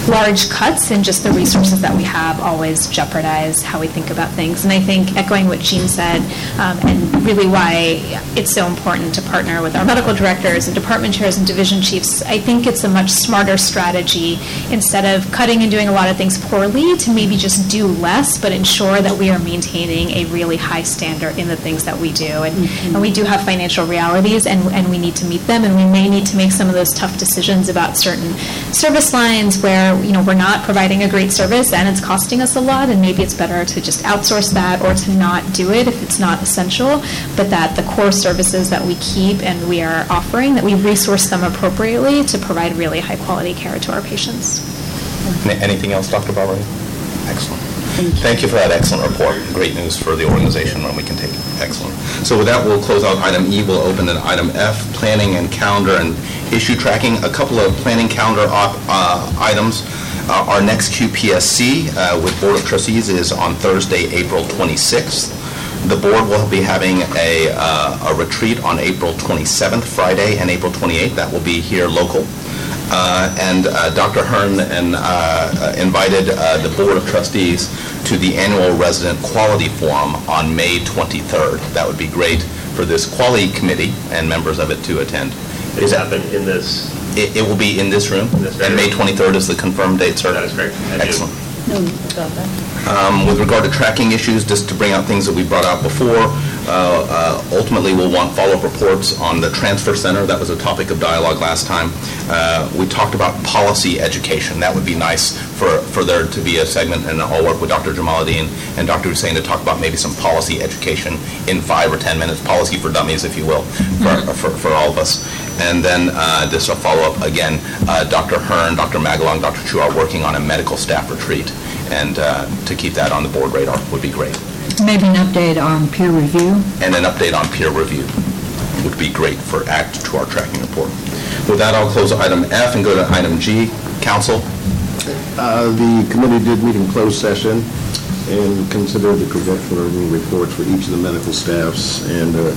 large cuts in just the resources that we have always jeopardize how we think about things. And I think echoing what Jean said, um, and really why it's so important to partner with our medical directors and department chairs and division chiefs, I think it's a much smarter strategy instead of cutting and doing a lot of things poorly to maybe just do less, but ensure that we are maintaining a really high standard in the things that we do. And, and we do have financial realities, and, and we need to meet them, and we may need to make some of those tough decisions about certain service lines where, you know, we're not providing a great service and it's costing us a lot, and maybe it's better to just outsource that or to not do it if it's not essential, but that the core services that we keep and we are offering, that we resource them appropriately to provide really high-quality care to our patients. Anything else, Dr. Babaria? Excellent. Thank you for that excellent report. Great news for the organization when we can take. Excellent. So with that, we'll close out item E. We'll open then item F, planning and calendar and issue tracking. A couple of planning calendar op- uh, items. Uh, Our next QPSC uh, with Board of Trustees is on Thursday, April 26th. The board will be having a uh, a retreat on April 27th, Friday, and April 28th. That will be here local. Uh, And uh, Dr. Hearn and, uh, invited uh, the Board of Trustees to the annual Resident Quality Forum on May 23rd. That would be great for this quality committee and members of it to attend. It happen in this? It it will be in this room, and May 23rd is the confirmed date, sir. That is correct. Excellent. Um, With regard to tracking issues, just to bring out things that we brought out before, uh, uh, ultimately, we'll want follow-up reports on the transfer center. That was a topic of dialogue last time. Uh, We talked about policy education. That would be nice for for there to be a segment, and I'll work with Dr. Jamaluddin and Dr. Hussein to talk about maybe some policy education in five or 10 minutes, policy for dummies, if you will, for for for all of us. And then uh, just a follow-up, again, uh, Dr. Hearn, Dr. Magalong, Dr. Chu are working on a medical staff retreat, and uh, to keep that on the board radar would be great. Maybe an update on peer review? And an update on peer review would be great for act to our tracking report. With that, I'll close item F and go to item G. Council? Uh, The committee did meet in closed session and considered the credentialing reports for each of the medical staffs and uh,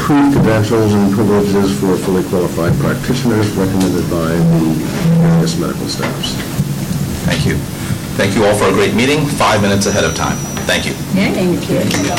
approved credentials and privileges for fully qualified practitioners recommended by the various medical staffs. Thank you. Thank you all for a great meeting, five minutes ahead of time. Thank you. Thank you.